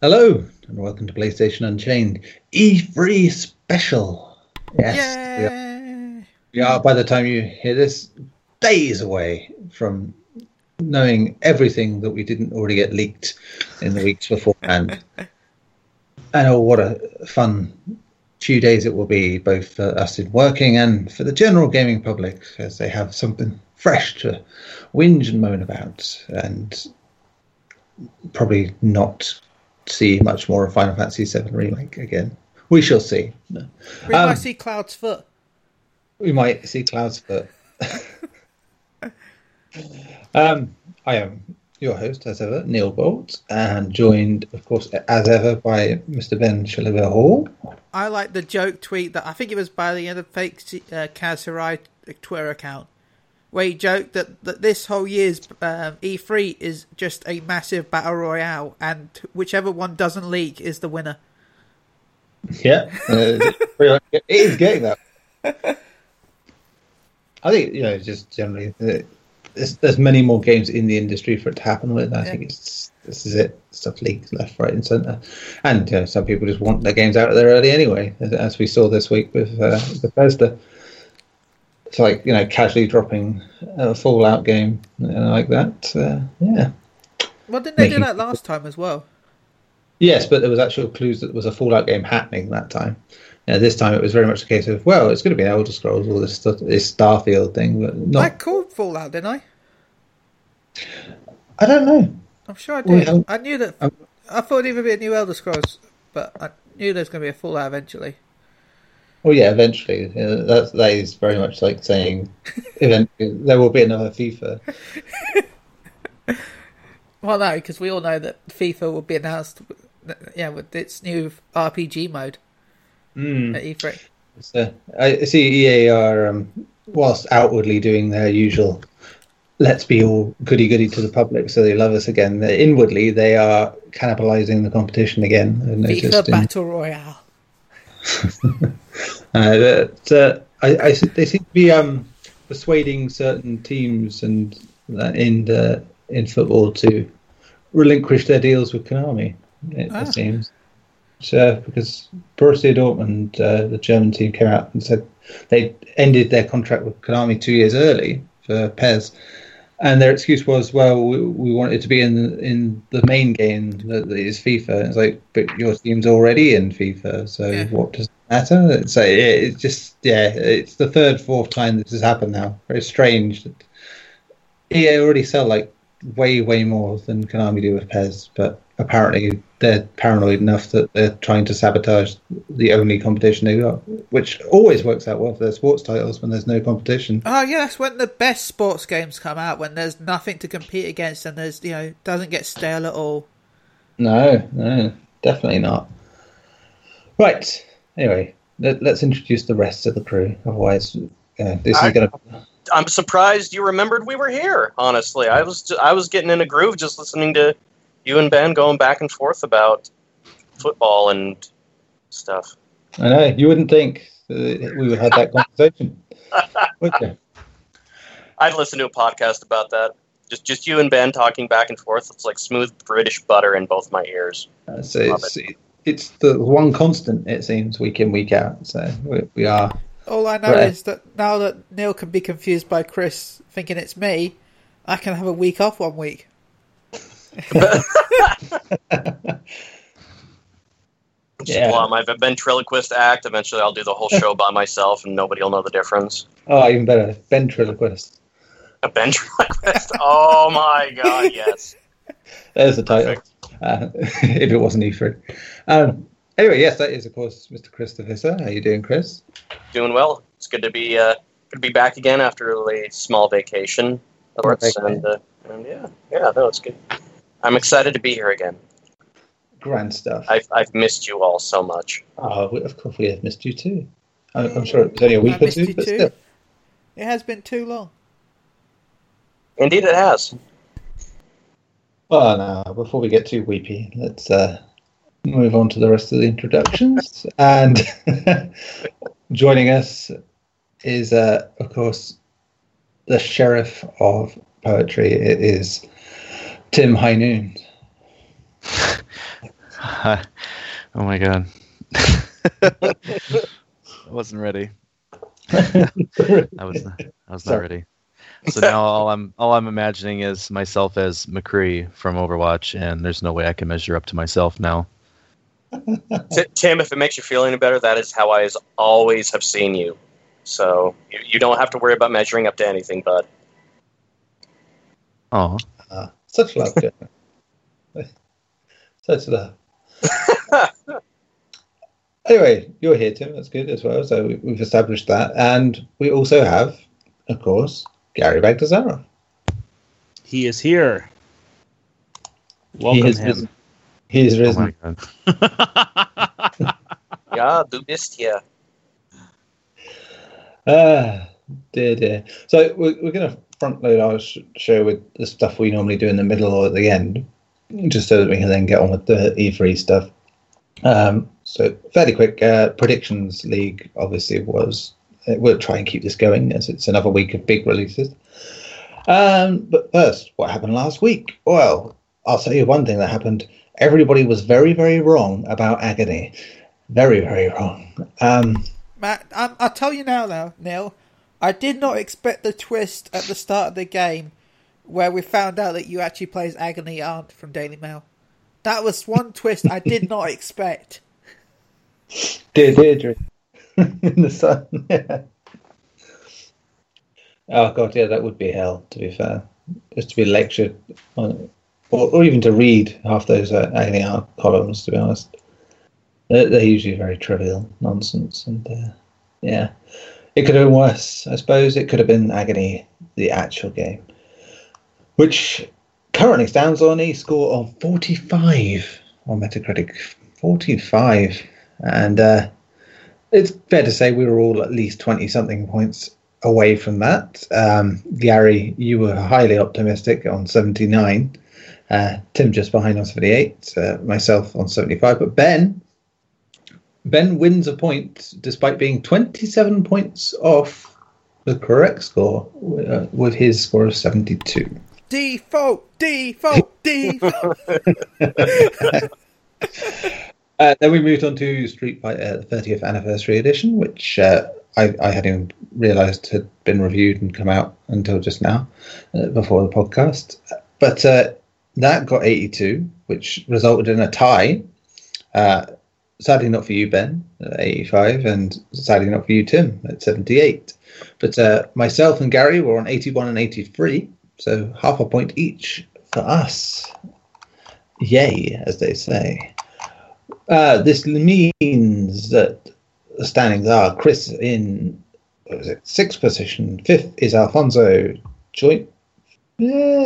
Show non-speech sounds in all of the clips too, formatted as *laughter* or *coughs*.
Hello, and welcome to PlayStation Unchained E3 special. Yes, we are, we are, by the time you hear this, days away from knowing everything that we didn't already get leaked in the weeks beforehand. *laughs* and oh, what a fun few days it will be, both for us in working and for the general gaming public, as they have something fresh to whinge and moan about, and probably not see much more of Final Fantasy VII Remake again. We shall see. We Um, might see Cloud's foot. We might see Cloud's foot. *laughs* um, I am your host, as ever, Neil Bolt, and joined, of course, as ever, by Mr. Ben Shiliver Hall. I like the joke tweet that I think it was by the other fake uh, Kaz Hirai Twitter account, where he joked that, that this whole year's um, E3 is just a massive battle royale, and whichever one doesn't leak is the winner. Yeah, uh, *laughs* it is getting that. *laughs* I think you know, just generally, uh, there's, there's many more games in the industry for it to happen with. I Yeah. think it's this is it. Stuff leaks left, right, and centre, and you know, some people just want their games out of there early anyway, as, as we saw this week with uh, Bethesda. It's like you know, casually dropping a Fallout game like that. Uh, yeah. Well, didn't they do that last time as well? Yes, but there was actual clues that there was a Fallout game happening that time. Now, this time it was very much a case of, well, it's going to be an Elder Scrolls or this, this Starfield thing, but I called Fallout, didn't I? I don't know. I'm sure I did. um, I knew that. um, I thought it would be a new Elder Scrolls, but I knew there was going to be a Fallout eventually. Well, yeah, eventually. Uh, that, that is very much like saying *laughs* eventually there will be another FIFA. Well, no, because we all know that FIFA will be announced, yeah, with its new RPG mode Mm. at E E3. So, I see EA are, um, whilst outwardly doing their usual let's be all goody goody to the public so they love us again, inwardly they are cannibalizing the competition again. FIFA Battle Royale. *laughs* Uh, that uh, I, I, they seem to be um, persuading certain teams and uh, in uh, in football to relinquish their deals with Konami. It, Ah. it seems, so, because Borussia Dortmund, uh, the German team, came out and said they ended their contract with Konami two years early for PES. And their excuse was, well, we, we want it to be in in the main game that is FIFA. And it's like, but your team's already in FIFA, so Yeah. what does matter? It's like, it's just, yeah, it's the third, fourth time this has happened now. Very strange. That EA already sell like way, way more than Konami do with PES, but apparently they're paranoid enough that they're trying to sabotage the only competition they got, which always works out well for their sports titles when there's no competition. Oh yeah, that's when the best sports games come out when there's nothing to compete against and there's you know doesn't get stale at all. No, no, definitely not. Right. Anyway, let, us introduce the rest of the crew. Otherwise, uh, this I- is going to. I'm surprised you remembered we were here. Honestly, I was I was getting in a groove just listening to you and Ben going back and forth about football and stuff. I know you wouldn't think we would have that conversation, *laughs* you? I'd listen to a podcast about that. Just just you and Ben talking back and forth. It's like smooth British butter in both my ears. Uh, so it's, it's the one constant it seems week in week out. So we, we are. All I know Right. is that now that Neil can be confused by Chris thinking it's me, I can have a week off one week. *laughs* Just Yeah. pull out my ventriloquist act. Eventually, I'll do the whole show by myself, and nobody will know the difference. Oh, even better, ventriloquist. A ventriloquist. oh my god! Yes. There's the title. Uh, *laughs* if it wasn't E3. Um, anyway, yes, that is of course Mr. Chris DeVissa. How you doing, Chris? doing well. It's good to be uh, good to be back again after a small vacation. Of course, vacation. and, uh, and yeah, yeah, no, it's good. I'm excited to be here again. Grand stuff. I've I've missed you all so much. Oh, we- of course we have missed you too. I'm, I'm sure it was only a week I or two, but too. still. It has been too long. Indeed, it has. Oh no! Before we get too weepy, let's uh, move on to the rest of the introductions. and *laughs* joining us is, uh, of course, the sheriff of poetry. It is Tim High Noon. *laughs* oh my god. *laughs* I wasn't ready. I was not, I was not ready. So now all I'm all I'm imagining is myself as McCree from Overwatch, and there's no way I can measure up to myself now. *laughs* Tim, if it makes you feel any better, that is how I has always have seen you. So you, you don't have to worry about measuring up to anything, bud. Oh, Ah, such love, Jenna. *laughs* such love. *laughs* anyway, you're here, Tim. That's good as well. So we- we've established that, and we also have, of course, Gary Bagdasarov. He is here. He Welcome has him. risen. He is oh risen. my god. Ja, du bist hier. Ah, dear, dear. So we're, we're going to front load our sh- show with the stuff we normally do in the middle or at the end, just so that we can then get on with the E3 stuff. Um, so fairly quick uh, predictions league obviously was. Uh, We'll try and keep this going as it's another week of big releases. Um, but first, what happened last week? Well, I'll tell you one thing that happened. Everybody was very, very wrong about Agony. Very, very wrong. Um, Matt, I'm, I'll tell you now, now, Neil. I did not expect the twist at the start of the game where we found out that you actually play as Agony Aunt from Daily Mail. That was one twist I did not expect. *laughs* Dear Deirdre *laughs* in the sun. Yeah. *laughs* Oh god, yeah, that would be hell. To be fair, just to be lectured on, or, or even to read half those uh, agony art columns. To be honest, they're, they're usually very trivial nonsense, and uh, yeah, it could have been worse. I suppose it could have been agony, the actual game, which currently stands on a score of forty-five on Metacritic. Forty-five and uh, it's fair to say we were all at least 20 something points away from that. Um, Gary, you were highly optimistic on 79. Uh, Tim just behind on 78. Uh, myself on 75. But Ben, Ben wins a point despite being 27 points off the correct score uh, with his score of 72. Default, default, *laughs* default. *laughs* Uh, then we moved on to Street Fighter 30th Anniversary Edition, which uh, I, I hadn't even realised had been reviewed and come out until just now, uh, before the podcast. But uh, that got 82, which resulted in a tie. Uh, sadly, not for you, Ben, at 85, and sadly not for you, Tim, at 78. But uh, myself and Gary were on 81 and 83, so half a point each for us. Yay, as they say. Uh, this means that the standings are Chris in what is it, sixth position, fifth is Alfonso, joint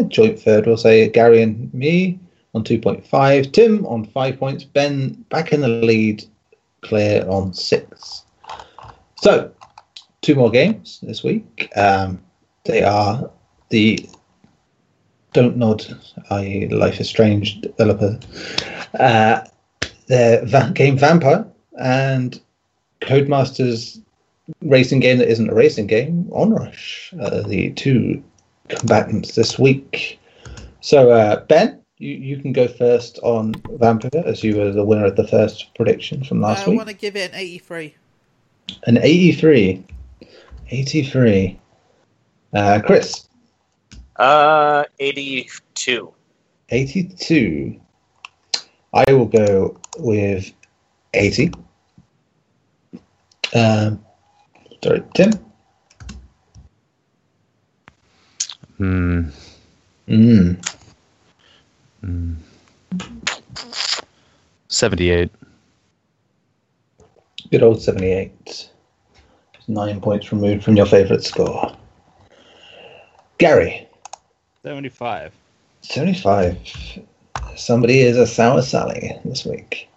joint third, we'll say Gary and me on 2.5, Tim on five points, Ben back in the lead, Claire on six. So, two more games this week. Um, they are the Dontnod, i.e., Life is Strange developer. Uh, their va- game Vampyr and Codemasters racing game that isn't a racing game, Onrush, uh, the two combatants this week. So, uh, Ben, you, you can go first on Vampyr as you were the winner of the first prediction from last I week. I want to give it an 83. An 83. 83. Uh, Chris, Uh, 82. 82. I will go with 80. Um, sorry, Tim? Hmm. Mm. Hmm. 78. Good old 78. Nine points removed from your favourite score. Gary, 75. 75. Somebody is a sour Sally this week.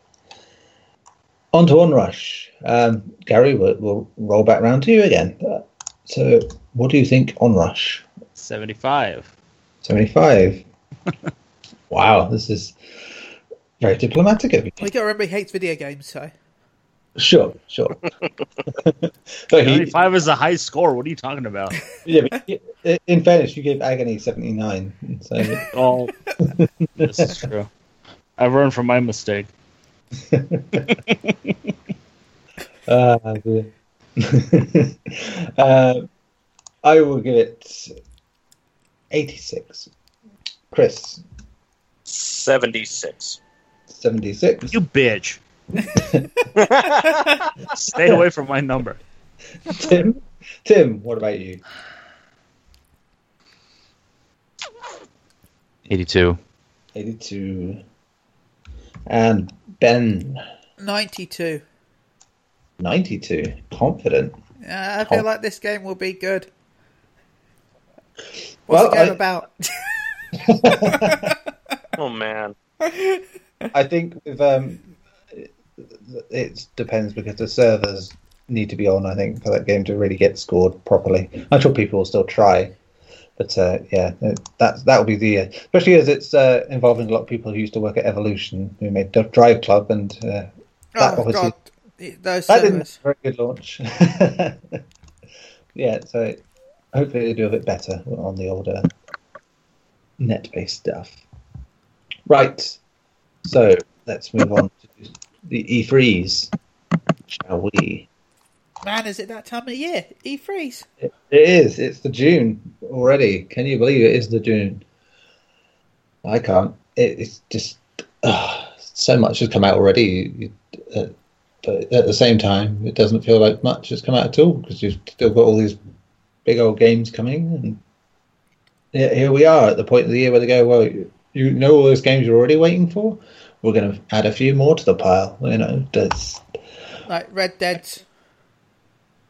On to Onrush. Um, Gary, we'll, we'll roll back round to you again. Uh, so, what do you think Onrush? 75. 75. *laughs* wow, this is very diplomatic of you. We got to remember he hates video games, so. Sure, sure. *laughs* *laughs* so he, 75 is a high score. What are you talking about? *laughs* yeah, but i- in fairness, you gave Agony 79. So, Oh, this is true. I've learned from my mistake. uh, dear. uh, I will give it 86. Chris, 76. 76. You bitch. *laughs* Stay away from my number. Tim, Tim, what about you? 82. 82. And Ben, 92. 92. Confident. Uh, I feel like this game will be good. What's Well, the game I- about? *laughs* Oh, man. I think with um, it, depends because the servers need to be on. I think for that game to really get scored properly. I'm sure people will still try, but uh, yeah, that that will be the uh, especially as it's uh, involving a lot of people who used to work at Evolution who made Drive- Club, and uh, that oh, obviously God. It- Those that didn't have a very good launch. *laughs* yeah, so hopefully they do a bit better on the older net-based stuff. Right, so let's move on to the E3s, shall we? Man, is it that time of year? E E3s. It is. It's the June already. Can you believe it is the June? I can't. It, it's just uh, so much has come out already. Uh, but at the same time, it doesn't feel like much has come out at all because you've still got all these big old games coming, and here we are at the point of the year where they go, well, you, you know all those games you're already waiting for. We're going to add a few more to the pile. You know, that's Like Red Dead.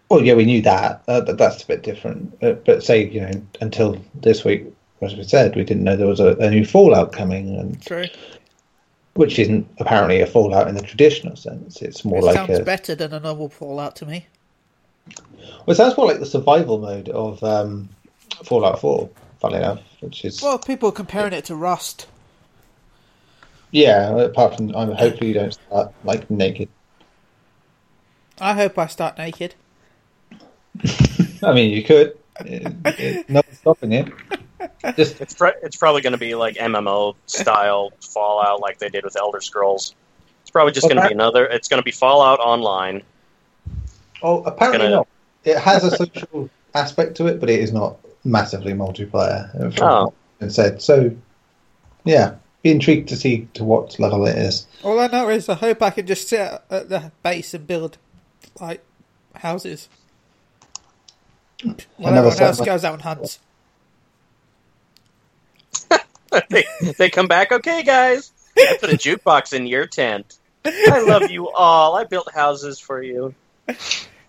Well, yeah, we knew that. Uh, but that's a bit different. Uh, but say, you know, until this week, as we said, we didn't know there was a, a new Fallout coming, and True. which isn't apparently a Fallout in the traditional sense. It's more It like sounds a. better than a novel Fallout to me. Well, it sounds more like the survival mode of um, Fallout Four. Funnily enough, which is Well, people are comparing it to Rust. Yeah. Apart from, I'm hoping you don't start like naked. I hope I start naked. *laughs* I mean, you could. It, it, no stopping you. Just It's, pr- it's probably going to be like MMO style Fallout, like they did with Elder Scrolls. It's probably just going to be another. It's going to be Fallout Online. Oh, apparently Gonna- not. It has a social *laughs* aspect to it, but it is not massively multiplayer. From Oh. what's said. So, yeah, be intrigued to see to what level it is. All I know is I hope I can just sit at the base and build like houses. While never everyone else goes out and hunts. they, *laughs* they come back, okay, guys. I put a jukebox in your tent. I love you all. I built houses for you.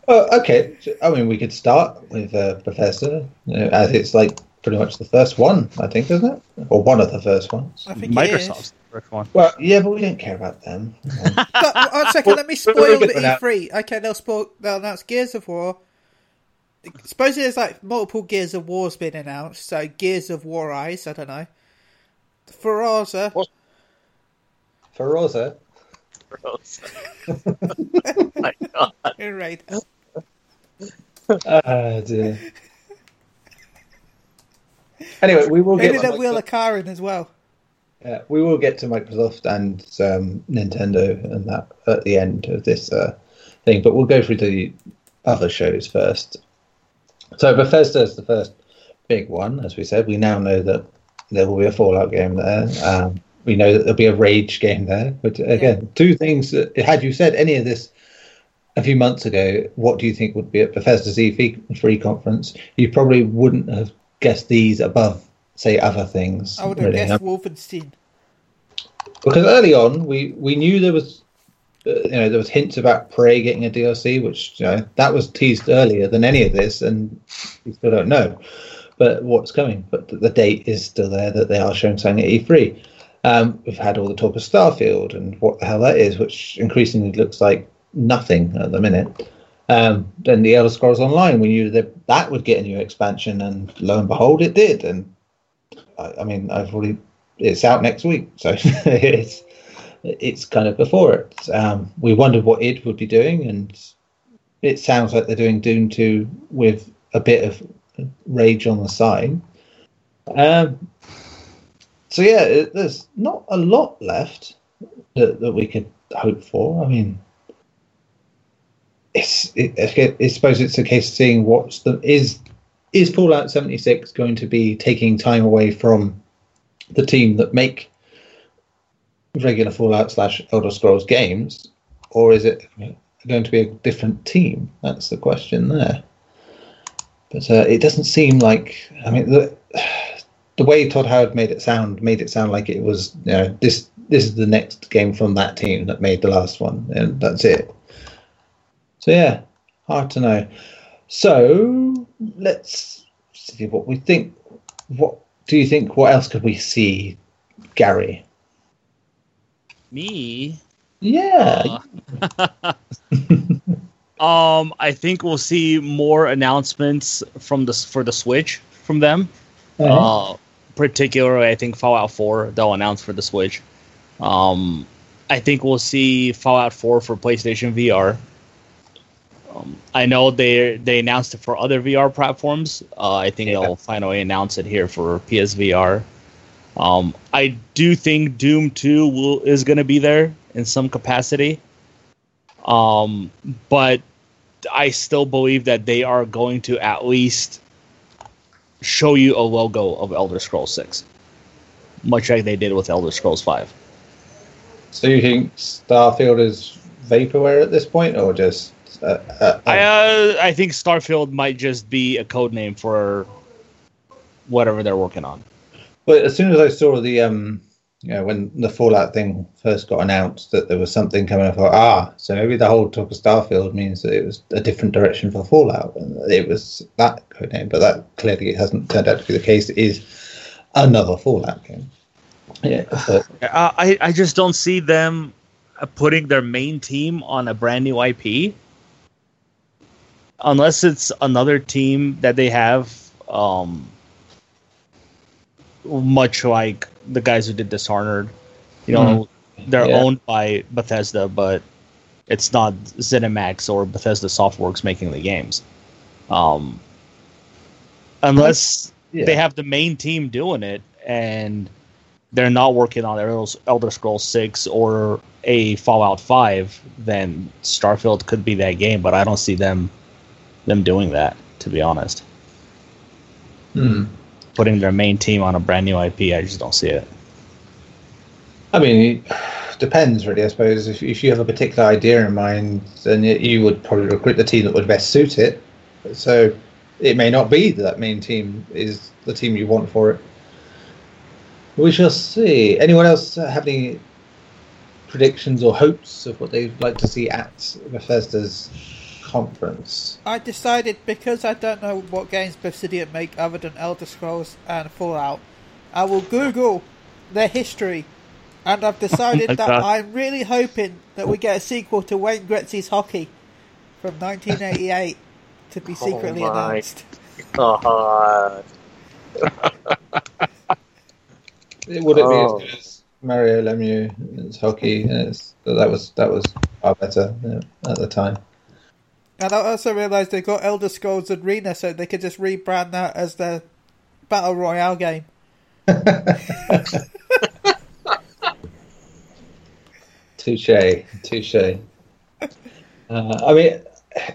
Oh, okay. I mean, we could start with uh, Bethesda, you know, as it's like pretty much the first one, I think, isn't it? Or one of the first ones. I think Microsoft's is. the first one. Well, yeah, but we don't care about them. *laughs* But, one second, let me spoil the good. E3. Okay, they'll spoil. They'll announce Gears of War. Supposedly there's like multiple Gears of War's been announced. So Gears of War Eyes, I don't know. Forza. Well- Forza. Gross. *laughs* *laughs* My God. Right. Ah, dear. Anyway, we will get Maybe wheel Microsoft- a car in as well. Yeah, we will get to Microsoft and um, Nintendo and that at the end of this uh, thing, but we'll go through the other shows first. So Bethesda is the first big one, as we said. We now know that there will be a Fallout game there. Um, we know that there'll be a Rage game there. But again, two things. That, had you said any of this a few months ago, what do you think would be at Bethesda's E3 conference? You probably wouldn't have guessed these above, say, other things. I would have really. guessed Wolfenstein. because early on we we knew there was uh, you know there was hints about Prey getting a DLC, which you know that was teased earlier than any of this, and we still don't know. But what's coming? But the, the date is still there that they are showing something at E3. Um, we've had all the talk of Starfield and what the hell that is, which increasingly looks like nothing at the minute. Um, then the Elder Scrolls Online, we knew that that would get a new expansion, and lo and behold, it did. And I, I mean, I've already it's out next week, *laughs* so it's it's kind of before it. Um, we wondered what id would be doing, and it sounds like they're doing Doom two with a bit of rage on the side. Um, so yeah, it, there's not a lot left. that, that we could hope for. I mean, it's it, I suppose it's a case of seeing what's the is is Fallout 76 going to be taking time away from the team that make regular Fallout slash Elder Scrolls games, or is it going to be a different team? That's the question there. But uh, it doesn't seem like. I mean, the the way Todd Howard made it sound made it sound like it was you know this this is the next game from that team that made the last one, and that's it. So yeah, hard to know. So let's see what we think. What do you think? What else could we see, Gary? Me? Yeah. Uh, *laughs* um, I think we'll see more announcements from the for the Switch from them. Uh-huh. Uh, particularly, I think Fallout 4 they'll announce for the Switch. Um, I think we'll see Fallout 4 for PlayStation VR. Um, I know they they announced it for other VR platforms. Uh, I think Yeah. they'll finally announce it here for PSVR. Um, I do think Doom 2 will is going to be there in some capacity. Um, but I still believe that they are going to at least show you a logo of Elder Scrolls 6, much like they did with Elder Scrolls 5. So you think Starfield is vaporware at this point, or just? Uh, uh, I uh, I think Starfield might just be a code name for whatever they're working on. But as soon as I saw the um, you know, when the Fallout thing first got announced that there was something coming, I thought, ah, so maybe the whole talk of Starfield means that it was a different direction for Fallout, and it was that code name. But that clearly hasn't turned out to be the case. It is another Fallout game. Yeah, but, Uh, I I just don't see them uh, putting their main team on a brand new IP, unless it's another team that they have, um, much like the guys who did Dishonored. You know, they're Yeah. owned by Bethesda, but it's not ZeniMax or Bethesda Softworks making the games. Um, unless yeah. they have the main team doing it and they're not working on Elder- Elder Scrolls 6 or a Fallout 5, then Starfield could be that game, but I don't see them them doing that, to be honest. Hmm. Putting their main team on a brand new IP, I just don't see it. I mean, it depends really. I suppose if if you have a particular idea in mind, then you, you would probably recruit the team that would best suit it. So it may not be that that main team is the team you want for it. We shall see. Anyone else have any predictions or hopes of what they'd like to see at Bethesda's conference? I decided because I don't know what games Obsidian make other than Elder Scrolls and Fallout, I will Google their history, and I've decided *laughs* my that God. I'm really hoping that we get a sequel to Wayne Gretzky's Hockey from 1988 to be oh secretly my. announced. *laughs* God. It would it be Oh. as good as Mario Lemieux? It's hockey. It's, that was that was far better yeah, at the time. And I also realised they got Elder Scrolls Arena, so they could just rebrand that as their battle royale game. *laughs* Touche, touche. Uh, I mean,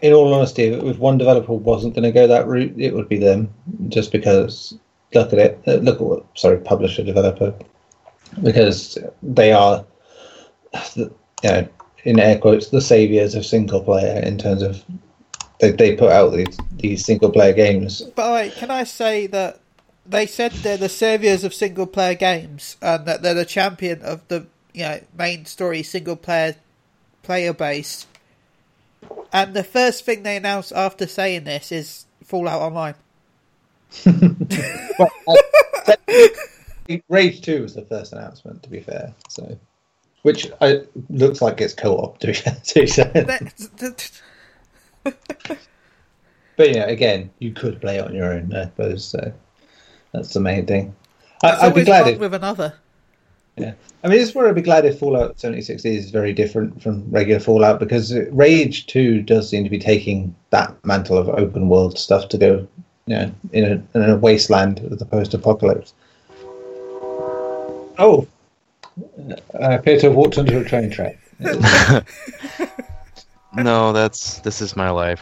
in all honesty, if one developer wasn't going to go that route, it would be them. Just because, look at it. uh, Look at what, sorry, publisher, developer, because they are, you know, in air quotes, the saviors of single player in terms of they, they put out these these single player games. By the way, can I say that they said they're the saviors of single player games and that they're the champion of the you know main story single player player base. And the first thing they announced after saying this is Fallout Online. *laughs* Well, I- *laughs* Rage Two was the first announcement, to be fair. So, which I, looks like it's co-op, to be, *laughs* to be fair. That- But yeah, again, you could play it on your own, I suppose. So that's the main thing. I, I'd be glad if. with another. Yeah, I mean, this is where I'd be glad if Fallout 76 is very different from regular Fallout because Rage 2 does seem to be taking that mantle of open world stuff to go, you know, in a, in a wasteland of the post-apocalypse. Oh, I appear to have walked under a train track. *laughs* No, that's this is my life.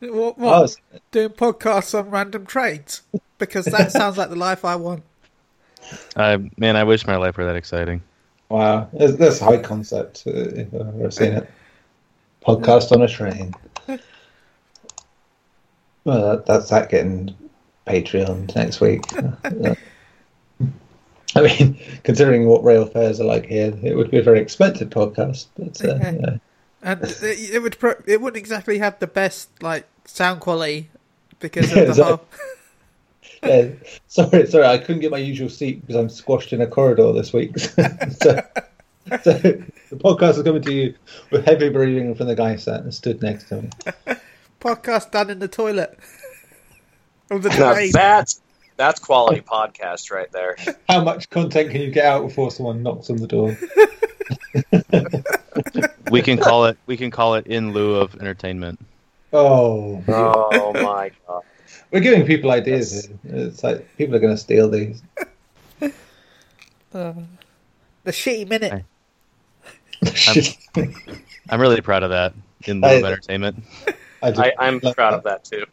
What, Oh, what? it's- Doing podcasts on random trains? Because that *laughs* sounds like the life I want. I man, I wish my life were that exciting. wow, that's, that's high concept. uh, If I've ever seen it. Podcast on a train. Well, that, that's that getting Patreon next week. *laughs* *laughs* I mean, considering what rail fares are like here, it would be a very expensive podcast. But uh, Okay. yeah. And *laughs* it, it would pro- it wouldn't exactly have the best like sound quality because Yeah, *laughs* of the exactly. whole. yeah, sorry, sorry, I couldn't get my usual seat because I'm squashed in a corridor this week. so, so the podcast is coming to you with heavy breathing from the guy sat and stood next to me. podcast done in the toilet. Of the Now train. that's that's quality podcast right there. *laughs* How much content can you get out before someone knocks on the door? *laughs* We can call it we can call it in lieu of entertainment. Oh, Oh my *laughs* god! we're giving people ideas. Here. It's like people are going to steal these. Uh, the shitty minute. I'm really proud of that. In lieu of entertainment. I, I, I'm proud of that too.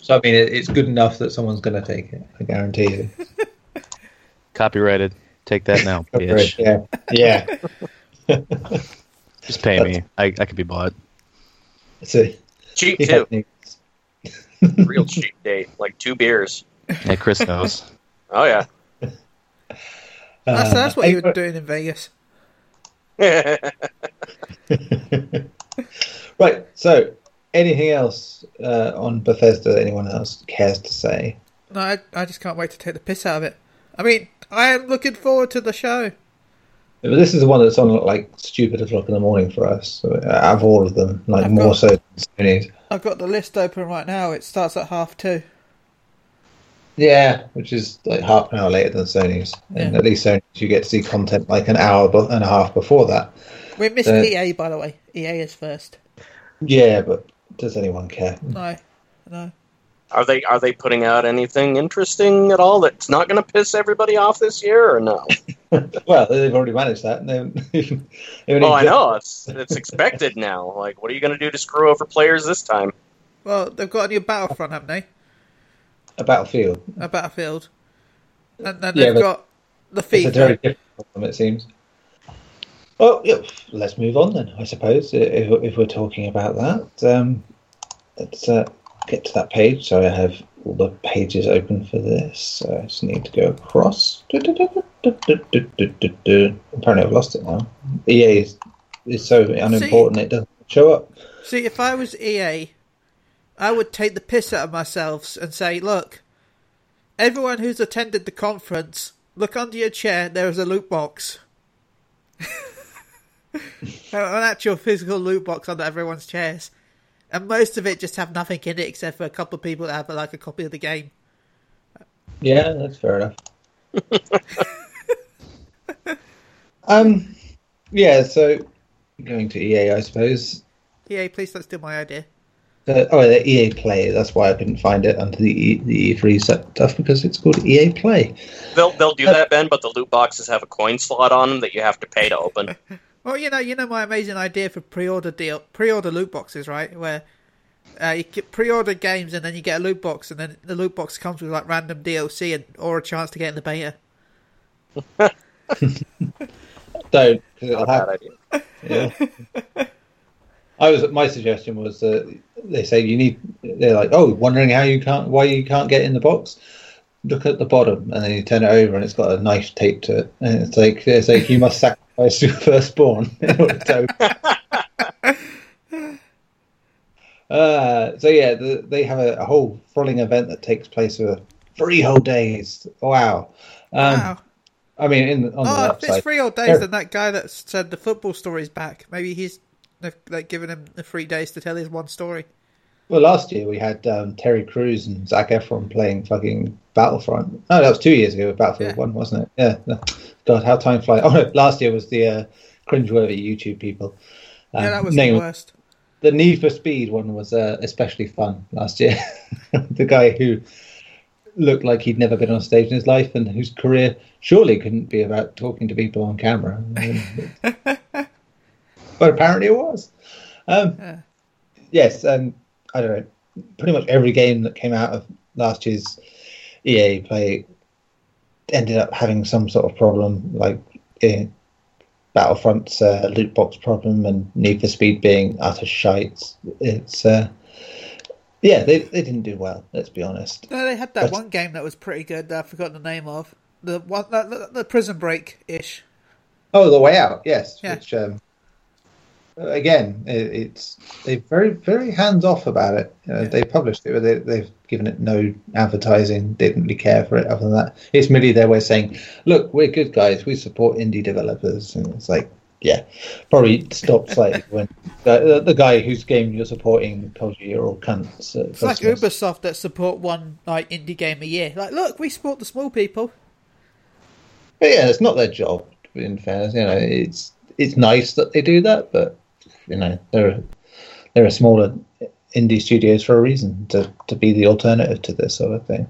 So I mean, it, it's good enough that someone's going to take it. I guarantee you. *laughs* Copyrighted. Take that now, bitch. Yeah, yeah. Just pay me. I, I could be bought. So, Cheap he too, had real cheap date, like two beers. Yeah, Chris knows. *laughs* Oh yeah. That's, Uh, that's what you hey, were doing in Vegas. *laughs* Right. So, anything else uh, on Bethesda that anyone else cares to say? No, I, I just can't wait to take the piss out of it. I mean, I am looking forward to the show. But This is the one that's on like stupid o'clock in the morning for us. So, uh, out of all of them, like I've more got- so than Sony's. I've got the list open right now. It starts at half two. Yeah, which is like half an hour later than Sony's. And at least Sony's you get to see content like an hour and a half before that. We missed Uh, EA, by the way. EA is first. Yeah, but does anyone care? No, no. Are they are they putting out anything interesting at all that's not going to piss everybody off this year or no? *laughs* Well, they've already managed that. and They've, *laughs* they've Oh, I know it's it's expected now. Like, what are you going to do to screw over players this time? Well, they've got a new Battlefront, haven't they? A Battlefield. A Battlefield. And then Yeah, they've got the It's a very FIFA. different problem, it seems. Well, let's move on then, I suppose, if, if we're talking about that. Um, let's uh, get to that page. So I have all the pages open for this. So I just need to go across. Apparently I've lost it now. EA is, is so unimportant it doesn't show up. See, if I was EA, I would take the piss out of myself and say, look, everyone who's attended the conference, look under your chair, there is a loot box. *laughs* An actual physical loot box under everyone's chairs. And most of it just have nothing in it except for a couple of people that have like a copy of the game. Yeah, that's fair enough. *laughs* um, yeah, so going to EA, I suppose. EA, please don't steal my idea. Uh, oh, the EA Play. That's why I couldn't find it under the e, the E3 stuff because it's called EA Play. They'll they'll do that, Ben, but the loot boxes have a coin slot on them that you have to pay to open. *laughs* Well, you know, you know my amazing idea for pre-order deal, pre-order loot boxes, right? Where uh, you get pre-order games and then you get a loot box, and then the loot box comes with like random DLC and or a chance to get in the beta. *laughs* Don't, because it'll a bad happen. idea. Yeah. I was. My suggestion was that they say you need. They're like, oh, wondering how you can't, why you can't get in the box. Look at the bottom, and then you turn it over, and it's got a knife taped to it, and it's like it's like you must sacrifice your *laughs* firstborn *laughs* in to. *laughs* Uh, so yeah, the, they have a, a whole thrilling event that takes place for three whole days. Wow. Um, wow! I mean, in on Oh, if it's three old days, then that guy that said the football story's back. Maybe he's they've like given him the three days to tell his one story. Well, last year we had um, Terry Crews and Zac Efron playing fucking Battlefront. No, that was two years ago with Battlefield Yeah. One, wasn't it? Yeah. God, how time flies. Oh no, last year was the uh, cringeworthy YouTube people. Um, yeah, that was name the worst. the Need for Speed one was uh, especially fun last year. *laughs* the guy who looked like he'd never been on stage in his life, and whose career surely couldn't be about talking to people on camera. *laughs* but apparently it was. Um, Yeah. Yes, and I don't know. Pretty much every game that came out of last year's EA play ended up having some sort of problem, like eh, Battlefront's uh, loot box problem and Need for Speed being utter shite. It's uh, yeah, they they didn't do well. Let's be honest. No, they had that But- one game that was pretty good. That I forgot the name of the one, the, the, the Prison Break ish. Oh, the way out, yes. Yeah. Which um, again, it, it's they're very very hands off about it. You know, Yeah. They published it, but they, they've given it no advertising. Didn't really care for it. Other than that, it's merely their way of saying, "Look, we're good guys. We support indie developers." And it's like, yeah, probably stop slightly *laughs* when the, the guy whose game you're supporting told you you're all cunts. It's like Ubisoft that support one like indie game a year. Like, look, we support the small people. But yeah, it's not their job. In fairness, you know, it's it's nice that they do that, but you know, there are they're smaller indie studios for a reason to to be the alternative to this sort of thing.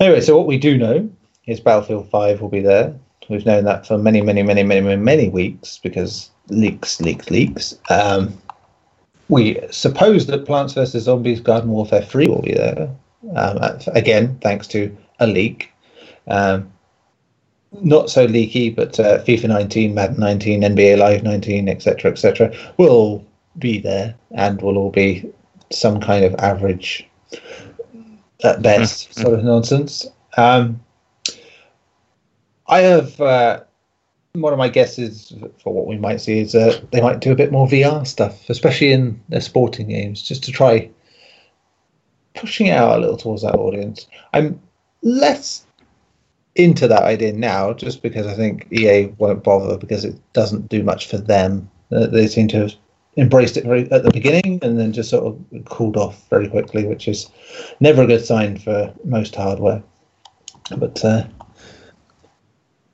Anyway, so what we do know is Battlefield Five will be there. We've known that for many, many, many, many, many, many weeks because leaks, leaks, leaks. Um, we suppose that Plants vs Zombies Garden Warfare 3 will be there. Um, again, thanks to a leak. Um, not so leaky, but uh, FIFA 19, Madden 19, NBA Live 19, etc., etc., will be there and will all be some kind of average, at best, sort of nonsense. Um, I have uh, one of my guesses for what we might see is uh, they might do a bit more VR stuff, especially in their sporting games, just to try pushing out a little towards that audience. I'm less into that idea now, just because I think EA won't bother because it doesn't do much for them. Uh, they seem to have embraced it very, at the beginning and then just sort of cooled off very quickly, which is never a good sign for most hardware. But uh,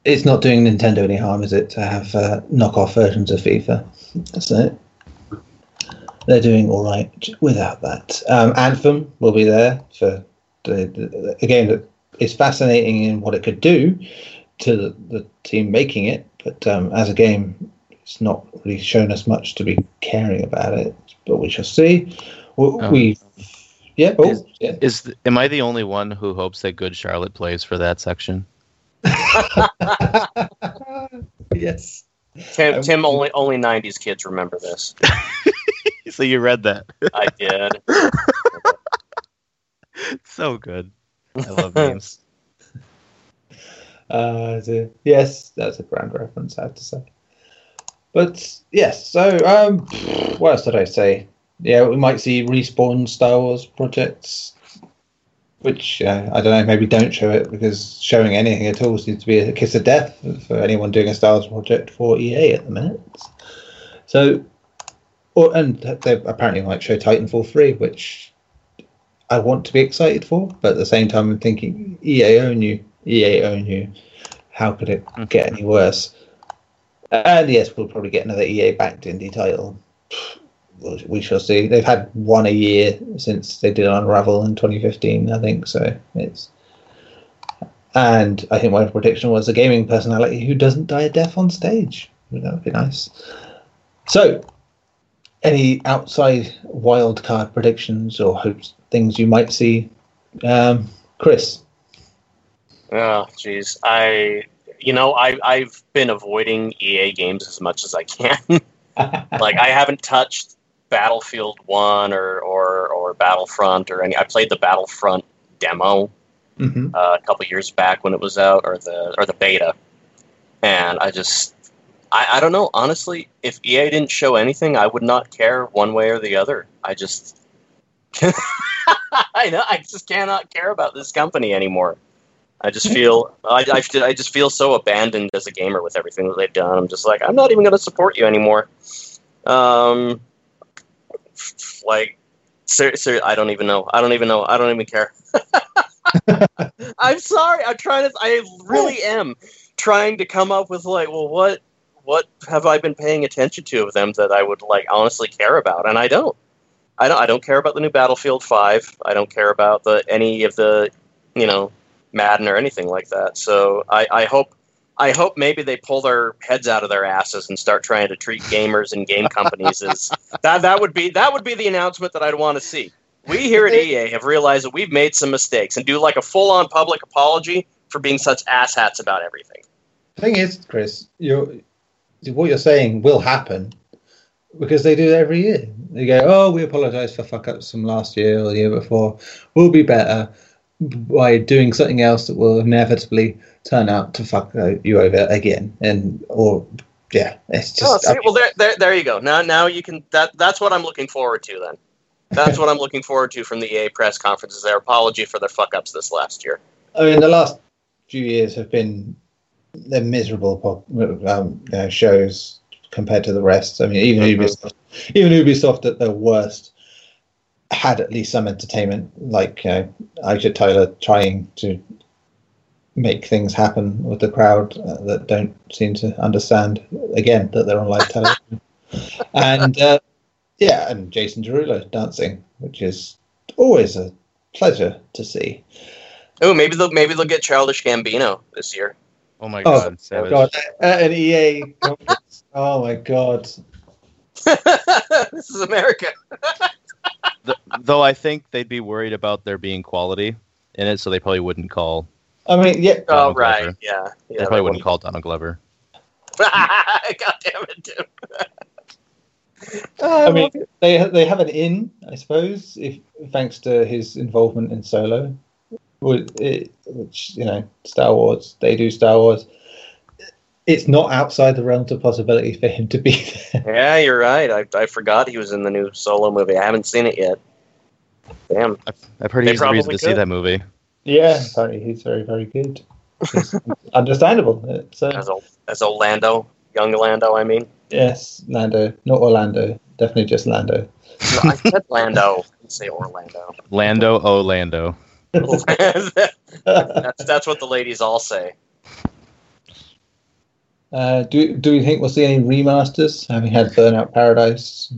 it's not doing Nintendo any harm, is it, to have uh, knockoff versions of FIFA? So they're doing all right without that. Um, Anthem will be there for the, the, a game that is fascinating in what it could do to the, the team making it, but um, as a game, it's not really shown us much to be caring about it. But we shall see. We, Oh. we yeah, oh, Is- yeah. Is th- am I the only one who hopes that Good Charlotte plays for that section? *laughs* yes. Tim, Um, Tim only only '90s kids remember this. *laughs* so you read that? I did. *laughs* so good. I love memes. *laughs* Uh, yes, that's a grand reference, I have to say. But yes, so um, what else did I say? Yeah, we might see respawn Star Wars projects, which uh, I don't know, maybe don't show it because showing anything at all seems to be a kiss of death for anyone doing a Star Wars project for EA at the minute. So, or and they apparently might show Titanfall three, which I want to be excited for, but at the same time, I'm thinking EA own you, EA own you. How could it hmm. get any worse? And yes, we'll probably get another EA backed indie title. We'll- shall see. They've had one a year since they did Unravel in 2015, I think. So it's. And I think my prediction was a gaming personality who doesn't die a death on stage. That would be nice. So, any outside wildcard predictions or hopes, things you might see, um, Chris? Oh, jeez. I, you know, I I've been avoiding EA games as much as I can. *laughs* like I haven't touched Battlefield One or or or Battlefront or any. I played the Battlefront demo hmm uh, a couple years back when it was out, or the or the beta, and I just. I, I don't know. Honestly, if EA didn't show anything, I would not care one way or the other. I just, *laughs* I know, I just cannot care about this company anymore. I just feel, I, I, I just feel so abandoned as a gamer with everything that they've done. I'm just like, I'm not even going to support you anymore. Um, like, ser- ser- I don't even know. I don't even know. I don't even care. *laughs* I'm sorry. I'm trying to. I really am trying to come up with like, well, what, what have I been paying attention to of them that I would like honestly care about, and I don't. I don't. I don't care about the new Battlefield Five. I don't care about the any of the you know, Madden or anything like that. So I, I hope I hope maybe they pull their heads out of their asses and start trying to treat gamers and game companies as *laughs* that. That would be that would be the announcement that I'd want to see. We here at EA have realized that we've made some mistakes and do like a full on public apology for being such asshats about everything. The thing is, Chris, you're, what you're saying will happen because they do it every year. They go, "Oh, we apologise for fuck ups from last year or the year before. We'll be better by doing something else that will inevitably turn out to fuck you over again." And or yeah, it's just. Oh, see, well, there, there, there you go. Now, now you can. That that's what I'm looking forward to. Then, that's what I'm looking forward to from the EA press conferences. Their apology for their fuck ups this last year. I mean, the last few years have been they're miserable um, you know, shows compared to the rest. I mean, even mm-hmm. Ubisoft, even Ubisoft at their worst had at least some entertainment, like you know, Aisha Tyler trying to make things happen with the crowd uh, that don't seem to understand again that they're on live television, *laughs* and uh, yeah, and Jason Derulo dancing, which is always a pleasure to see. Oh, maybe they'll maybe they'll get Childish Gambino this year. Oh my god! Oh, god. At an EA *laughs* oh my god! *laughs* this is America. *laughs* the, though I think they'd be worried about there being quality in it, so they probably wouldn't call. I mean, yeah. oh right, Glover. yeah. yeah. They probably wouldn't call Donald Glover. *laughs* god damn it, dude. Uh, I mean, they they have an in, I suppose, if thanks to his involvement in Solo which you know, Star Wars, they do Star Wars. It's not outside the realms of possibility for him to be *laughs* there. Yeah, you're right. I, I forgot he was in the new Solo movie. I haven't seen it yet. Damn. I've, I've heard he's the reason to see that movie. Yeah, sorry, he's very, very good. *laughs* understandable. It's, uh, as, o- as Orlando, young Lando, I mean. Yes, Lando, not Orlando. Definitely just Lando. no, I said Lando. I say Orlando. Lando, Orlando. *laughs* that's, that's what the ladies all say. Uh, do do you think we'll see any remasters? Having had Burnout Paradise.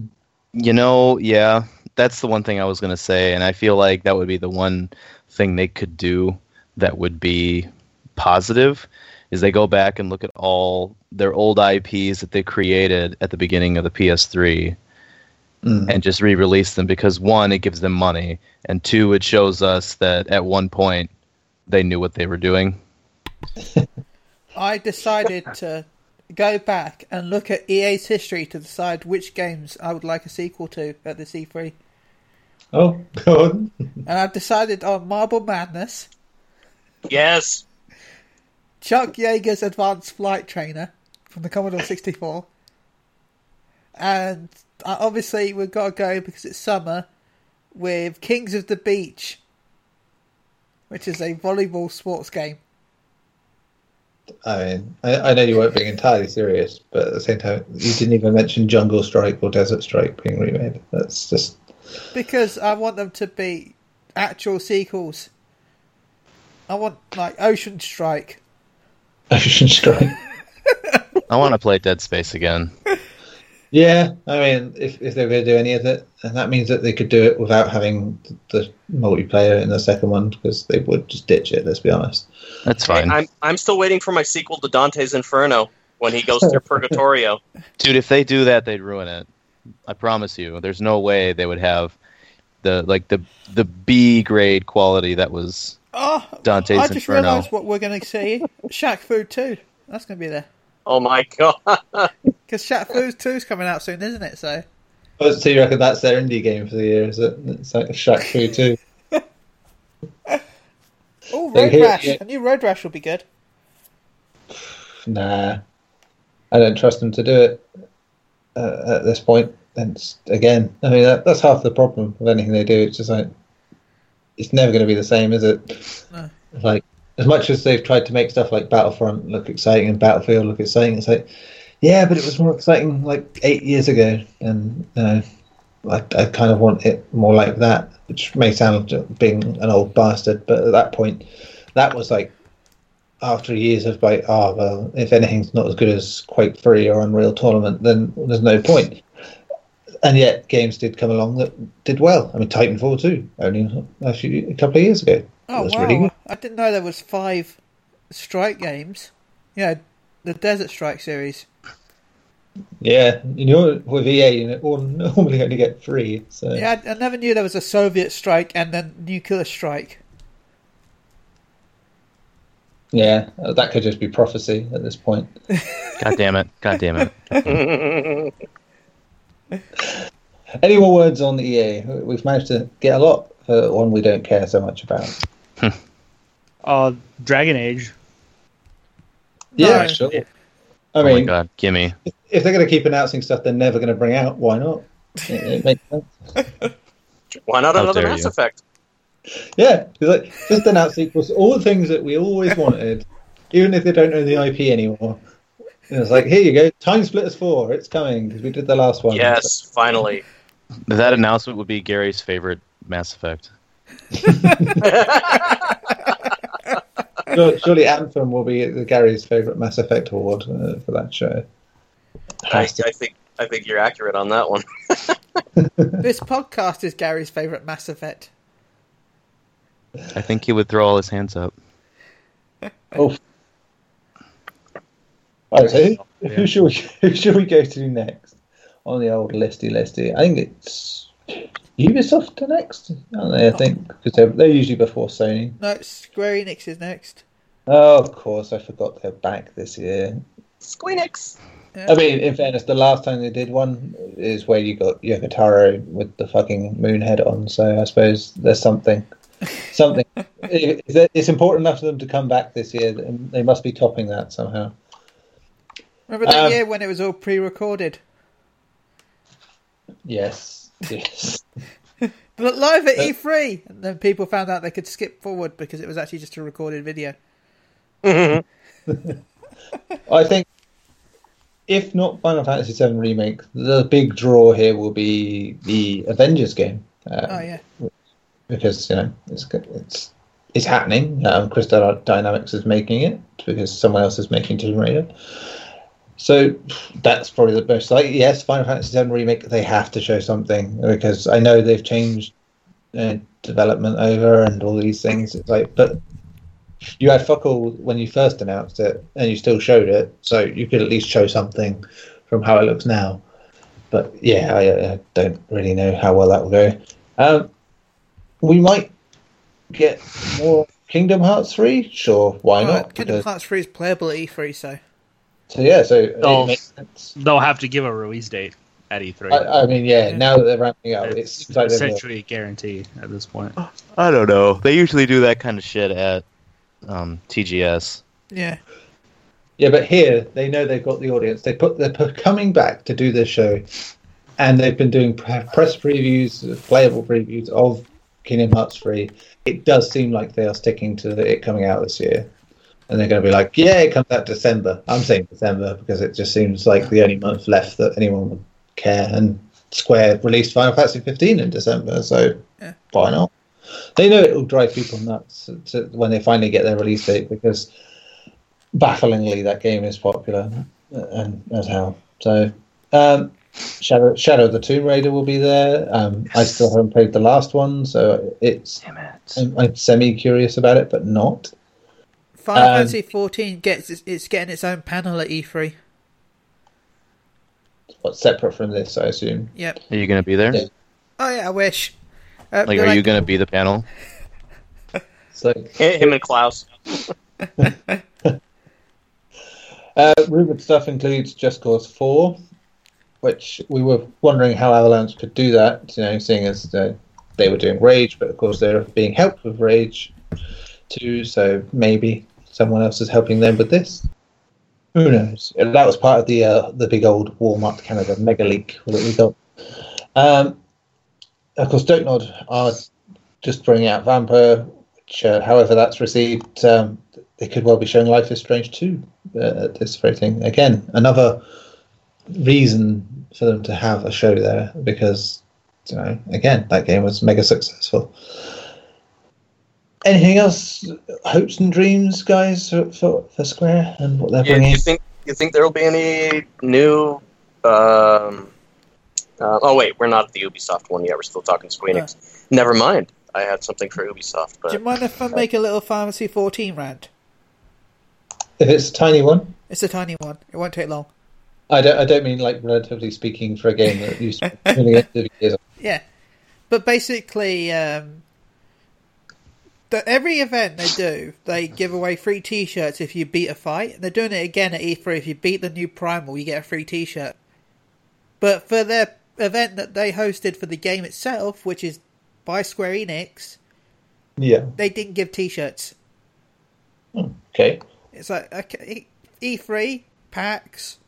You know, yeah, that's the one thing I was gonna say, and I feel like that would be the one thing they could do that would be positive is they go back and look at all their old IPs that they created at the beginning of the PS3 mm. and just re-release them because one, it gives them money, and two, it shows us that at one point they knew what they were doing. *laughs* I decided to go back and look at EA's history to decide which games I would like a sequel to at the C3. Oh, God. and I've decided on Marble Madness. Yes. Chuck Yeager's Advanced Flight Trainer from the Commodore 64. And uh, obviously we've got to go because it's summer with Kings of the Beach, which is a volleyball sports game. I mean, I, I, know you weren't being entirely serious, but at the same time, you didn't even mention Jungle Strike or Desert Strike being remade. That's just because I want them to be actual sequels. I want like Ocean Strike. *laughs* Ocean Strike. *laughs* I want to play Dead Space again. *laughs* Yeah, I mean, if if they're going to do any of it, and that means that they could do it without having the multiplayer in the second one, because they would just ditch it. Let's be honest. That's fine. I'm I'm still waiting for my sequel to Dante's Inferno when he goes through *laughs* Purgatorio. Dude, if they do that, they'd ruin it. I promise you. There's no way they would have the like the the B grade quality that was oh, Dante's I just Inferno. realised what we're going to see. Shaq Fu 2. That's going to be there. Oh my god! Because Shaq Fu 2 is coming out soon, isn't it? So. Oh, so you reckon that's their indie game for the year? Is it? It's like Shaq Fu 2. *laughs* *laughs* oh, Road here, Rash! Yeah. A new Road Rash will be good. Nah, I don't trust them to do it uh, at this point. And again, I mean that, that's half the problem with anything they do. It's just like it's never going to be the same, is it? No. Like as much as they've tried to make stuff like Battlefront look exciting and Battlefield look exciting, it's like, yeah, but it was more exciting like eight years ago, and you know, I, I kind of want it more like that, which may sound like being an old bastard, but at that point, that was like after years of like, oh well, if anything's not as good as Quake Three or Unreal Tournament, then there's no point. And yet, games did come along that did well. I mean, Titanfall 2, only a, few, a couple of years ago. Oh, wow. Really I didn't know there was five Strike games. Yeah, the Desert Strike series. Yeah, you know, with EA, you know, *laughs* normally only get three. So Yeah, I, I never knew there was a Soviet strike and then nuclear strike. yeah, uh, that could just be prophecy at this point. *laughs* God damn it! God damn it! *laughs* Any more words on the EA? We've managed to get a lot for one we don't care so much about. Uh, Dragon Age. Yeah, No. sure. I oh my mean, god, gimme! if they're going to keep announcing stuff they're never going to bring out, why not? It, it makes sense. *laughs* Why not How another Mass you. Effect? Yeah, it's like just announce sequels, all the things that we always wanted, even if they don't own the IP anymore. And it's like, here you go, TimeSplitters Four, it's coming because we did the last one. Yes, finally. That announcement would be Gary's favorite Mass Effect. *laughs* *laughs* Sure- Surely Anthem will be Gary's favorite Mass Effect award uh, for that show. I, I think I think you're accurate on that one. *laughs* This podcast is Gary's favourite Mass Effect. I think he would throw all his hands up. *laughs* Oh. Right, so who, Yeah. who should we *laughs* who should we go to next on the old listy listy? I think it's Ubisoft are next, aren't they? I think because they're, they're usually before Sony. No, Square Enix is next. Oh, of course, I forgot they're back this year. Squeenix. I mean, in fairness, the last time they did one is where you got Yoko Taro with the fucking moon head on. So I suppose there's something, *laughs* something. It's important enough for them to come back this year. and They must be topping that somehow. Remember that Um, year when it was all pre-recorded? Yes, yes. *laughs* But live at Uh, E3, and then people found out they could skip forward because it was actually just a recorded video. *laughs* I think if not Final Fantasy VII remake, the big draw here will be the Avengers game. Um, Oh yeah, because you know it's it's it's happening. Um, Crystal Dynamics is making it because someone else is making Tomb Raider. So that's probably the most like yes, Final Fantasy VII remake. They have to show something because I know they've changed uh, development over and all these things. It's like, but you had fuck all when you first announced it, and you still showed it, so you could at least show something from how it looks now. But yeah, I, I don't really know how well that will go. Um, we might get more Kingdom Hearts 3. Sure, why not? Kingdom Because- Hearts 3 is playable at E3, so so yeah, so it makes sense. They'll have to give a release date at E3. I, I mean, yeah, Yeah. now that they're ramping up, it it's seems like they're essentially a guarantee at this point. I don't know. They usually do that kind of shit at um, TGS. yeah. Yeah, but here they know they've got the audience. They put they're coming back to do this show, and they've been doing press previews, playable previews of Kingdom Hearts 3. It does seem like they are sticking to it coming out this year, and they're going to be like, "Yeah, it comes out December." I'm saying December because it just seems like the only month left that anyone would care. And Square released Final Fantasy 15 in December, so Yeah. why not? They know it will drive people nuts to, when they finally get their release date because bafflingly that game is popular and as hell. So um, Shadow Shadow of the Tomb Raider will be there. Um, I still haven't played the last one, so it's it. I'm, I'm semi curious about it, but not. Final Um, Fantasy 14 gets it's, it's getting its own panel at E3. What's separate from this, I assume. Yep. Are you going to be there? Yeah. Oh yeah, I wish. Uh, Like, they're are you going to be the panel? So *laughs* Him and Klaus. *laughs* Uh, rumored stuff includes Just Cause 4, which we were wondering how Avalanche could do that, you know, seeing as uh, they were doing Rage, but of course they're being helped with Rage too, so maybe someone else is helping them with this. Who knows? That was part of the uh, the big old Walmart Canada mega leak that we got. Um, of course, Dontnod are just bringing out Vampyr, which, uh, however that's received, um, they could well be showing Life is Strange 2 uh, at this rating. Again, another reason for them to have a show there because, you know, again, that game was mega successful. Anything else? Hopes and dreams, guys, for, for, for Square and what they're Yeah, bringing? you think you think there will be any new? Um, uh, oh wait, we're not at the Ubisoft one yet. We're still talking Squeenix. Never mind. I had something for Ubisoft, But, Do you mind if I make a little Final Fantasy 14 rant? If it's a tiny one, It's a tiny one. It won't take long. I don't. I don't mean like relatively speaking for a game that used to be *laughs* really years. Yeah, but basically, um, the, every event they do, they give away free T-shirts if you beat a fight. They're doing it again at E3. If you beat the new Primal, you get a free T-shirt. But for their event that they hosted for the game itself, which is by Square Enix, Yeah. they didn't give T-shirts. Hmm, okay. It's like okay, E3, PAX,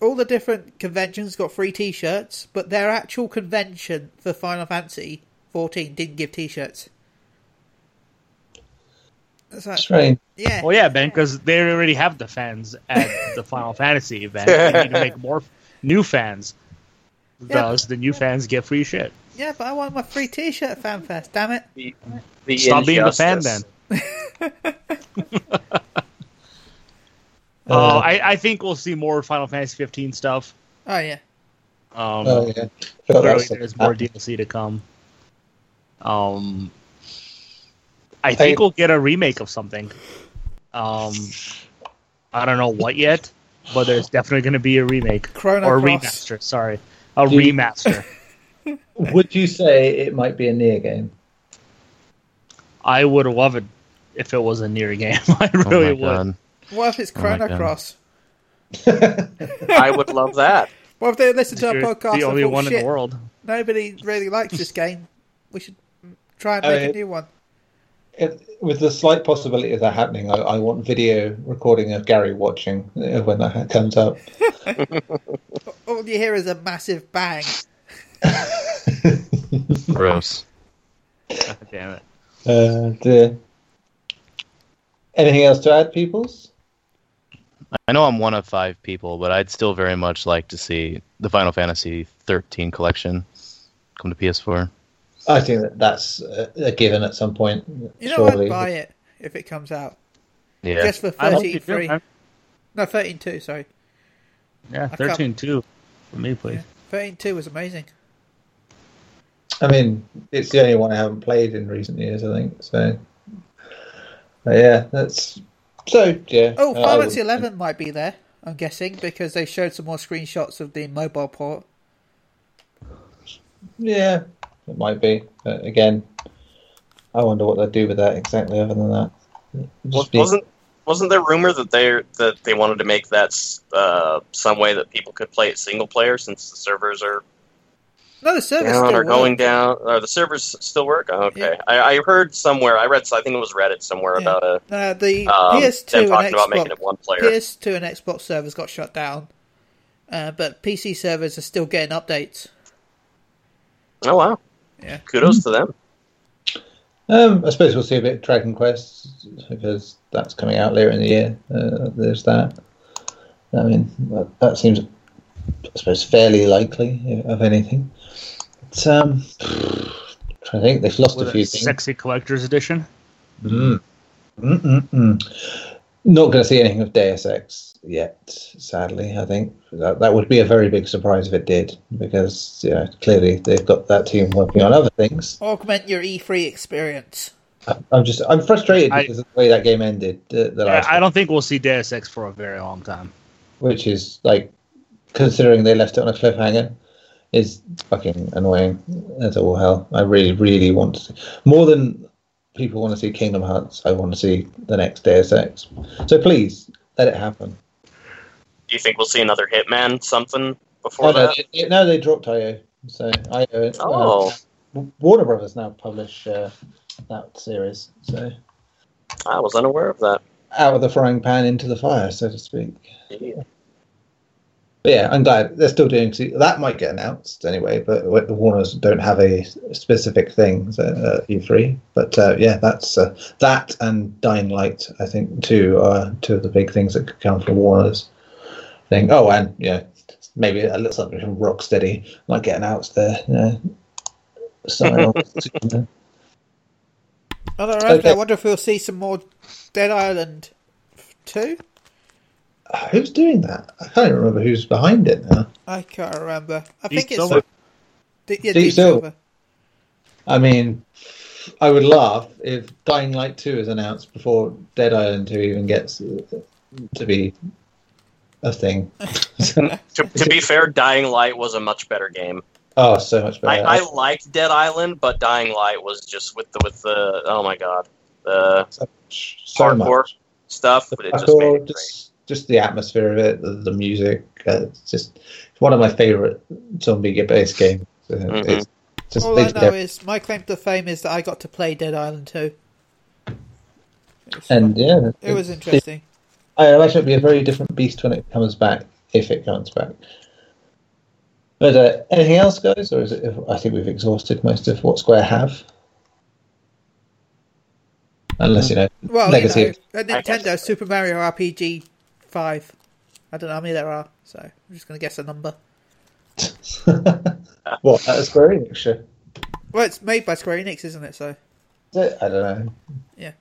all the different conventions got free T-shirts, but their actual convention for Final Fantasy 14 didn't give T-shirts. It's like, Strange. yeah, Well, yeah, Ben, because they already have the fans at the Final Fantasy event. They need to make more new fans. Yeah. Thus, the new fans get free shit. yeah, but I want my free T-shirt FanFest. Damn it! the, the Stop being the fan injustice. then. *laughs* Uh, Uh, I, I think we'll see more Final Fantasy 15 stuff. Oh yeah, Um, oh yeah. Forgot there's more DLC to come. Um, I I- think we'll get a remake of something. Um, I don't know what yet, but there's definitely going to be a remake Chrono or Cross. remaster. Sorry, a Do you- remaster. *laughs* Would you say it might be a NieR game? I would love it if it was a NieR game. *laughs* I Oh really my would. god. what if it's Oh Chrono God. Cross? *laughs* I would love that. What if they listen to our You're podcast? the only thought, one in the world. Nobody really likes this game. We should try and I make mean- a new one. It, with the slight possibility of that happening, I, I want video recording of Gary watching uh, when that comes up. *laughs* All you hear is a massive bang. *laughs* Gross. God damn it. Uh, dear. Anything else to add, peoples? I know I'm one of five people, but I'd still very much like to see the Final Fantasy 13 collection come to PS4. I think that that's a, a given at some point. You know, surely. I'd buy it if it comes out. Yeah. Just for I hope you 13 do, free. man. No, 13 2, sorry. Yeah, can't- 13 2 for me, please. Yeah. 13 2 was amazing. I mean, it's the only one I haven't played in recent years. I think so. But yeah, that's so. Yeah. Oh, uh, Final Fantasy 11 might be there, I'm guessing, because they showed some more screenshots of the mobile port. Yeah, it might be. But again, I wonder what they'll do with that exactly. Other than that, Was- Just be- wasn't wasn't there rumor that they that they wanted to make that uh, some way that people could play it single player since the servers are No, the servers down still or going work. down? Or the servers still work? Oh, okay, Yeah. I, I heard somewhere. I read. I think it was Reddit somewhere Yeah. about a Uh, the um, PS2 them and talking about making Xbox, it one player. PS2 and Xbox servers got shut down, uh, but PC servers are still getting updates. Oh wow! Yeah. Kudos to them. Um, I suppose we'll see a bit of Dragon Quest because that's coming out later in the year. Uh, there's that. I mean, that, that seems, I suppose, fairly likely of anything. But, um, *sighs* I think they've lost With a few a things. sexy collector's edition. Mm. Not going to see anything of Deus Ex yet, sadly. I think that, that would be a very big surprise if it did, because yeah, clearly they've got that team working on other things. Augment your E3 experience. I'm just I'm frustrated I- because of the way that game ended. Uh, the Yeah, last I don't think we'll see Deus Ex for a very long time. which is like considering they left it on a cliffhanger, is fucking annoying as all hell. I really, really want to see more than people want to see Kingdom Hearts. I want to see the next Deus Ex. So please let it happen. Do you think we'll see another Hitman something before no, that? they, no, they dropped IO. So IO. Oh. uh, Warner Brothers now publish uh, that series. So I was unaware of that. out of the frying pan into the fire, so to speak. Yeah. But yeah, I'm glad they're still doing. That might get announced anyway, but the Warners don't have a specific thing so, uh, E3. But uh, yeah, that's uh, that and Dying Light. I think two are two of the big things that could come from Warners. Thing. Oh, and yeah, maybe a little something from Rocksteady might get announced there. Yeah. So, Other than that, Okay. I wonder if we'll see some more Dead Island 2? who's doing that? I can't even remember who's behind it now. I can't remember. I Deep think it's. Silver. D- yeah, Deep Deep Silver. Silver. I mean, I would laugh if Dying Light 2 is announced before Dead Island 2 even gets to be a thing. *laughs* To, to be fair, Dying Light was a much better game. oh, so much I, better. I liked Dead Island, but Dying Light was just with the with the oh my god the so, so hardcore much. stuff. The But it just made parkour, it great. just, just the atmosphere of it, the, the music. Uh, it's just it's one of my favorite zombie-based games. Uh, Mhm. It's just All I know everything. is my claim to fame is that I got to play Dead Island 2. And fun. yeah, it was interesting. I imagine it'll be a very different beast when it comes back, if it comes back. But uh, anything else, guys, or is it? I think we've exhausted most of what Square have, unless you know. Well, Legacy you know, Nintendo, Super Mario RPG 5. I don't know how many there are, so I'm just going to guess a number. *laughs* what at Square Enix show? Well, it's made by Square Enix, isn't it? So Is it? I don't know. Yeah.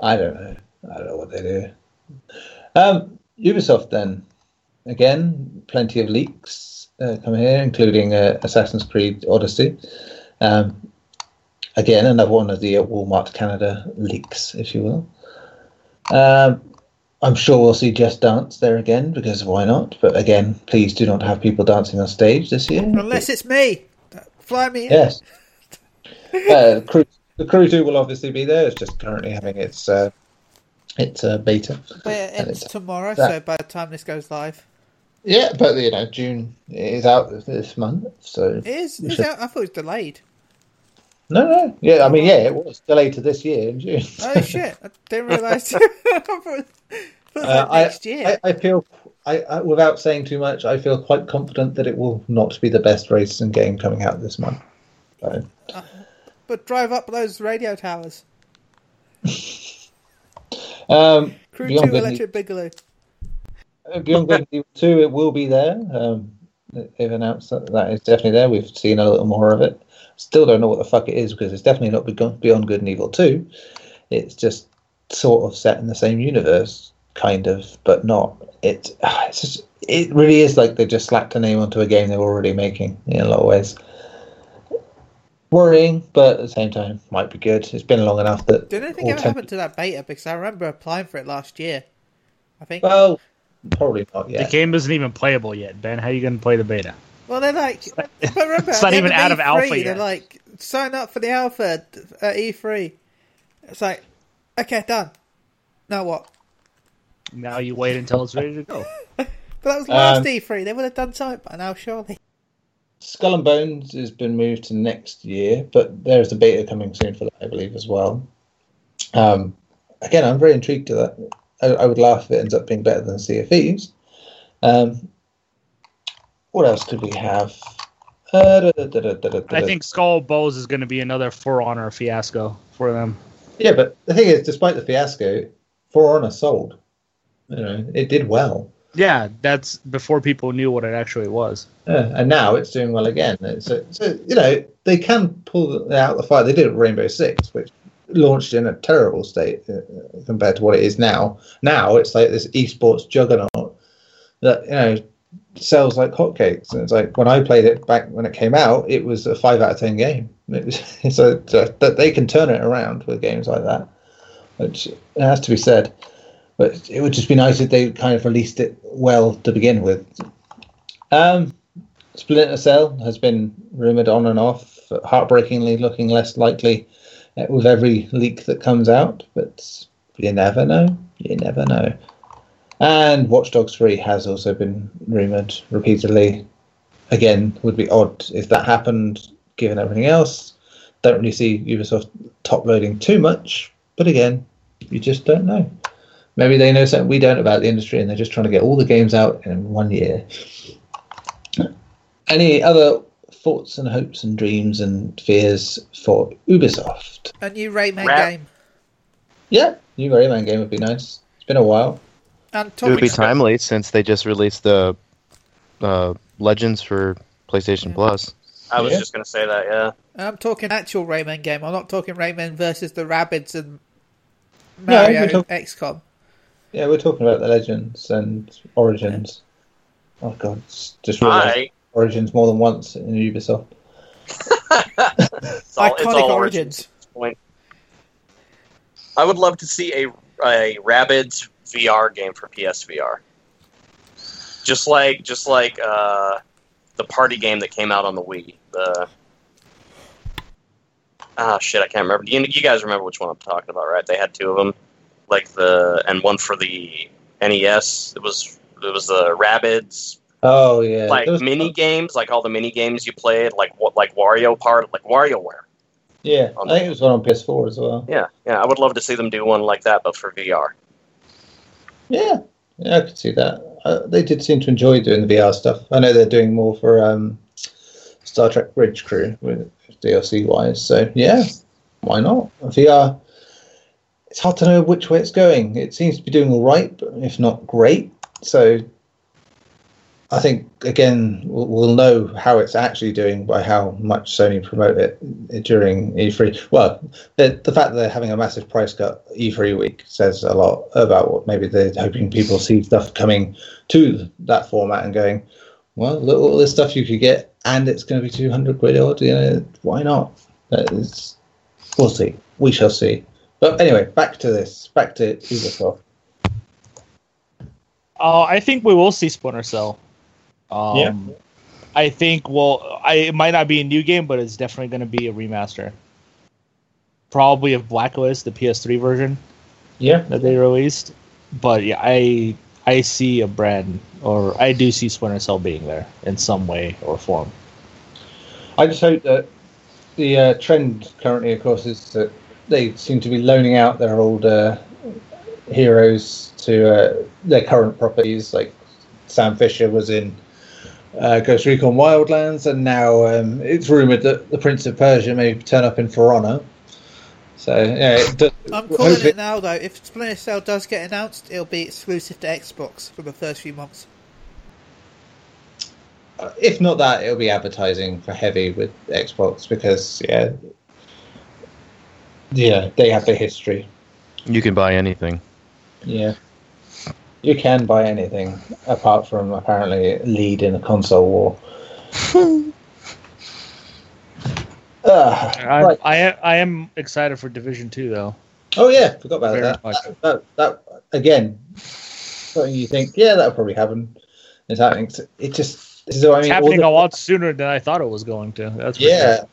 I don't know. I don't know what they do. Um, Ubisoft then, again, plenty of leaks uh, coming here, including uh, Assassin's Creed Odyssey. Um, again, another one of the uh, Walmart Canada leaks, if you will. Um, I'm sure we'll see Just Dance there again because why not? But again, please do not have people dancing on stage this year. unless it's me, fly me in. Yes. *laughs* uh, crew, the crew two will obviously be there. It's just currently having its uh, its uh, beta. But it ends it's- tomorrow, that- so by the time this goes live, Yeah, but you know, June is out this month, so it is. It's should- out, I thought it was delayed. no, no, yeah. I mean, yeah, it was delayed to this year in June. Oh *laughs* shit! I didn't realise. *laughs* I thought it was Uh, next year. I, I feel, I, I, without saying too much, I feel quite confident that it will not be the best racing game coming out this month. So, but drive up those radio towers. *laughs* um, Crew Beyond Two Good Electric Boogaloo. Uh, Beyond Good and Evil 2, it will be there. Um, they've announced that that is definitely there. We've seen a little more of it. Still don't know what the fuck it is because it's definitely not Beyond Beyond Good and Evil 2. It's just sort of set in the same universe, kind of, but not. It, *sighs* it's just, it really is like they just slapped a name onto a game they were already making in a lot of ways. Worrying, but at the same time, might be good. It's been long enough that. Did anything ever ten- happen to that beta? Because I remember applying for it last year. I think. Well, probably not The game isn't even playable yet, Ben. How are you going to play the beta? Well, they're like, *laughs* but remember, It's not even out of E3, alpha They're like, sign up for the alpha at E3. It's like, okay, done. Now what? Now you wait until it's ready to go. *laughs* But that was last Um, E3. They would have done something by now, surely. Skull and Bones has been moved to next year, but there's a beta coming soon for that, I believe, as well. Um, again, I'm very intrigued to that. I, I would laugh if it ends up being better than Sea of Thieves. Um, what else could we have? Uh, da, da, da, I think Skull Bows is going to be another For Honor fiasco for them. Yeah, but the thing is, despite the fiasco, For Honor sold. You know, it did well. Yeah, that's before people knew what it actually was. Yeah, and now it's doing well again. So, so you know they can pull out the fire. They did Rainbow Six, which launched in a terrible state uh, compared to what it is now. Now it's like this esports juggernaut that you know sells like hotcakes. And it's like when I played it back when it came out, it was a five out of ten game. Was, *laughs* so, so that they can turn it around with games like that, which has to be said. But it would just be nice if they kind of released it well to begin with. Um, Splinter Cell has been rumored on and off, heartbreakingly looking less likely uh, with every leak that comes out, but you never know. You never know. And Watch Dogs 3 has also been rumored repeatedly. Again, would be odd if that happened given everything else. Don't really see Ubisoft top loading too much, but again, you just don't know. Maybe they know something we don't about the industry and they're just trying to get all the games out in one year. Any other thoughts and hopes and dreams and fears for Ubisoft? A new Rayman Rap. game. Yeah, new Rayman game would be nice. It's been a while. And It would be talking, timely since they just released the uh, Legends for PlayStation Yeah. Plus. I was Yeah. just gonna say that. Yeah. I'm talking actual Rayman game. I'm not talking Rayman versus the Rabbids and No, Mario we're talk- XCOM. Yeah, we're talking about the Legends and Origins. Oh god, it's just realised I Origins more than once in Ubisoft. It's all, it's Iconic all origins. point. I would love to see a a Rabbids VR game for PSVR. Just like just like uh, the party game that came out on the Wii. The ah shit, I can't remember. You, you guys remember which one I'm talking about, right? They had two of them, like the and one for the NES. It was it was the Rabbids Oh yeah, like mini games, like all the mini games you played, like what like Wario part, like WarioWare. Yeah, I think it was one on PS4 as well. Yeah, yeah, I would love to see them do one like that, but for VR. Yeah, yeah, I could see that. Uh, they did seem to enjoy doing the VR stuff. I know they're doing more for um, Star Trek Bridge Crew with DLC wise. So yeah, why not VR? It's hard to know which way it's going. It seems to be doing all right, but if not great. So I think again we'll, we'll know how it's actually doing by how much Sony promote it during E3. Well, the, the fact that they're having a massive price cut E3 week says a lot about what maybe they're hoping people see stuff coming to that format and going, well, look all this stuff you could get, and it's going to be 200 quid odd. You know, why not? That is, we'll see. We shall see. But anyway, back to this. Back to Ubisoft. Uh, I think we will see Splinter Cell. Um, Yeah. I think well, I it might not be a new game, but it's definitely going to be a remaster. Probably of Blacklist, the PS3 version Yeah, that they released. But yeah, I I see a brand, or I do see Splinter Cell being there in some way or form. I just hope that the uh, trend currently, of course, is that they seem to be loaning out their old uh, heroes to uh, their current properties. Like Sam Fisher was in uh, Ghost Recon Wildlands, and now um, it's rumored that the Prince of Persia may turn up in For Honor. So yeah, it does, I'm calling hopefully- it now, though. If Splinter Cell does get announced, it'll be exclusive to Xbox for the first few months. if not that, it'll be advertising for heavy with Xbox because yeah, yeah, they have the history. You can buy anything. Yeah. You can buy anything apart from apparently lead in a console war. *laughs* Ah, I, right. I I am excited for Division Two though. Oh yeah, forgot about that. That, that. That again, something you think, yeah, that'll probably happen. It's happening. It just this is I mean. all happening the- a lot sooner than I thought it was going to. That's for yeah, sure.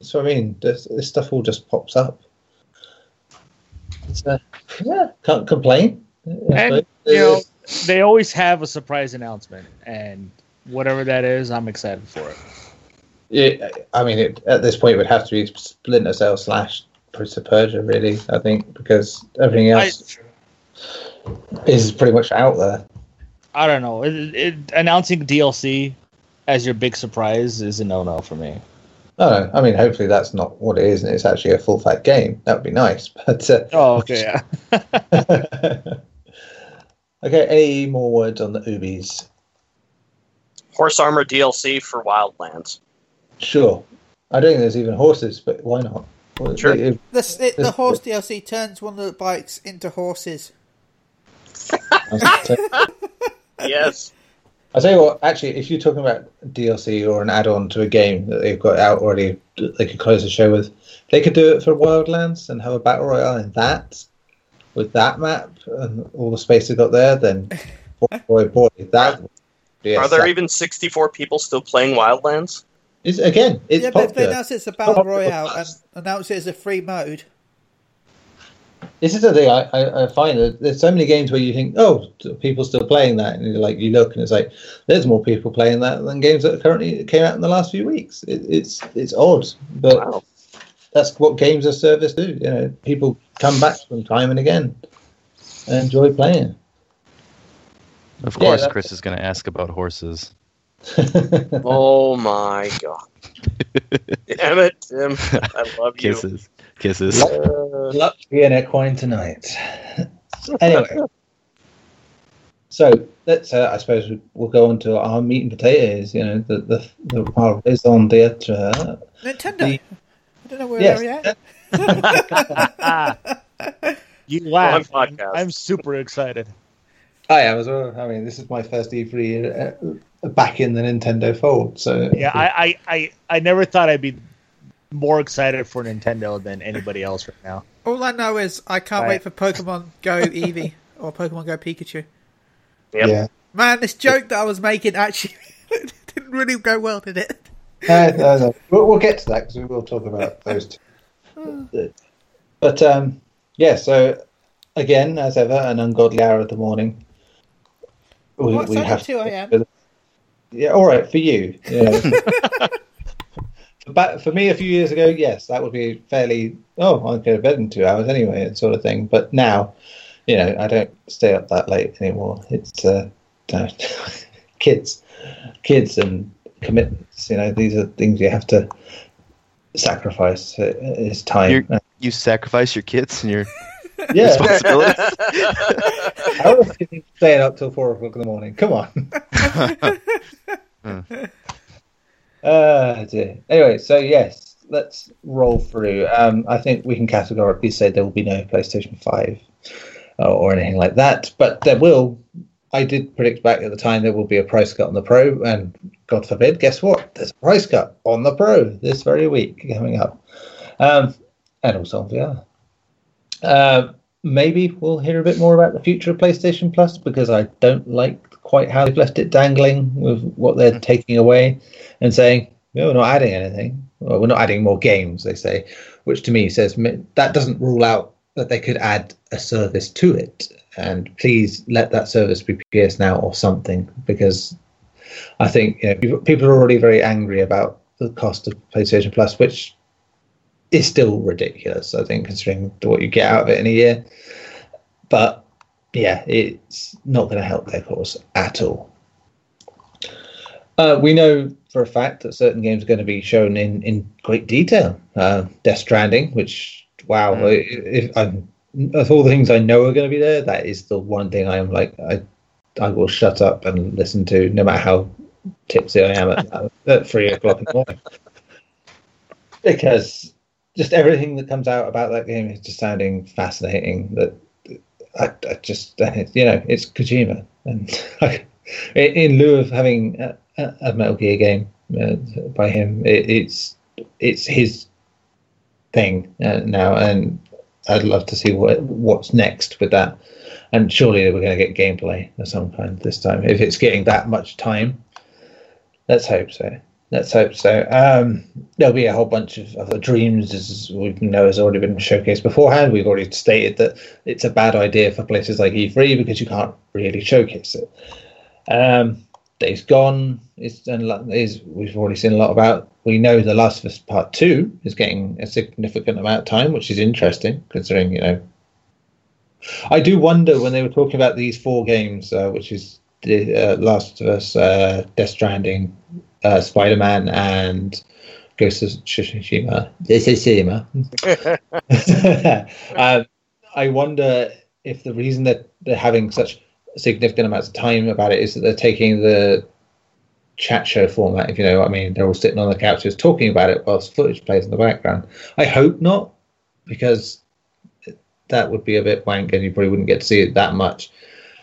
that's what I mean. This, this stuff all just pops up. Uh, yeah, can't complain. And, you know, they always have a surprise announcement, and whatever that is, I'm excited for it. Yeah, I mean, it, at this point, it would have to be Splinter Cell slash Prince of Persia, really. I think because everything I, else is pretty much out there. I don't know. It, it, announcing DLC as your big surprise is a no-no for me. Oh, I mean, hopefully that's not what it is, and it's actually a full fat game. That would be nice. *laughs* But uh, Oh, okay. Yeah. *laughs* okay, any more words on the Ubies? Horse Armor DLC for Wildlands. Sure. I don't think there's even horses, but why not? Well, Sure. if- The, it, the horse DLC turns one of the bikes into horses. *laughs* Yes. I tell you what, actually, if you're talking about DLC or an add-on to a game that they've got out already, they could close the show with. They could do it for Wildlands and have a battle royale in that, with that map and all the space they've got there. Then, *laughs* boy, boy, boy that. would be a Are there sa- even 64 people still playing Wildlands? It's, again, it's yeah, but if they popular. announce it's a battle royale and announce it as a free mode, This is the thing I, I, I find that there's so many games where you think, oh, people still playing that, and you're like, you look and it's like, there's more people playing that than games that currently came out in the last few weeks. It, it's it's odd, but Wow. that's what games as service do. You know, people come back from time and again and enjoy playing. Of course, that- Chris is going to ask about horses. *laughs* Oh my god. *laughs* Damn it, Tim. I love you. Kisses. Kisses. Luck to be an equine tonight. *laughs* anyway, so let's. Uh, I suppose we- we'll go on to our meat and potatoes. You know, the the the our raison d'être. Nintendo. The- I don't know where Yes. they're at. *laughs* you Fun laugh. podcast. I'm super excited. I am as well. I mean, this is my first E3 uh, back in the Nintendo fold. So Yeah, I, I, I, I never thought I'd be more excited for Nintendo than anybody else right now. All I know is I can't Right. wait for Pokemon Go Eevee or Pokemon Go Pikachu. Yep. yeah. Man, this joke that I was making actually *laughs* didn't really go well, did it? No, no, no. We'll, we'll get to that because we will talk about those two. *sighs* But um, yeah, so again, as ever, an ungodly hour of the morning. We, What's we that have 2 a.m.? Yeah, all right for you. Yeah. *laughs* for, ba- for me, a few years ago, yes, that would be fairly. Oh, I'll go to bed in two hours anyway, sort of thing. But now, you know, I don't stay up that late anymore. It's uh, *laughs* kids, kids, and commitments. You know, these are things you have to sacrifice. It's time. You're- You sacrifice your kids and your *laughs* yeah. responsibilities. How else can you stay up till four o'clock in the morning? Come on. *laughs* Uh, dear. Anyway, so yes, let's roll through. Um, I think we can categorically say there will be no PlayStation 5 uh, or anything like that, but there will. I did predict back at the time there will be a price cut on the Pro, and God forbid, guess what? There's a price cut on the Pro this very week coming up, um, and also on VR. Um, maybe we'll hear a bit more about the future of PlayStation Plus because I don't like quite how they've left it dangling with what they're mm. taking away and saying, no, we're not adding anything. Well, we're not adding more games, they say, which to me says that doesn't rule out that they could add a service to it. And please let that service be PS Now or something, because I think you know, people- people are already very angry about the cost of PlayStation Plus, which is still ridiculous, I think, considering what you get out of it in a year. But yeah, it's not going to help their cause at all. Uh, we know for a fact that certain games are going to be shown in, in great detail. Uh, Death Stranding, which wow, if I'm, of all the things I know are going to be there, that is the one thing I am like I I will shut up and listen to, no matter how tipsy I am at, *laughs* at three o'clock in the morning, because just everything that comes out about that game is just sounding fascinating. That I, I just *laughs* you know it's Kojima, and *laughs* in, in lieu of having a, a Metal Gear game uh, by him, it, it's it's his thing uh, now, and I'd love to see what what's next with that. And surely we're going to get gameplay of some kind this time. If it's getting that much time, let's hope so. Let's hope so. Um, there'll be a whole bunch of other dreams, as we know has already been showcased beforehand. We've already stated that it's a bad idea for places like E3 because you can't really showcase it. Um, Days Gone is, is we've already seen a lot about. We know The Last of Us Part Two is getting a significant amount of time, which is interesting considering you know. I do wonder when they were talking about these four games, uh, which is the uh, Last of Us, uh, Death Stranding, uh, Spider Man, and Ghost of Tsushima. Tsushima. *laughs* *laughs* um, I wonder if the reason that they're having such significant amounts of time about it is that they're taking the chat show format, if you know what I mean. They're all sitting on the couches talking about it whilst footage plays in the background. I hope not, because that would be a bit wank and you probably wouldn't get to see it that much.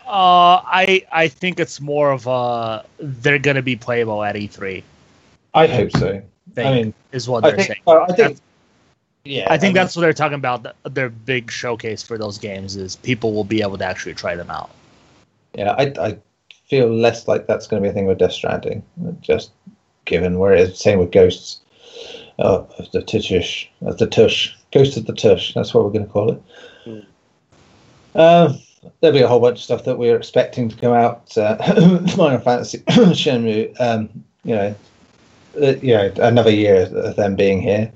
Uh, I I think it's more of a they're gonna be playable at E3. I hope so. Thing, I mean, is what I they're think, saying. well, I think, That's- yeah, I think mean, that's what they're talking about. Their big showcase for those games is people will be able to actually try them out. Yeah, I, I feel less like that's going to be a thing with Death Stranding, just given where it is. Same with Ghosts uh, of the Tush, of the Tush, Ghost of the Tush. That's what we're going to call it. Hmm. Um, there'll be a whole bunch of stuff that we're expecting to come out. Uh, *coughs* Final Fantasy, *coughs* Shenmue. Um, you know, uh, you know, another year of them being here.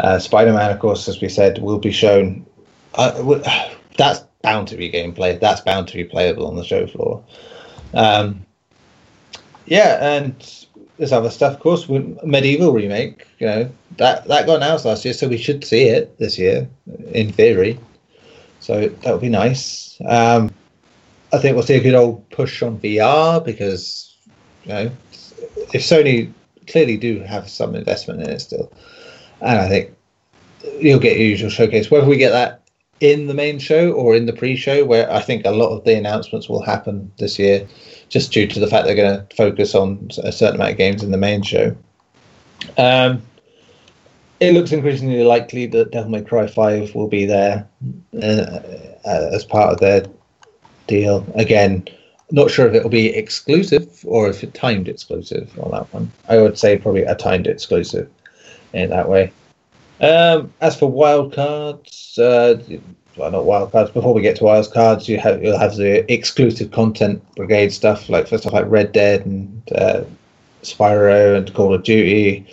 Uh, Spider-Man, of course, as we said, will be shown. Uh, *sighs* that's bound to be gameplay. That's bound to be playable on the show floor. Um, yeah, and there's other stuff, of course. MediEvil remake, you know, that that got announced last year, so we should see it this year, in theory. So that would be nice. Um, I think we'll see a good old push on VR because, you know, if Sony clearly do have some investment in it still, and I think you'll get your usual showcase. Whether we get that in the main show or in the pre-show, where I think a lot of the announcements will happen this year, just due to the fact they're going to focus on a certain amount of games in the main show. Um, it looks increasingly likely that Devil May Cry 5 will be there uh, uh, as part of their deal. Again, not sure if it'll be exclusive or if it timed exclusive on that one. I would say probably a timed exclusive in that way. Um, as for wildcards, uh, well, not wildcards. Before we get to wildcards, you have you'll have the exclusive content brigade stuff, like for stuff like Red Dead and uh, Spyro and Call of Duty.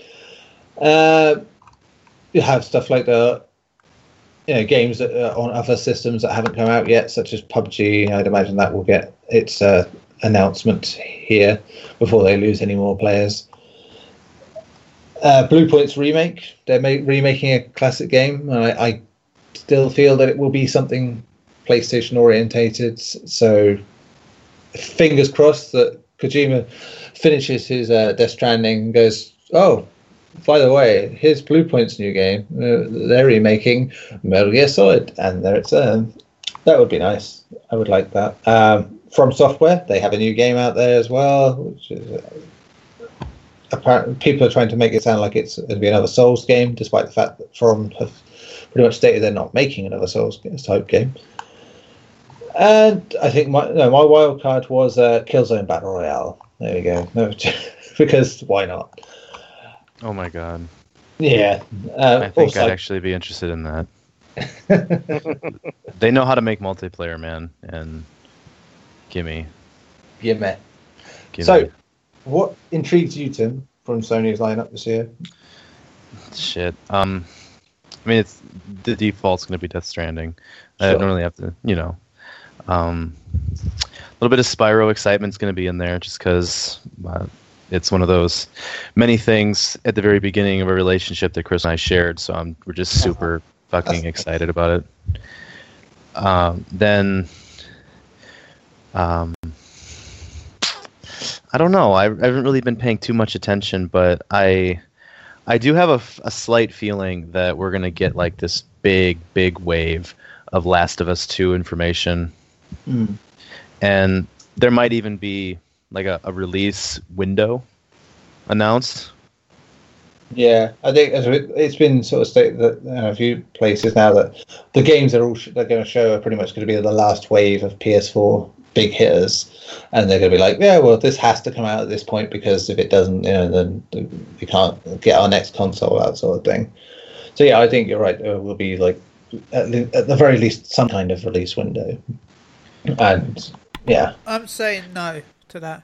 Uh, have stuff like the you know games that are on other systems that haven't come out yet, such as PUBG. I'd imagine that will get its uh, announcement here before they lose any more players. Uh, Bluepoint's remake. They're ma- remaking a classic game. I, I still feel that it will be something PlayStation orientated. So fingers crossed that Kojima finishes his uh, Death Stranding and goes, oh, by the way, here's Bluepoint's new game. Uh, they're remaking Metal Gear Solid, and there it's um, that would be nice. I would like that. Um, From Software, they have a new game out there as well, which is uh, apparently people are trying to make it sound like it's going to be another Souls game, despite the fact that From have pretty much stated they're not making another Souls type game. And I think my no, my wild card was uh, Killzone Battle Royale. There we go. No, *laughs* because why not? Oh my god. Yeah. Uh, I think also- I'd actually be interested in that. *laughs* They know how to make multiplayer, man, and gimme, mate. gimme. So, what intrigues you, Tim, from Sony's lineup this year? shit. Um, I mean, it's the default's going to be Death Stranding. I don't really have to, you know. Um, a little bit of Spyro excitement's going to be in there, just because uh, it's one of those many things at the very beginning of a relationship that Chris and I shared. So I'm we're just super fucking excited about it. Um, then, um, I don't know. I, I haven't really been paying too much attention, but I. I do have a slight feeling that we're gonna get like this big, big wave of Last of Us Two information, Hmm. and there might even be like a, a release window announced. Yeah, I think it- it's been sort of stated that in a few places now that the games that are all sh- they're going to show are pretty much going to be the last wave of PS4 big hitters, and they're going to be like, yeah, well, this has to come out at this point because if it doesn't, you know, then we can't get our next console out, sort of thing. So yeah, I think you're right. There will be like at, le- at the very least some kind of release window, and yeah, I'm saying no to that.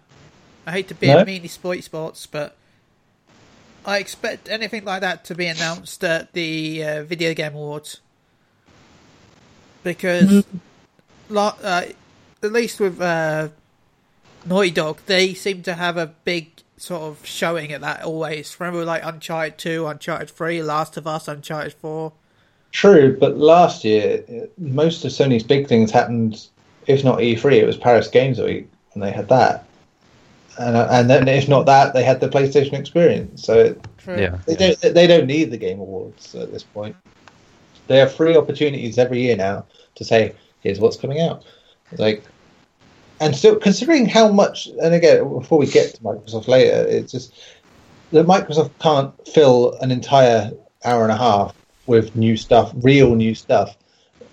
I hate to be No? a meanie sporty sports, but I expect anything like that to be announced at the uh, Video Game Awards. Because, lo- uh, at least with uh, Naughty Dog, they seem to have a big sort of showing at that always. Remember, like Uncharted 2, Uncharted 3, Last of Us, Uncharted 4. True, but last year most of Sony's big things happened. If not E3, it was Paris Games Week, and they had that. And uh, and then if not that, they had the PlayStation Experience. So it, True. Yeah, they don't they don't need the Game Awards at this point. They have free opportunities every year now to say, "Here's what's coming out." Like, and still considering how much. And again, before we get to Microsoft later, it's just that Microsoft can't fill an entire hour and a half with new stuff, real new stuff.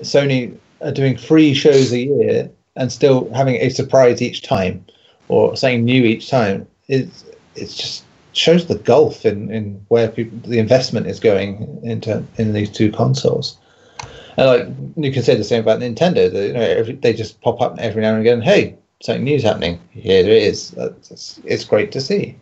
Sony are doing three shows a year and still having a surprise each time, or saying new each time. It's it's just shows the gulf in, in where people, the investment is going into in these two consoles. And like you can say the same about Nintendo. They, you know, every, they just pop up every now and again. Hey, something new's happening. Here it is. It's, it's great to see.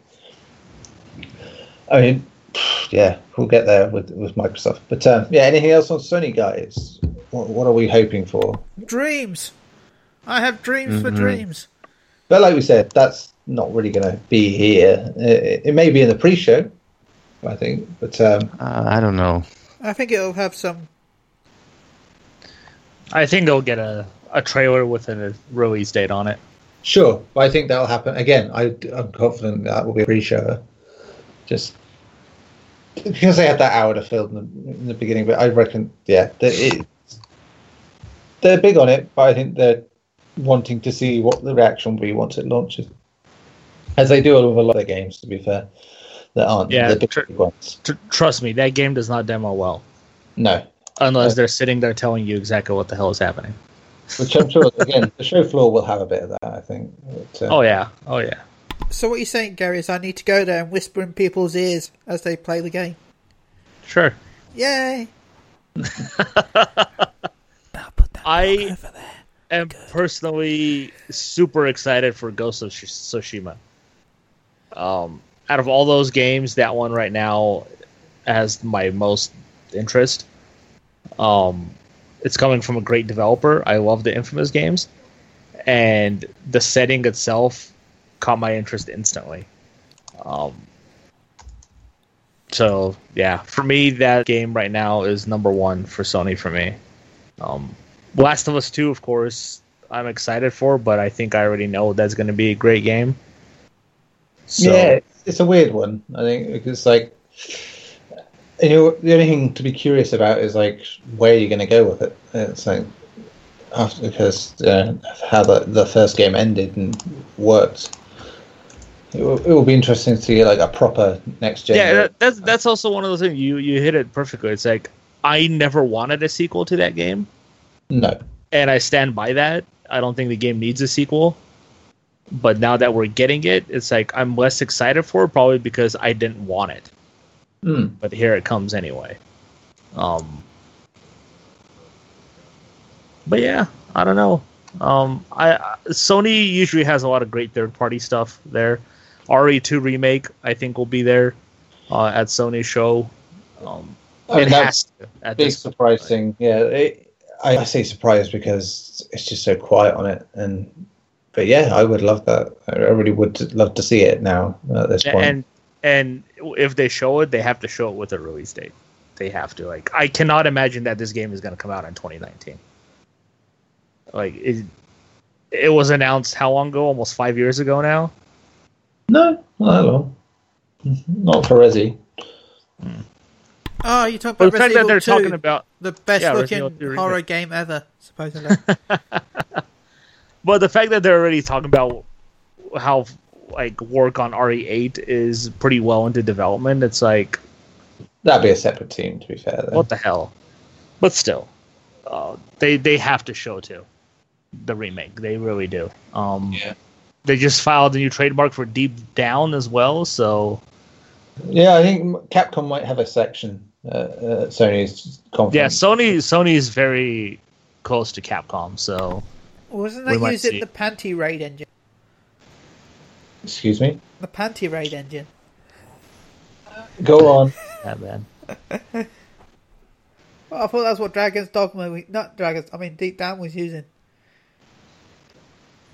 I mean, *sighs* yeah, we'll get there with with Microsoft. But um, yeah, anything else on Sony, guys? What, what are we hoping for? Dreams! I have dreams for Mhm. dreams. But like we said, that's not really going to be here. It, it may be in the pre-show, I think. But um, uh, I don't know. I think it'll have some. I think they'll get a, a trailer with a release date on it. Sure, but I think that'll happen again. I, I'm confident that will be a pre-show. Just because they had that hour to fill in the, in the beginning, but I reckon, yeah, that it, they're big on it, but I think they're wanting to see what the reaction will be once it launches, as they do with a lot of games. To be fair, that aren't Yeah, the big tr- ones. Tr- trust me, that game does not demo well No, unless Uh, they're sitting there telling you exactly what the hell is happening. which I'm sure again the show floor will have a bit of that. I think. But, uh, Oh yeah, oh yeah. So what you're saying, Gary, is I need to go there and whisper in people's ears as they play the game. Sure. Yay! *laughs* Now put that I- block over there. am personally super excited for Ghost of Tsushima. Um, out of all those games, that one right now has my most interest. Um, it's coming from a great developer. I love the Infamous games, and the setting itself caught my interest instantly. Um, so yeah, for me, that game right now is number one for Sony for me. Um, Last of Us 2, of course, I'm excited for, but I think I already know that's going to be a great game. So, yeah, it's a weird one. I think because like, you know, the only thing to be curious about is like where you're going to go with it. It's like after because uh, how the the first game ended and worked. It will, it will be interesting to see like a proper next gen. yeah, that, that's that's also one of those things. You you hit it perfectly. It's like I never wanted a sequel to that game, no, and I stand by that. I don't think the game needs a sequel. But now that we're getting it, it's like I'm less excited for it, probably because I didn't want it. Hmm. But here it comes anyway. Um, but yeah, I don't know. Um, I Sony usually has a lot of great third party stuff there. RE2 remake, I think, will be there uh, at Sony show. Um, I mean, it has to at big this point. Yeah, it, I, I say surprise because it's just so quiet on it. And but yeah, I would love that. I I really would love to see it now at this point. and and if they show it, they have to show it with a release date. They have to. Like, I cannot imagine that this game is going to come out in 2019. Like it, it was announced how long ago? Almost five years ago now. no, not that long. Not for Resi. Hmm. Oh, you talking But about the fact Resident that Evil they're 2, talking about, the best Yeah, looking Resident Evil 2 horror remake. game ever, supposedly. *laughs* but the fact that they're already talking about how like work on RE8 is pretty well into development, it's like That'd be a separate team, to be fair. Though. what the hell? But still, uh, they they have to show too the remake. They really do. Um, Yeah. They just filed a new trademark for Deep Down as well. So Yeah, I think Capcom might have a section uh, uh, Sony's conference. yeah, Sony Sony is very close to Capcom. So Wasn't We that using the Panty Raid engine? Excuse me. The Panty Raid engine. Go on. *laughs* yeah, man. Well, I thought that's what Dragon's Dogma, we- not Dragon's, I mean Deep Down was using.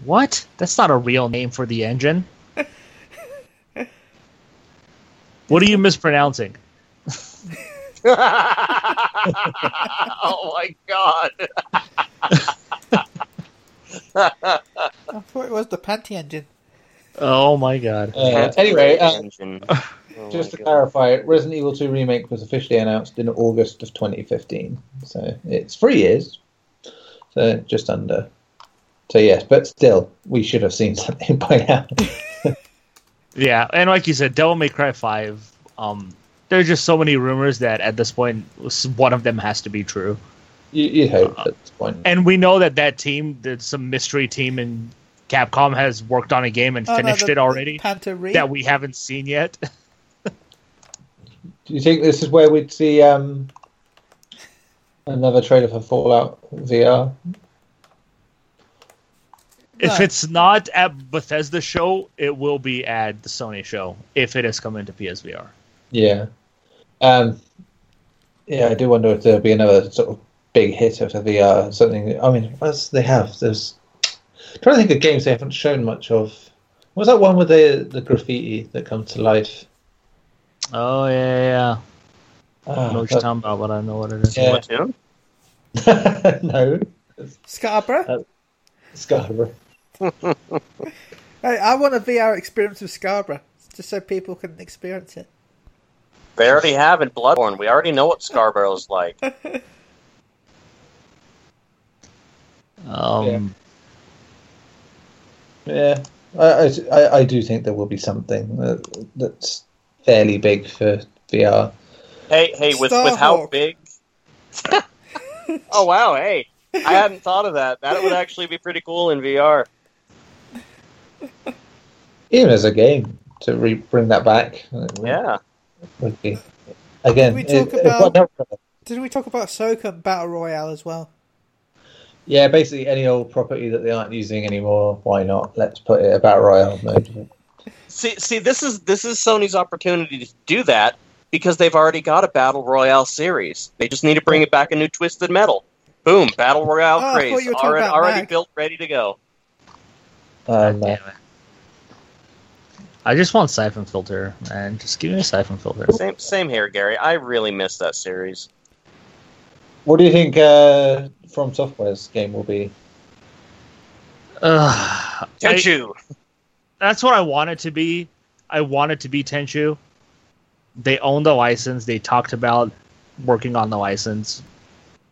What? That's not a real name for the engine. What are you mispronouncing? *laughs* oh my god! *laughs* I thought it was the Panty engine. Oh my god. Uh, anyway, uh, Engine. Oh *laughs* just to God. clarify, Resident Evil 2 Remake was officially announced in August of 2015. So it's three years. So just under. So yes, but still, we should have seen something by now. Yeah, and like you said, Devil May Cry Five. Um, there's just so many rumors that at this one of them has to be true. you, you'd hope at this point. And we know that that team, there's some mystery team in Capcom, has worked on a game and Oh, no, finished the- it already the Panta Rhei. that we haven't seen yet. *laughs* Do you think this is where we'd see um, another trailer for Fallout VR? If it's not at Bethesda show, it will be at the Sony show if it is coming to PSVR. Yeah. Um, yeah, I do wonder if there'll be another sort of big hit of the VR. Something. I mean, as they have. There's. I'm trying to think of games they haven't shown much of. What was that one with the the graffiti that come to life? Oh yeah, yeah. I Ah, don't know what you're talking about, but I know what it is. Yeah. *laughs* No, Scarborough? Scarborough. *laughs* Hey, I want a VR experience with Scarborough, just so people can experience it. They already have in Bloodborne. We already know what Scarborough's *laughs* like. Um, Yeah, I, I, I do think there will be something that, that's fairly big for VR. Hey, hey, with with how big? *laughs* oh wow, hey, I hadn't thought of that. That would actually be pretty cool in VR. *laughs* Even as a game to re- bring that back, Yeah. would be again. Did we talk it- it- about- well, Didn't we talk about Soka Battle Royale as well? yeah, basically any old property that they aren't using anymore, why not? Let's put it a battle royale mode. See, see, this is this is Sony's opportunity to do that because they've already got a battle royale series. They just need to bring it back a new Twisted Metal. Boom, battle royale Oh, craze you were talking already, already built, ready to go. Um, damn it. I just want Siphon Filter, man. Just give me a Siphon Filter. Same, same here, Gary. I really miss that series. what do you think uh, From Software's game will be? Ugh, I- Tenchu. that's what I want it to be. I want it to be Tenchu. They own the license. They talked about working on the license.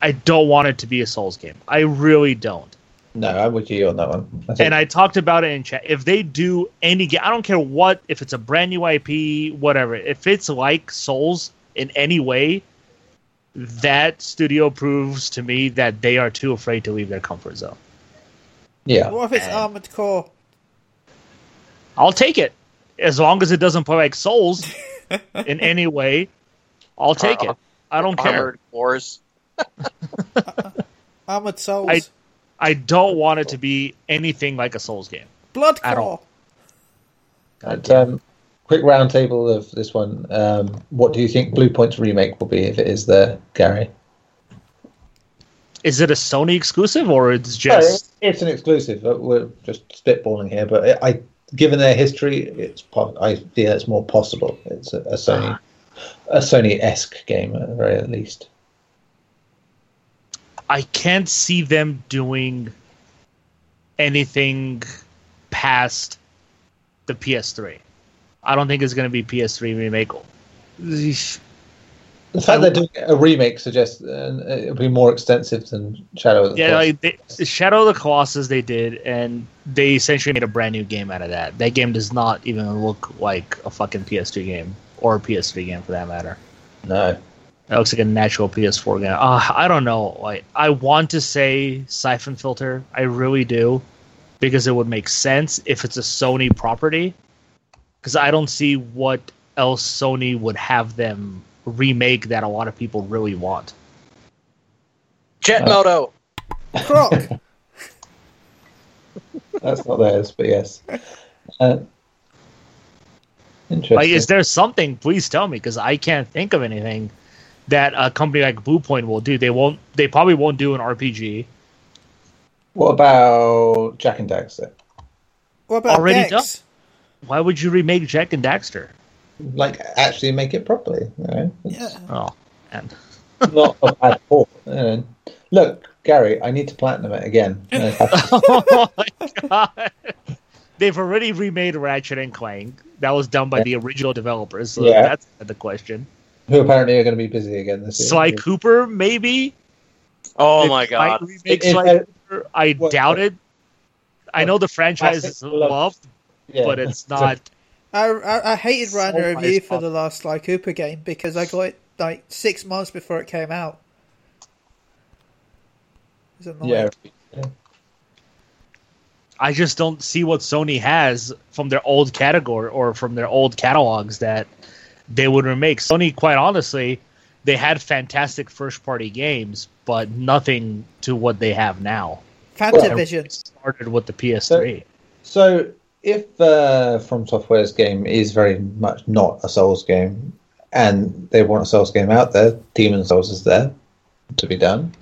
I don't want it to be a Souls game. I really don't. No, I'm with you on that one. I think, And I talked about it in chat. If they do any game, I don't care what, if it's a brand new IP, whatever. If it's like Souls in any way, that studio proves to me that they are too afraid to leave their comfort zone. yeah, What if it's Armored Core? I'll take it as long as it doesn't play like Souls *laughs* in any way. I'll take it. I don't care. Armored Wars. *laughs* Armored Souls. I- I don't want it to be anything like a Souls game. Blood at all. And, um, quick roundtable of this one. Um, what do you think Bluepoint's remake will be if it is there, Gary? Is it a Sony exclusive or it's No, just? it's an exclusive. We're just spitballing here, but I, given their history, it's I feel it's more possible. It's a, a Sony, a Sony esque game at the very least. I can't see them doing anything past the PS3. I don't think it's going to be PS3 remake. The fact they're doing a remake suggests uh, it'll be more extensive than Shadow of the Yeah, Colossus. like Shadow of the Colossus they did, and they essentially made a brand new game out of that. That game does not even look like a fucking PS2 game or a PS3 game for that matter. No, It looks like a natural PS4 game. Uh, I don't know. Like I want to say Siphon Filter. I really do, because it would make sense if it's a Sony property. Because I don't see what else Sony would have them remake that a lot of people really want. Jet Uh, Moto. Croc. *laughs* that's not theirs, but yes. Uh, interesting. Like, is there something? Please tell me, because I can't think of anything that a company like Bluepoint will do. They won't. They probably won't do an RPG. what about Jak and Daxter? What about Already Dex? Why would you remake Jak and Daxter? Like, actually make it properly. You know? Yeah. Oh, and *laughs* not a bad port. You know. Look, Gary, I need to platinum it again. *laughs* *laughs* Oh my god! They've already remade Ratchet and Clank. That was done by the original developers. So Yeah. that's the question. Who apparently are going to be busy again this year. Sly Cooper, maybe. Oh They my god. remake Sly it- Cooper. I what- doubt it. I know the franchise is Classic loved, Yeah. but it's *laughs* not. I, I, I hated writing a review for the last Sly Cooper game because I got it like six months before it came out. It was annoying. Yeah. I just don't see what Sony has from their old category or from their old catalogs that they would remake. Sony, quite honestly, they had fantastic first party games, but nothing to what they have now. Fantavision. Started with the PS3. So, if uh, From Software's game is very much not a Souls game, and they want a Souls game out there, Demon Souls is there to be done.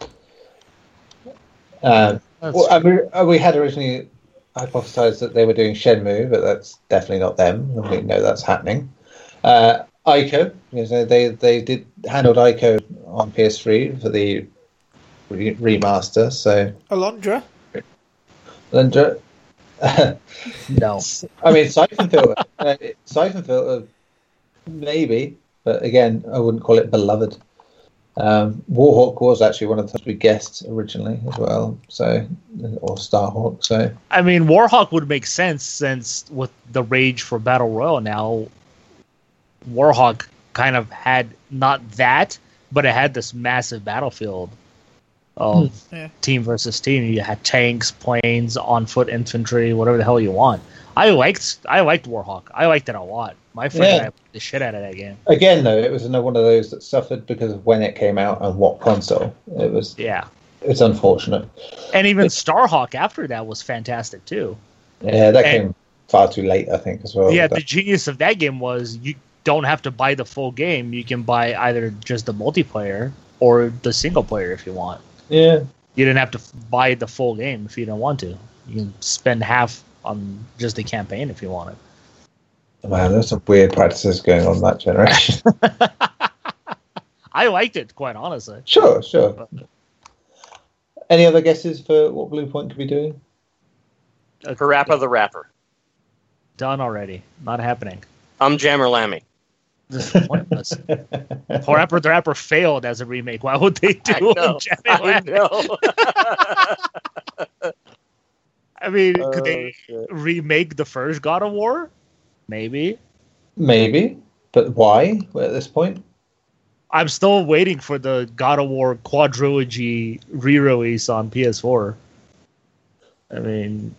Um, well, I mean, uh, we had originally hypothesized that they were doing Shenmue, but that's definitely not them, and we know that's happening. Uh, Ico, you know, they they did handled Ico on PS3 for the re- remaster, so Alundra. then. *laughs* no. *laughs* I mean, Siphon Filter. uh, Siphon Filter, maybe, but again, I wouldn't call it beloved. Um, Warhawk was actually one of the times we guessed originally as well, so or Starhawk. So I mean, Warhawk would make sense since with the rage for Battle Royale now, Warhawk kind of had not that, but it had this massive battlefield of hmm. Yeah. team versus team. You had tanks, planes, on foot infantry, whatever the hell you want. I liked I liked Warhawk. I liked it a lot. My friend Yeah. and I played the shit out of that game. again, though, it was another one of those that suffered because of when it came out and what console. It was Yeah. it's unfortunate. And even Starhawk after that was fantastic too. Yeah, that And- came far too late, I think, as well. yeah, But- the genius of that game was you don't have to buy the full game. You can buy either just the multiplayer or the single player if you want. yeah, You didn't have to buy the full game if you don't want to. You can spend half on just the campaign if you want it. man, there's some weird practices going on that generation. *laughs* *laughs* I liked it quite honestly. sure, sure. Any other guesses for what Bluepoint could be doing? Parappa the Rapper. Done already. Not happening. I'm Jammer Lammy. This is pointless. *laughs* Rapper the Rapper failed as a remake. Why would they do I know. I *laughs* know. I mean, could they Oh, shit. remake the first God of War? Maybe. Maybe, but why at this point? I'm still waiting for the God of War quadrilogy re-release on PS4. I mean,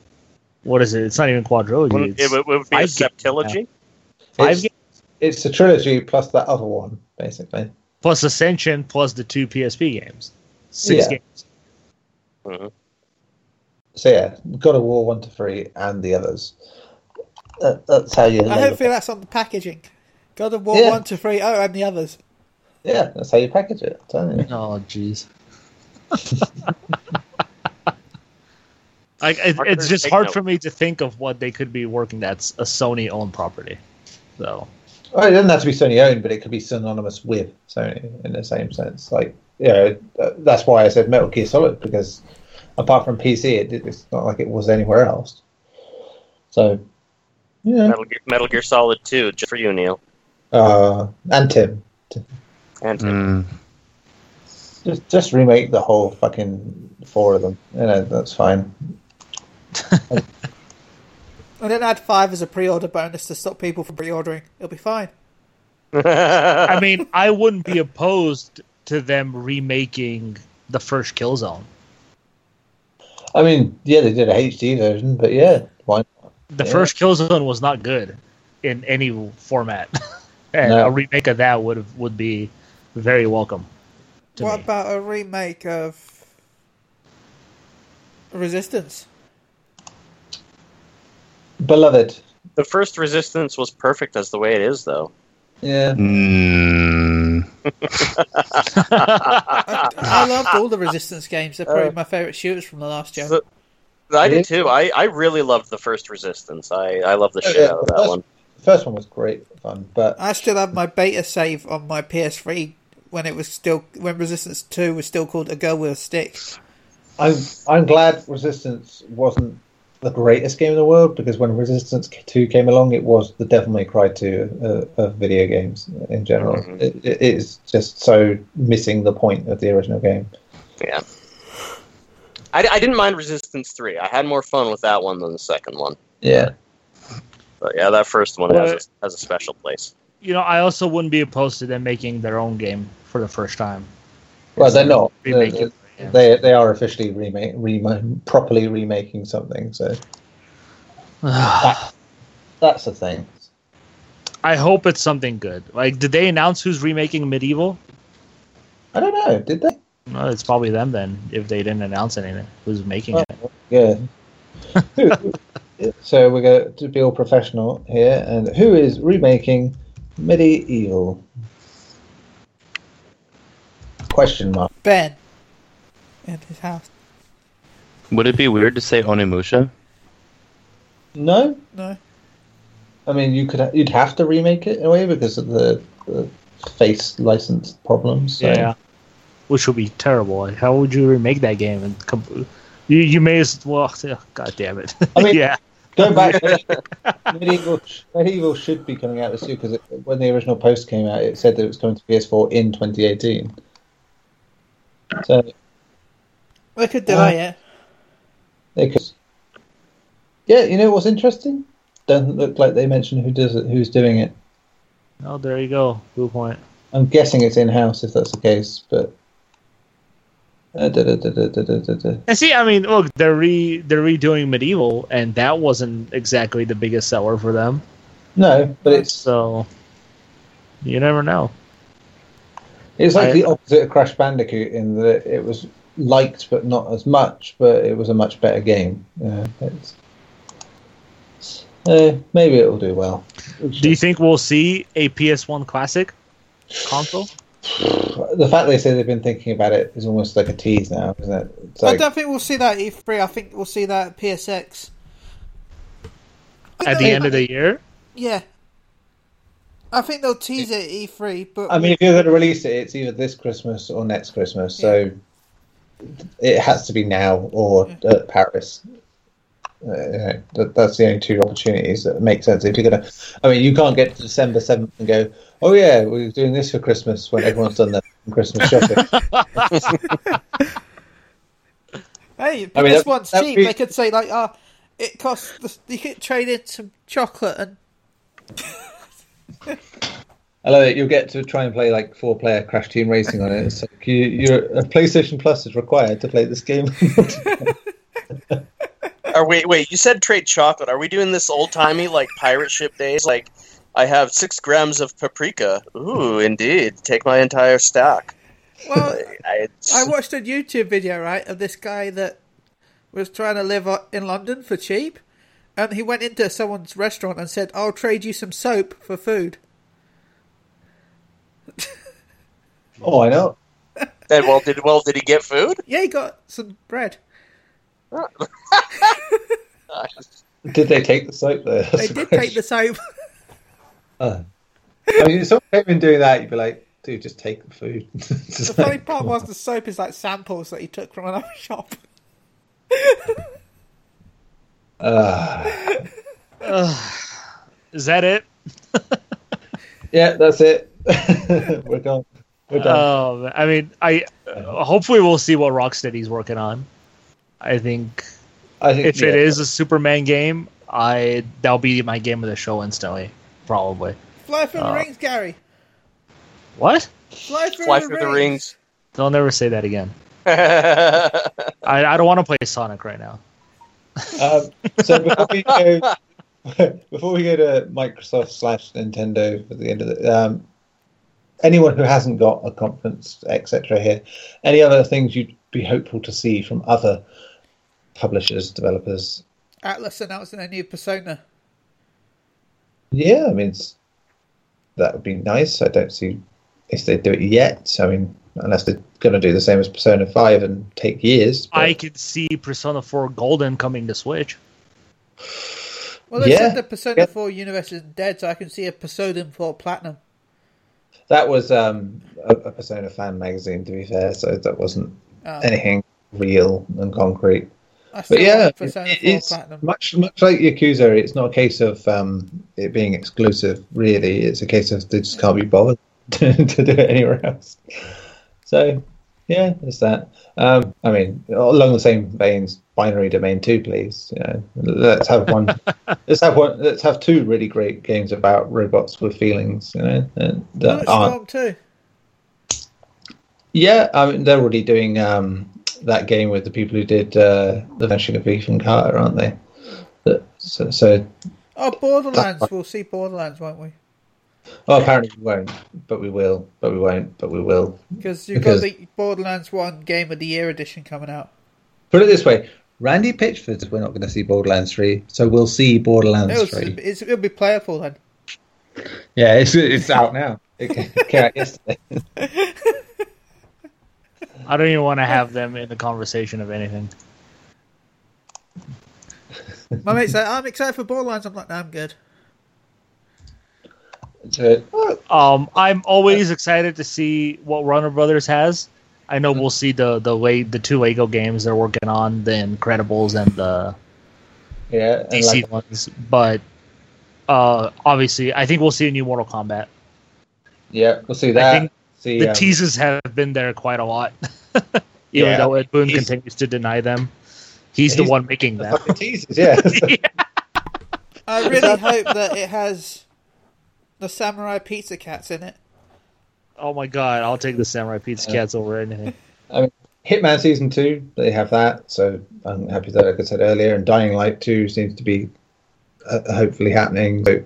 what is it? It's not even quadrilogy. Wouldn't- It's It would, would be a septilogy. five It's, it's the trilogy plus that other one, basically. plus Ascension plus the two PSP games. Six Yeah. games. Mhm. So yeah, God of War one to three and the others. That, that's how you. I label hope that's on the packaging. God of War Yeah. 1 to 3, oh, and the others. Yeah, that's how you package it. I'm you. Oh, jeez. *laughs* Like it, it's just hard for me to think of what they could be working that's a Sony owned property. So Well, it doesn't have to be Sony owned, but it could be synonymous with Sony in the same sense. Like, you know, uh, that's why I said Metal Gear Solid because apart from PC, it, it's not like it was anywhere else. So, yeah, Metal Gear, Metal Gear Solid 2, just for you, Neil. uh, and Tim, And Mm. just just remake the whole fucking four of them. You know, that's fine. *laughs* And then add 5 as a pre order bonus to stop people from pre ordering. It'll be fine. *laughs* I mean, I wouldn't be opposed to them remaking the first Killzone. I mean, yeah, they did a HD version, but yeah, why? The Yeah. first Killzone was not good in any format, *laughs* and No. a remake of that would have, would be very welcome. What me. about a remake of Resistance? Beloved. the first Resistance was perfect as the way it is, though. Yeah, Mm. I, *laughs* I loved all the Resistance games. They're probably Uh, my favourite shooters from the last gen. So- I did too. I, I really loved the first Resistance. I, I love the Oh, shit yeah, out of that first- one. the first one was great fun, but I still have my beta save on my PS3 when it was still when Resistance Two was still called A Girl with a Stick. I'm I'm glad Resistance wasn't the greatest game in the world because when Resistance Two came along, it was the Devil May Cry Two uh, of video games in general. Mhm. It, it is just so missing the point of the original game. Yeah. I, I didn't mind Resistance 3. I had more fun with that one than the second one. Yeah, But yeah, that first one has a, has a special place. you know, I also wouldn't be opposed to them making their own game for the first time. well they're not. Remake They, it, yeah. they they are officially remake, remake properly remaking something. So *sighs* that's the thing. I hope it's something good. Like, did they announce who's remaking MediEvil? I don't know. Did they? No, it's probably them then. If they didn't announce anything, who's making Oh. it? Yeah. *laughs* So we're going to be all professional here, and who is remaking MediEvil? Question mark. Ben in his house. Would it be weird to say Onimusha? No, No, I mean you could you'd have to remake it in a way because of the, the face license problems. So. Yeah, which would be terrible. Like, how would you remake that game? And com- you you may as well. *laughs* God damn it! I mean- *laughs* yeah, Going back, *laughs* MediEvil MediEvil should be coming out this year because when the original post came out, it said that it was coming to PS4 in 2018. So they could delay uh, it. They could. Yeah, you know what's interesting? Doesn't look like they mentioned who does it, who's doing it. Oh, there you go. Good point. I'm guessing it's in house if that's the case, but. Uh, da, da, da, and see, I mean, look, they're re they're redoing MediEvil, and that wasn't exactly the biggest seller for them. No, but it's so you never know. It's like I, the opposite of Crash Bandicoot in that it was liked but not as much, but it was a much better game. Yeah, it's, uh, maybe it'll do well. Do you think we'll see a PS1 classic console? the fact they say they've been thinking about it is almost like a tease now, isn't it? It's I don't think we'll see that E3. I think we'll see that at PSX. At the end of the year? Yeah. I think they'll tease it at E3, but I mean, if you're going to release it, it's either this Christmas or next Christmas. So it has to be now or at Paris. Uh, you know, that, that's the only two opportunities that make sense. If you're to, I mean, you can't get to December 7th and go, oh, yeah, we're doing this for Christmas when everyone's done their *laughs* Christmas shopping. *laughs* hey, but I mean, this that- one's cheap. be- They could say like, "Ah, it costs." this- You could trade in some chocolate and *laughs* I love it. You'll get to try and play like four player Crash Team Racing on it. It's like you, you're, a PlayStation Plus is required to play this game. *laughs* Are wait, wait. You said trade chocolate. Are we doing this old timey like pirate ship days? Like, I have six grams of paprika. Ooh, indeed. Take my entire stack. well, *laughs* I, I watched a YouTube video right of this guy that was trying to live in London for cheap, and he went into someone's restaurant and said, "I'll trade you some soap for food." Oh, I know. *laughs* and well, did well did he get food? Yeah, he got some bread. *laughs* Did they take the soap though? That's They the did question. take the soap. *laughs* Uh, I mean, if someone came in doing that, you'd be like, dude, just take the food. Just The funny like- part was the soap is like samples that he took from another shop. *sighs* Uh, Is that it? yeah, that's it. We're gone. We're done. Um, I mean, I uh, hopefully we'll see what Rocksteady's working on. I think I think if yeah, it is a Superman game, I that'll be my game of the show instantly, probably. Fly through the Uh, rings, Gary. What? Fly through, Fly the, through rings. the rings. Don't never say that again. *laughs* I, I don't want to play Sonic right now. Um, so before we go, *laughs* before we go to Microsoft slash Nintendo for the end of the, um, anyone who hasn't got a conference, etc. Here, any other things you'd be hopeful to see from other publishers, developers? Atlus announcing a new Persona. Yeah, I mean, it's, that would be nice. I don't see if they do it yet. I mean, unless they're going to do the same as Persona Five and take years. but- I could see Persona 4 Golden coming to Switch. Well, they Yeah. said the Persona Yeah. 4 universe isn't dead, so I can see a Persona 4 Platinum. That was um, a, a Persona fan magazine, to be fair, so that wasn't Oh, anything real and concrete. But yeah, it- it's Platinum. much much like Yakuza. It's not a case of um, it being exclusive, really. It's a case of they just can't be bothered to, *laughs* to do it anywhere else. So, yeah, there's that. Um, I mean, along the same veins, Binary Domain Two, please. You know, let's have one. *laughs* let's have one. Let's have two really great games about robots with feelings. You know, and that aren't Bulletstorm 2. yeah, I mean they're already doing um, that game with the people who did uh, the Vanishing of Ethan Carter, aren't they? So, so Oh, Borderlands. We'll see Borderlands, won't we? Well, apparently we won't, but we will, but we won't, but we will. Because you've Because- got the Borderlands 1 Game of the Year edition coming out. Put it this way: Randy Pitchford, we're not going to see Borderlands three, so we'll see Borderlands It'll, three. it's, it'll be playable then. Yeah, it's it's out now. It came out yesterday. I don't even want to have them in the conversation of anything. My mate said, oh, I'm excited for Borderlands. I'm like, no, I'm good. So, Um, I'm always excited to see what Warner Brothers has. I know we'll see the the way the two Lego games they're working on, the Incredibles and the yeah, and DC like, ones, but uh, obviously, I think we'll see a new Mortal Kombat. yeah, we'll see I that. think see the um, teases have been there quite a lot. *laughs* Even Yeah, though Ed Boon he's- continues to deny them, he's the one making The them. fucking teasers, yeah. *laughs* I really hope that it has the samurai pizza cats in it. oh my god, I'll take the Samurai Pizza Cats over anything. Hitman season two, they have that, so I'm happy that, like I said earlier, and Dying Light two seems to be uh, hopefully happening. So,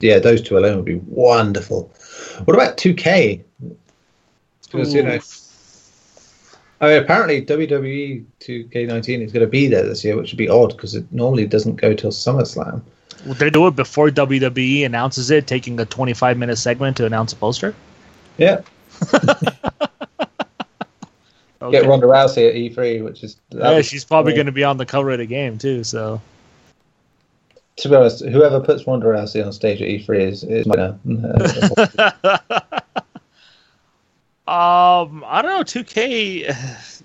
yeah, those two alone would be wonderful. What about 2K? Because you know, I mean, apparently WWE 2K19 is going to be there this year, which would be odd because it normally doesn't go till SummerSlam. They do it before WWE announces it, taking a 25 minute segment to announce a poster? Yeah, *laughs* Okay. get Ronda Rousey at E3, which is Yeah, she's probably going to be on the cover of the game too. So To be honest, whoever puts Ronda Rousey on stage at E3 is is my *laughs* Um, I don't know. 2K,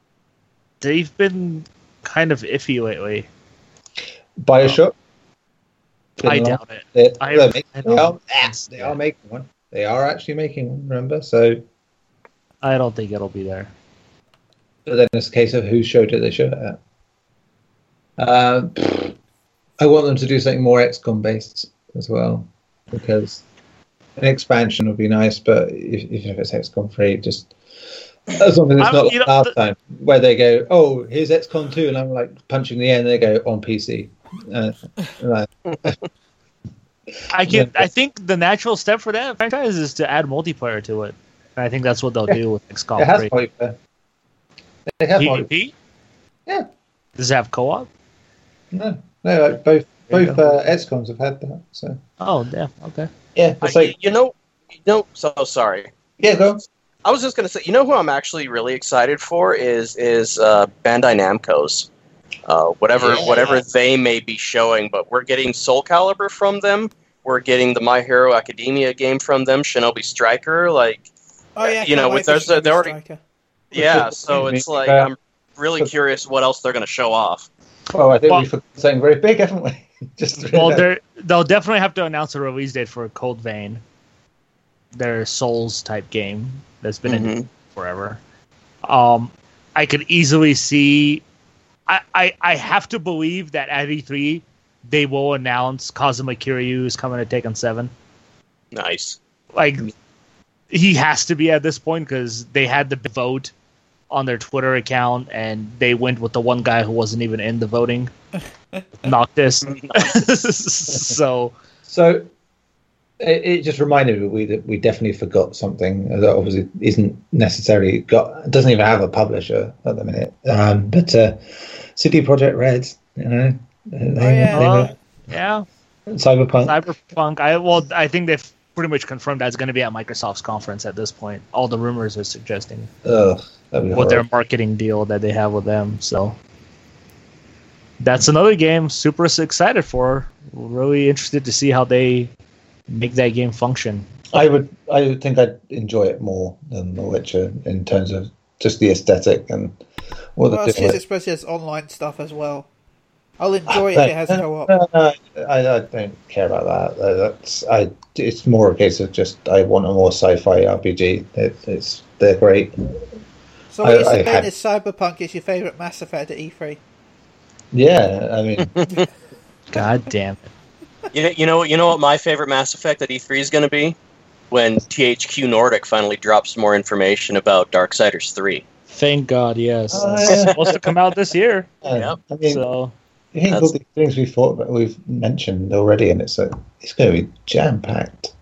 *sighs* they've been kind of iffy lately. Bioshock. I doubt it. They, I- they're making- I they, are, think they are making one. They are actually making one. Remember, so I don't think it'll be there. but then it's a case of who showed it. They showed it at. Um, I want them to do something more XCOM based as well because an expansion would be nice, but if, even if it's XCOM free, just as long as it's I'm- not you know, last the- time where they go, "Oh, here's XCOM 2 and I'm like punching the air, and they go on PC. Uh, like, *laughs* I can. Yeah. I think the natural step for that franchise is to add multiplayer to it, and I think that's what they'll Yeah. do with XCOM it has 3. multiplayer. They have multiplayer. PvP? Yeah. Does it have co-op? No, no, like both There both uh, XComs have had that. So Oh, yeah. Okay. yeah, I, it's like you know, you know. So sorry. yeah, go. I was just gonna say, you know who I'm actually really excited for is is uh, Bandai Namco's. Uh, whatever Yeah. whatever they may be showing, but we're getting Soul Calibur from them. We're getting the My Hero Academia game from them, Shinobi Striker. Like, Oh yeah, You know, with wait those, they Shinobi already- Striker. yeah. So it's like I'm really curious what else they're gonna show off. Well, I think Well- we forgot something very big, haven't we? *laughs* Just Well, they're they'll definitely have to announce a release date for Code Vein, their Souls type game that's been in Mhm. forever. Um, I could easily see. I, I I have to believe that at E3 they will announce Kazuma Kiryu is coming to Tekken Seven. Nice. Like he has to be at this point because they had the vote on their Twitter account and they went with the one guy who wasn't even in the voting, *laughs* Noctis. *laughs* *laughs* so So it, it just reminded me that we definitely forgot something that obviously isn't necessarily got doesn't even have a publisher at the minute. Um, but uh, CD Projekt Red, you know, they, Oh, yeah. they Uh, were- yeah, Cyberpunk. Cyberpunk. I well, I think they've pretty much confirmed that's going to be at Microsoft's conference at this point. All the rumors are suggesting Ugh, that'd with their marketing deal that they have with them. So that's another game. Super excited for. Really interested to see how they make that game function. I would I would think I'd enjoy it more than The Witcher in terms of just the aesthetic and what Well, the it's especially as online stuff as well. I'll enjoy it if it has co-op. No, no, I, I don't care about that. Uh, That's I. It's more a case of just I want a more sci-fi RPG. It, it's they're great. So what I- you're I saying had- is Cyberpunk is your favourite Mass Effect at E E3? Yeah, I mean, *laughs* God damn it! You know, you know, you know what my favorite Mass Effect at E3 is going to be when THQ Nordic finally drops more information about Darksiders 3. Thank God, yes. Oh, It's yeah. supposed to come out this year. *laughs* Yep. I mean, So you think all the things we've thought about, we've mentioned already, and it's a, it's going to be jam packed,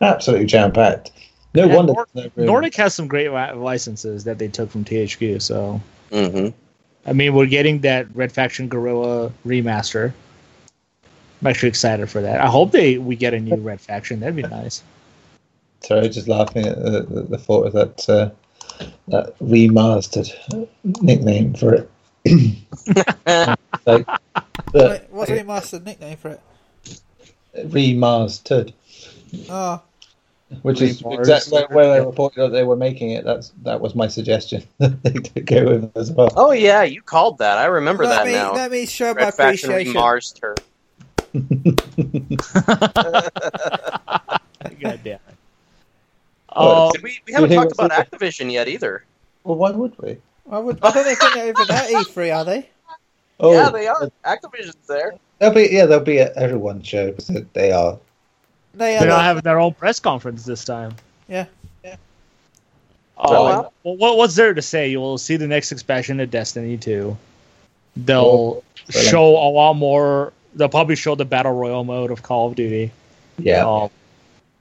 absolutely jam packed. No Yeah, wonder. Nor- there's no. Nordic has some great li- licenses that they took from THQ. So hmm I mean, we're getting that Red Faction Guerrilla remaster. I'm actually excited for that. I hope they we get a new Red Faction. That'd be nice. Sorry, just laughing at the, the, the thought of that uh, that remastered nickname for it. *laughs* like the Wait, What's the remastered nickname for it? remastered, Oh, which is Remastered, exactly where, where they reported that they were making it. That's that was my suggestion *laughs* that they did go with as well. Oh yeah, you called that. I remember let that me now. let me show Red Faction appreciation. Remastered. God damn it. Oh, Uh, we, we haven't talked about was- Activision yet either. Well, why would we? I would. I don't think they're even at E3, are they? Oh, yeah, they are. Activision's there. They'll be yeah, they'll be at everyone's show because they are. They are. They're not having their own press conference this time. Yeah. Oh, Really? well, what, what's there to say? You will see the next expansion of Destiny 2. They'll really? show a lot more. They'll probably show the battle royal mode of Call of Duty. Yeah, Um,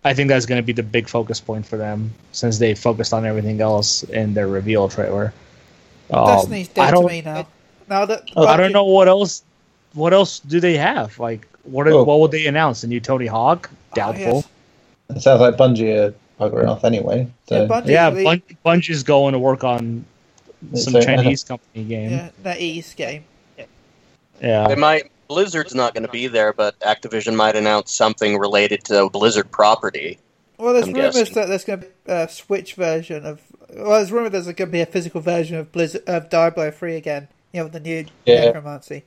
I think that's going to be the big focus point for them since they focused on everything else in their reveal trailer. Um, Destiny's I dead to don't, me now. Now that Oh, I don't know what else. What else do they have? Like, what? Are, Oh. What would they announce? The new Tony Hawk? Doubtful. yes. it sounds like Bungie are buggering off anyway. So Yeah, Bungie, Yeah, the- Bungie's going to work on some So- Chinese company game. yeah, that East game. Yeah. They might. Blizzard's not going to be there, but Activision might announce something related to Blizzard property. Well, there's I'm rumors guessing. that there's going to be a Switch version of. Well, there's rumors there's going to be a physical version of Blizzard of Diablo 3 again. You know, the new Yeah. necromancy.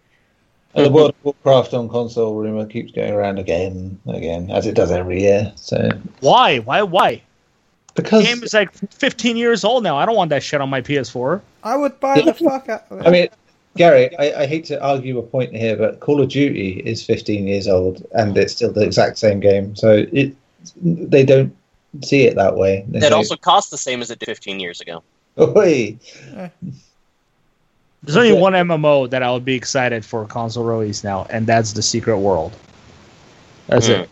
and the World of Warcraft on console rumor keeps going around again, and again, as it does every year. So Why? Why? Why? Because the game is like 15 years old now. I don't want that shit on my PS4. I would buy the fuck out of it. I mean, Gary, I, I hate to argue a point here, but Call of Duty is 15 years old, and it's still the exact same game. So it they don't see it that way. They It say, also costs the same as it did 15 years ago. *laughs* "Oi." There's only one MMO that I would be excited for console release now, and that's The Secret World. That's Hmm. it.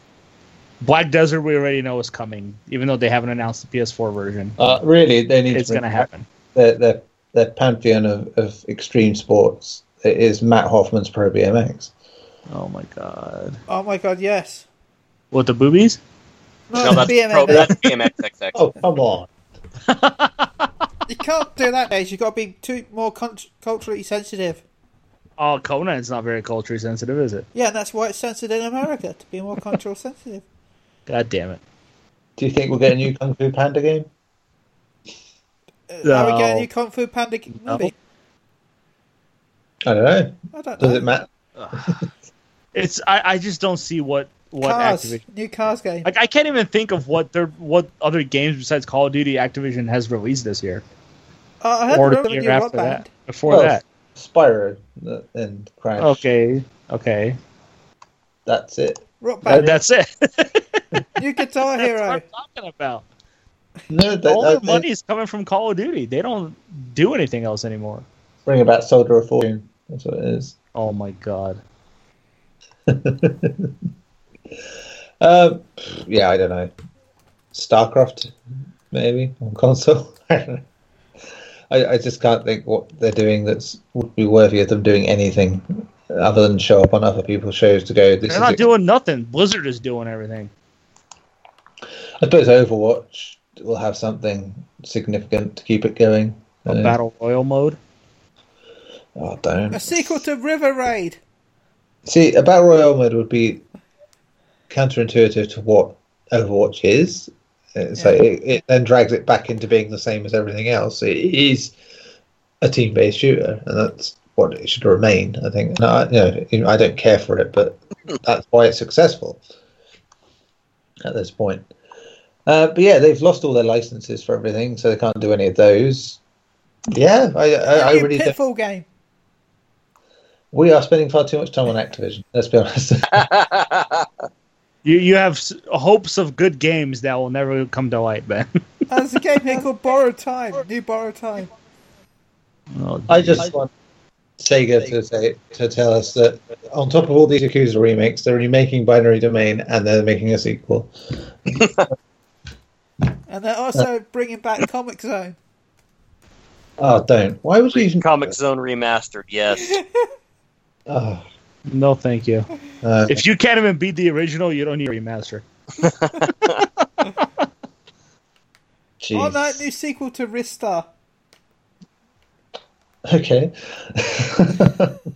Black Desert, we already know is coming, even though they haven't announced the PS4 version. Uh, really, they need It's to going to bring happen. Their, their, their pantheon of, of extreme sports is Matt Hoffman's Pro BMX. Oh my god. Oh my god, yes. With the boobies? No, No, that's, BMX. pro, that's BMXXX. *laughs* Oh, come on. *laughs* You can't do that, Days. You've got to be too more con- culturally sensitive. Oh, Conan's not very culturally sensitive, is it? Yeah, and that's why it's censored in America to be more cultural sensitive. God damn it. Do you think we'll get a new Kung Fu Panda game? Uh, Are we getting a No. new Kung Fu Panda g- No. movie? I don't know. I don't Does know. it matter? *laughs* It's I, I just don't see what what Cars, Activision new Cars game. like I can't even think of what their what other games besides Call of Duty Activision has released this year. Oh, I heard or the was a new year rock after band. that. Before Well, that. Spyro uh, and Crash. Okay. Okay. That's it. Rock Uh, band. that's it. new Guitar *laughs* That's what Hero. I'm talking about. No, they, All their they- money is coming from Call of Duty. They don't do anything else anymore. bring about Soldier of Fortune. That's what it is. Oh my god. Um, *laughs* yeah, I don't know. StarCraft, maybe on console. *laughs* I. I, just can't think what they're doing that's would be worthy of them doing anything other than show up on other people's shows to go. They're not doing nothing. Blizzard is doing everything. I suppose Overwatch will have something significant to keep it going. A Uh, battle royal mode. Oh, don't. A sequel to River Raid. See, a battle royale mode would be counterintuitive to what Overwatch is. So Yeah. it, it then drags it back into being the same as everything else. It is a team-based shooter, and that's what it should remain. I think. No, I, you know, I don't care for it, but that's why it's successful at this point. Uh, but yeah, they've lost all their licenses for everything, so they can't do any of those. Yeah, I, I, I New really don't. Pitfall game. We are spending far too much time on Activision. Let's be honest. *laughs* You you have hopes of good games that will never come to light, Ben. *laughs* There's a game here called Borrowed Time. New Borrowed Time. Oh, I just want Sega to say to tell us that on top of all these Yakuza remakes, they're remaking Binary Domain and they're making a sequel. *laughs* And they're also bringing back Comix Zone. Oh, don't! Why was you even? Comix Zone Remastered, yes. Oh, *laughs* no, thank you. uh, If you can't even beat the original, you don't need a remaster. *laughs* jeez. Oh no, new sequel to Ristar. Okay. *laughs*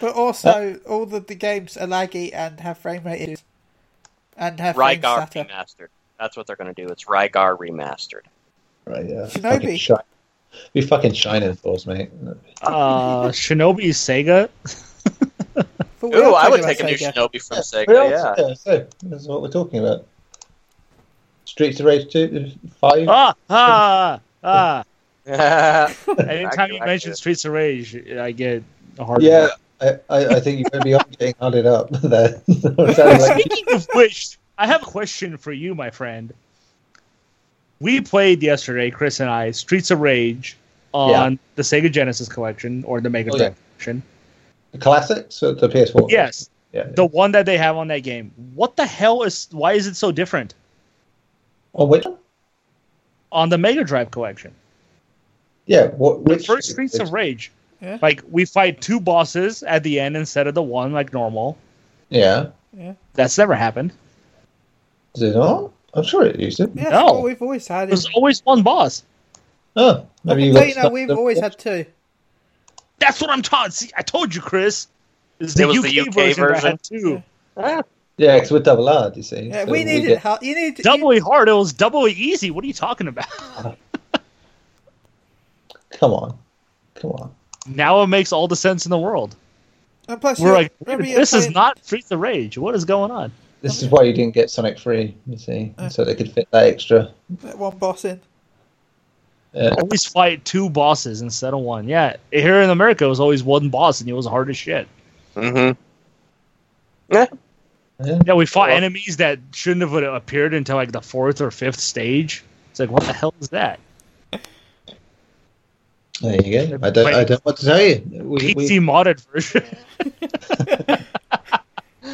But also, uh, all the, the games are laggy and have frame rate issues. And have frame Rygar stutter. Remastered. That's what they're going to do. It's Rygar Remastered. right. Yeah. Shinobi. Fucking Be fucking shining for us, mate. Uh, *laughs* Shinobi Sega. *laughs* But Ooh, I would take a new Sega. Shinobi from Sega, Well, yeah. So this is what we're talking about. Streets of Rage two, five. Ah, ah, *laughs* ah. Anytime you mention Streets of Rage, I get hard. Yeah, I, I, I think you're going to be on getting hunted up there. It sounded like- Speaking of which, I have a question for you, my friend. We played yesterday, Chris and I, Streets of Rage on the Sega Genesis collection or the Mega Oh, Drive collection. the classics, so the PS4. Yes, Yeah. the one that they have on that game. What the hell is? Why is it so different On which? one? on the Mega Drive collection? Yeah. What? The first Streets of Rage, Yeah. like we fight two bosses at the end instead of the one like normal. Yeah. Yeah. That's never happened. Is it not? I'm sure it used to. Yeah, No. well, we've always had it. There's always one boss. Oh, maybe you Well, know, we've with- always had two. That's what I'm taught. See, I told you, Chris. It's the, It was UK, the UK version, that version. had two. Yeah, it's with double R. You see. Yeah, So we needed get- help. You need Doubly hard. It was doubly easy. What are you talking about? *laughs* Come on, come on. now it makes all the sense in the world. And plus, We're like, remember you're this is not Streets of Rage. What is going on? This is why you didn't get Sonic Free. You see, Uh. so they could fit that extra. that one boss in. Uh, Always fight two bosses instead of one. Yeah, here in America, it was always one boss, and it was hard as shit. hmm yeah. Yeah, we fought Well- enemies that shouldn't have appeared until like the fourth or fifth stage. It's like, what the hell is that? There you go. I don't. I don't know what to tell you. We, PC we modded version. *laughs* *laughs*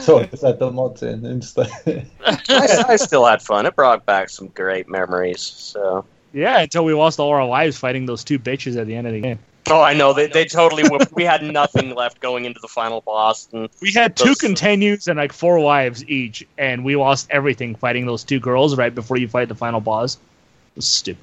*laughs* sorry, because I the mods in instead. I, I still had fun. It brought back some great memories. So. yeah, until we lost all our lives fighting those two bitches at the end of the game. Oh, I know. They, they totally. were- we had nothing *laughs* left going into the final boss, and We had two Those- continues and like four wives each, and we lost everything fighting those two girls right before you fight the final boss. It was stupid.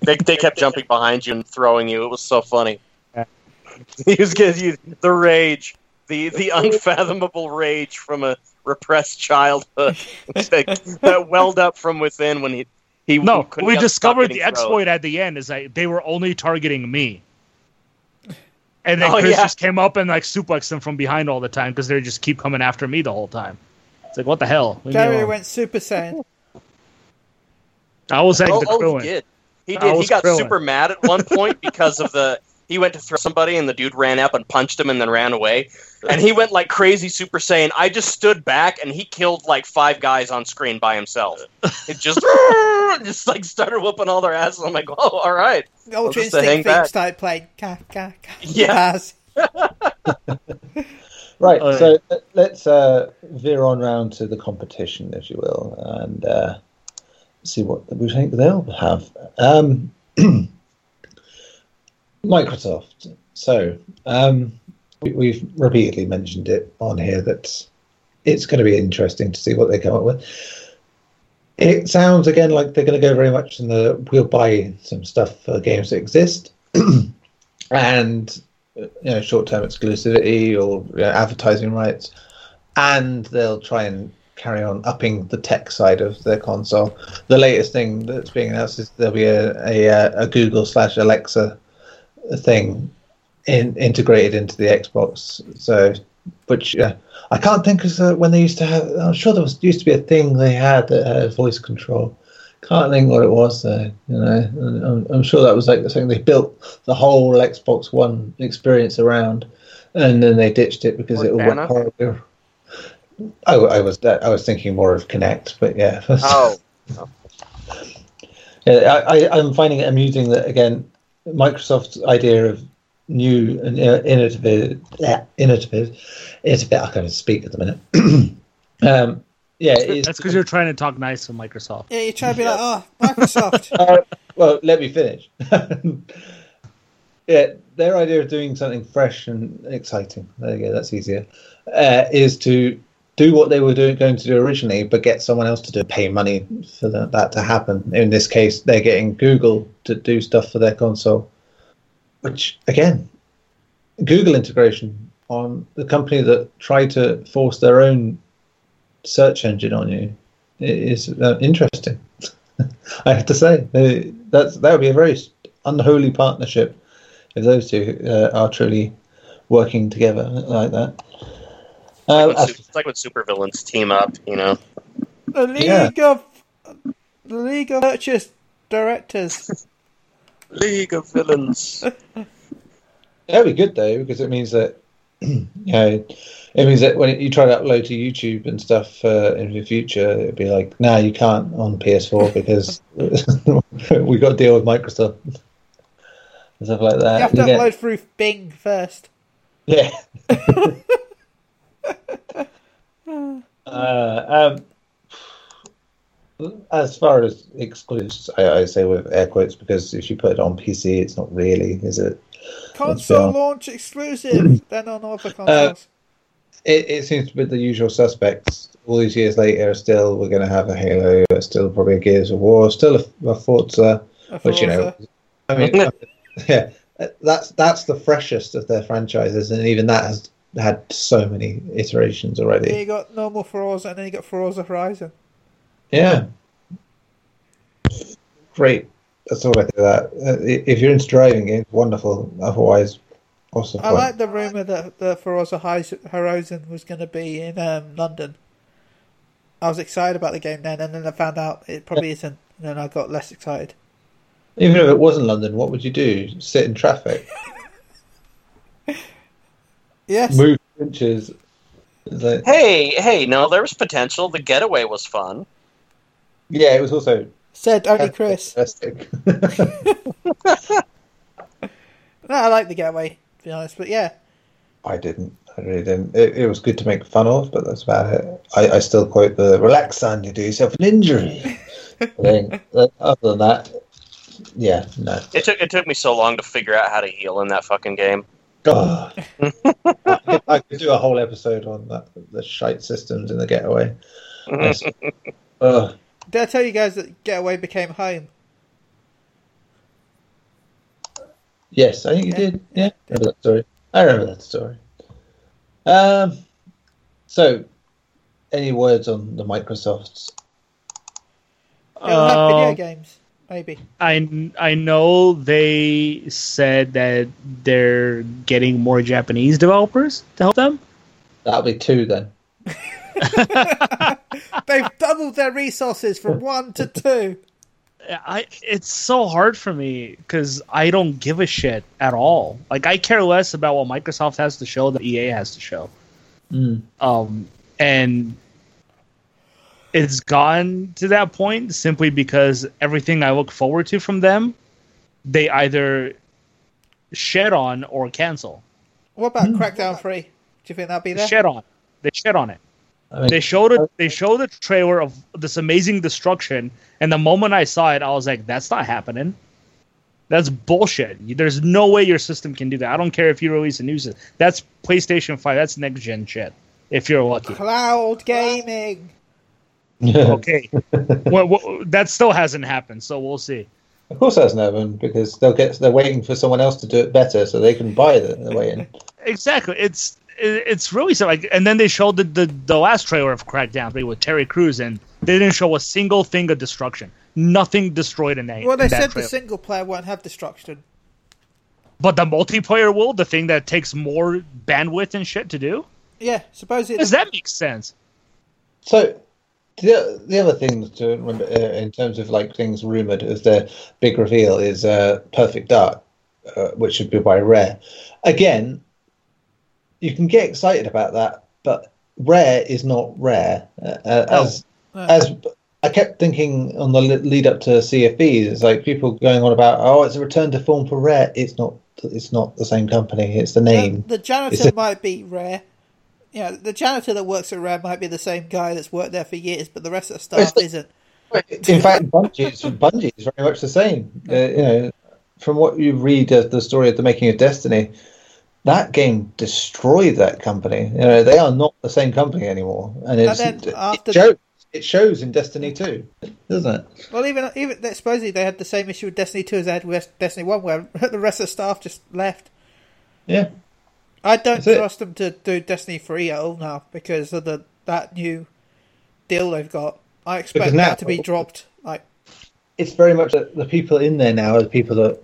they they kept jumping behind you and throwing you. It was so funny. Yeah. *laughs* he was getting you the rage, the the *laughs* unfathomable rage from a repressed childhood *laughs* It's like that welled up from within when he he No, couldn't we discovered the getting thrown. exploit at the end is like they were only targeting me. And then Oh, Chris yeah. just came up and like suplexed them from behind all the time because they just keep coming after me the whole time. It's like what the hell? Leave Gary went Super Saiyan. I was like Oh, the oh, he did. He I did. He was got Krillin. super mad at one point because of the. He went to throw somebody and the dude ran up and punched him and then ran away. And he went like crazy Super Saiyan. I just stood back and he killed like five guys on screen by himself. It just *laughs* just like started whooping all their asses. I'm like, oh, all right. The Ultra just to Instinct theme back. started playing. Ka, ka, ka, Yeah. *laughs* Right, Oh, so uh, let's uh, veer on round to the competition, if you will, and uh, see what we think they'll have. Um, *clears throat* Microsoft. So um, we, we've repeatedly mentioned it on here that it's going to be interesting to see what they come up with. It sounds again like they're going to go very much in the we'll buy some stuff for games that exist, *clears throat* and you know short-term exclusivity or you know, advertising rights, and they'll try and carry on upping the tech side of their console. The latest thing that's being announced is there'll be a a, uh, a Google slash Alexa thing in, integrated into the Xbox. So, which uh, I can't think of uh, when they used to have. I'm sure there was used to be a thing they had that had voice control. Can't think what it was though. You know, I'm, I'm sure that was like the thing they built the whole Xbox One experience around, and then they ditched it because it all went horribly. I, I was I was thinking more of Kinect, but yeah. Oh, *laughs* Yeah, I, I, I'm finding it amusing that again, Microsoft's idea of new and uh, innovative, yeah, innovative, innovative. I can't speak at the minute. *clears throat* um, yeah, That's because you're trying to talk nice to Microsoft. Yeah, you're trying to be like, oh, Microsoft. *laughs* Uh, well, let me finish. *laughs* yeah, their idea of doing something fresh and exciting. There you go. That's easier. Uh, is to do what they were doing, going to do originally, but get someone else to do pay money for that, that to happen. In this case, they're getting Google to do stuff for their console, which again, Google integration on the company that tried to force their own search engine on you is uh, interesting. *laughs* I have to say that's that would be a very unholy partnership if those two uh, are truly working together like that. Uh, it's, it's like when supervillains team up, you know. The League Yeah. of the League of Purchase Directors. *laughs* League of Villains. *laughs* That'd be good though, because it means that *clears throat* you know, it means that when you try to upload to YouTube and stuff uh, in the future, it'd be like, no, you can't on PS4 because *laughs* we got to deal with Microsoft and stuff like that. You have to You get- upload through Bing first. Yeah. Uh, um, as far as exclusives, I, I say with air quotes because if you put it on PC, it's not really, is it? Console launch exclusive. *clears throat* then on other consoles. It, it seems to be the usual suspects. All these years later, still we're going to have a Halo, still probably a Gears of War, still a, a Forza, A which you know, I mean, *laughs* yeah, that's that's the freshest of their franchises, and even that has had so many iterations already. you got normal Forza, and then you got Forza Horizon. Yeah. Great. That's all I think of that. Uh, if you're into driving games, wonderful. Otherwise, the I like the rumor that the Forza Horizon was going to be in um, London. I was excited about the game then, and then I found out it probably isn't. And then I got less excited. Even if it wasn't London, what would you do? Sit in traffic? *laughs* Yes, Move inches? Like- hey, hey, no, there was potential. The getaway was fun. yeah, it was also said only Chris. *laughs* *laughs* No, I like the getaway, to be honest. But yeah, I didn't. I really didn't. It, it was good to make fun of, but that's about it. I, I still quote the "relax, son, you do yourself an injury." *laughs* thing. Uh, Other than that, yeah, no. It took it took me so long to figure out how to heal in that fucking game. God. *laughs* I, could, I could do a whole episode on that, the shite systems in the getaway. Yes. *laughs* Ugh. did I tell you guys that Getaway became home? yes, I think you Yeah. did. Yeah, I remember that story. I remember that story. Um, so, any words on the Microsofts? It'll video Uh, games, maybe. I I know they said that they're getting more Japanese developers to help them. That'll be two then. *laughs* They've doubled their resources from one to two. I it's so hard for me because I don't give a shit at all. Like I care less about what Microsoft has to show than EA has to show. Mm. Um, and it's gone to that point simply because everything I look forward to from them, they either shed on or cancel. What about hmm. Crackdown 3? Do you think that'll be They there? shed on. They shed on it. I mean, They showed it. They showed the trailer of this amazing destruction, and the moment I saw it, I was like, "That's not happening. That's bullshit. There's no way your system can do that. I don't care if you release a new system. That's PlayStation Five. That's next gen shit. If you're lucky. Cloud gaming. Okay, well, well, that still hasn't happened, so we'll see. of course, that's never because they'll get. They're waiting for someone else to do it better, so they can buy the, the way in. *laughs* Exactly. It's it's really so like, and then they showed the, the the last trailer of Crackdown 3 with Terry Crews, and they didn't show a single thing of destruction. Nothing destroyed in that. Well, they that said the single player won't have destruction. But the multiplayer will, the thing that takes more bandwidth and shit to do? Yeah, suppose it. Does that make sense? So the the other thing to remember uh, in terms of like things rumored as the big reveal is uh, Perfect Dark, uh, which should be by Rare. Again, you can get excited about that, but Rare is not Rare. Uh, uh, as No. as I kept thinking on the lead up to Sea of Thieves, it's like people going on about, oh, it's a return to form for Rare. It's not. It's not the same company. It's the name. The, the janitor a- might be rare. Yeah, the janitor that works at Rare might be the same guy that's worked there for years, but the rest of the staff the- isn't. In fact, Bungie, is- Bungie is very much the same. Uh, you know, from what you read of the story of the making of Destiny, that game destroyed that company. You know, they are not the same company anymore, and it's, then it, shows. It shows in Destiny 2, doesn't it? Well, even even supposedly they had the same issue with Destiny Two as they had with Destiny One, where *laughs* the rest of the staff just left. Yeah. I don't That's it. trust them to do Destiny Three at all now because of the that new deal they've got. I expect now- that to be dropped. Like, It's very much that the people in there now are the people that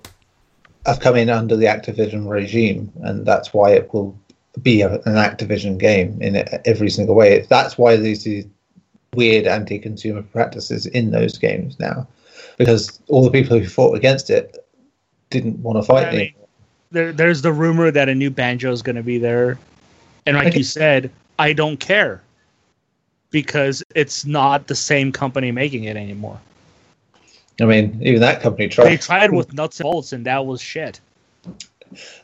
have come in under the Activision regime, and that's why it will be a, an Activision game in every single way. That's why there's these weird anti-consumer practices in those games now, because all the people who fought against it didn't want to fight I mean, me. There, there's the rumor that a new banjo is going to be there, and like you said, I don't care because it's not the same company making it anymore. I mean, even that company tried. They tried. with nuts and bolts, and that was shit.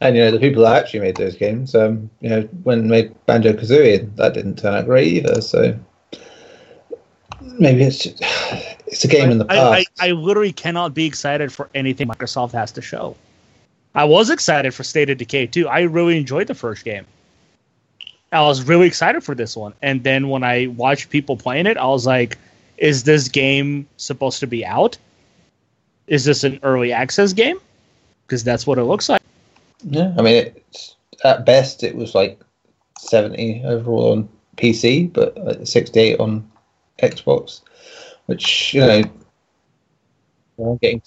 And you know, the people that actually made those games, um, you know, when they made Banjo Kazooie, that didn't turn out great either. So maybe it's just, *sighs* it's a game in the I, I, past. I literally cannot be excited for anything Microsoft has to show. I was excited for State of Decay too. I really enjoyed the first game. I was really excited for this one, and then when I watched people playing it, I was like, "Is this game supposed to be out? Is this an early access game? Because that's what it looks like." Yeah, I mean, it's, at best it was like seventy overall on PC, but uh, sixty-eight on Xbox, which you know, I'm getting.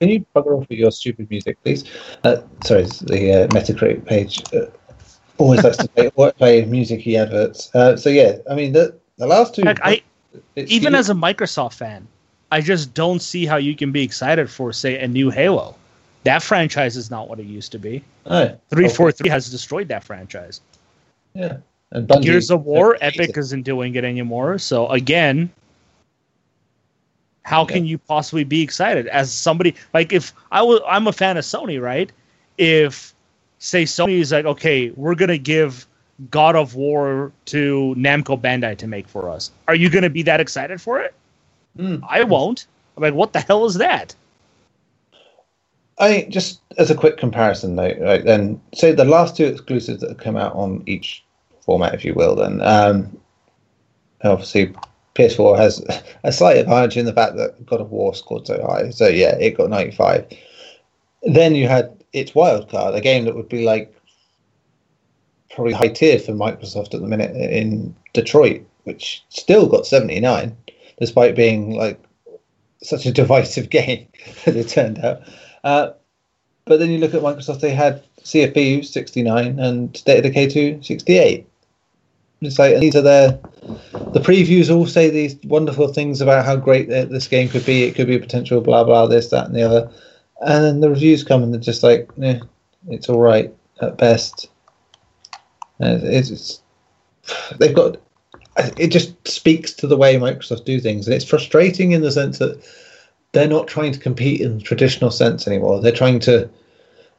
Can you bugger off with your stupid music, please? Uh, sorry, it's the uh, Metacritic page uh, always likes to play, *laughs* play music-y adverts. Uh, so yeah, I mean the the last two. Like, I even as a Microsoft fan, I just don't see how you can be excited for, say, a new Halo. That franchise is not what it used to be. oh, Three four three has destroyed that franchise. yeah, and Bungie, Gears of War, Epic isn't doing it anymore. So again, how can you possibly be excited as somebody like if I was I'm a fan of Sony, right? If say Sony is like, okay, we're gonna give God of War to Namco Bandai to make for us, are you gonna be that excited for it? Hmm. I won't. I'm like, what the hell is that? I just as a quick comparison, though, right? Then, say the last two exclusives that have come out on each format, if you will, then um, obviously PS4 has a slight advantage in the fact that God of War scored so high. So yeah, it got 95. Then you had its Wildcard, a game that would be like probably high tier for Microsoft at the minute in Detroit, which still got 79, despite being like such a divisive *laughs* game as it turned out. Uh, but then you look at Microsoft; they had Sea of Thieves 69 and State of Decay 2 68. It's like these are their the previews all say these wonderful things about how great this game could be. It could be a potential blah blah this that and the other, and then the reviews come and they're just like, eh, it's all right at best. And it's, it's they've got it just speaks to the way Microsoft do things, and it's frustrating in the sense that they're not trying to compete in the traditional sense anymore. They're trying to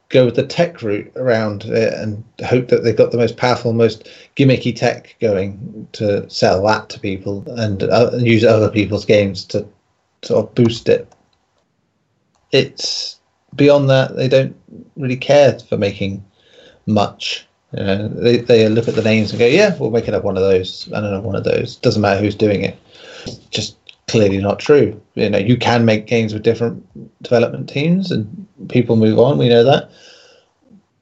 go with the tech route around it and hope that they've got the most powerful, most gimmicky tech going to sell that to people and uh, use other people's games to sort of boost it. It's beyond that, they don't really care for making much. You know, they, they look at the names and go, yeah, we'll make it up one of those and another one of those. Doesn't matter who's doing it. Just clearly not true. You know, you can make games with different development teams and people move on. We know that,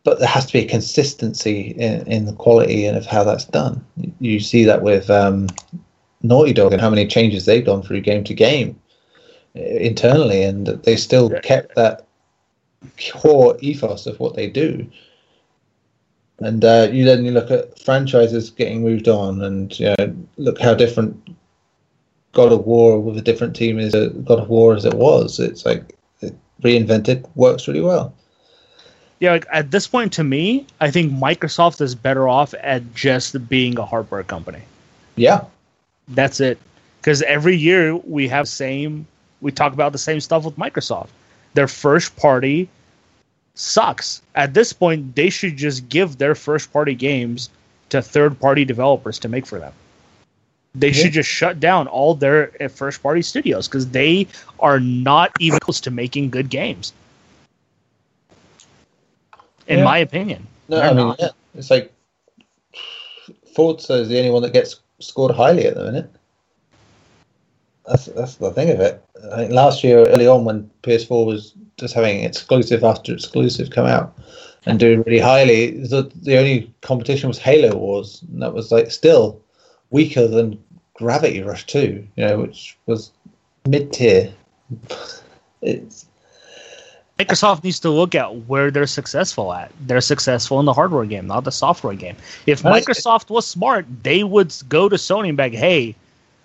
but there has to be a consistency in, in the quality and of how that's done. You see that with um, Naughty Dog and how many changes they've gone through game to game uh, internally, and they still kept that core ethos of what they do. And uh, you then you look at franchises getting moved on, and you know, look how different God of War with a different team is a God of War as it was. It's like it reinvented, works really well. Yeah, like at this point, to me, I think Microsoft is better off at just being a hardware company. Yeah, That's it. Because every year we have same, we talk about the same stuff with Microsoft. Their first party sucks. At this point, they should just give their first party games to third party developers to make for them. They Yeah. should just shut down all their uh, first party studios because they are not even close to making good games. In Yeah. my opinion. no, I mean, yeah, it's like Forza is the only one that gets scored highly at the minute. That's that's the thing of it. I think last year, early on, when PS4 was just having exclusive after exclusive come out and doing really highly, the the only competition was Halo Wars, and that was like still weaker than Gravity Rush 2, you know, which was mid tier. *laughs* It's Microsoft needs to look at where they're successful at. They're successful in the hardware game, not the software game. If Microsoft was smart, they would go to Sony and be like, hey,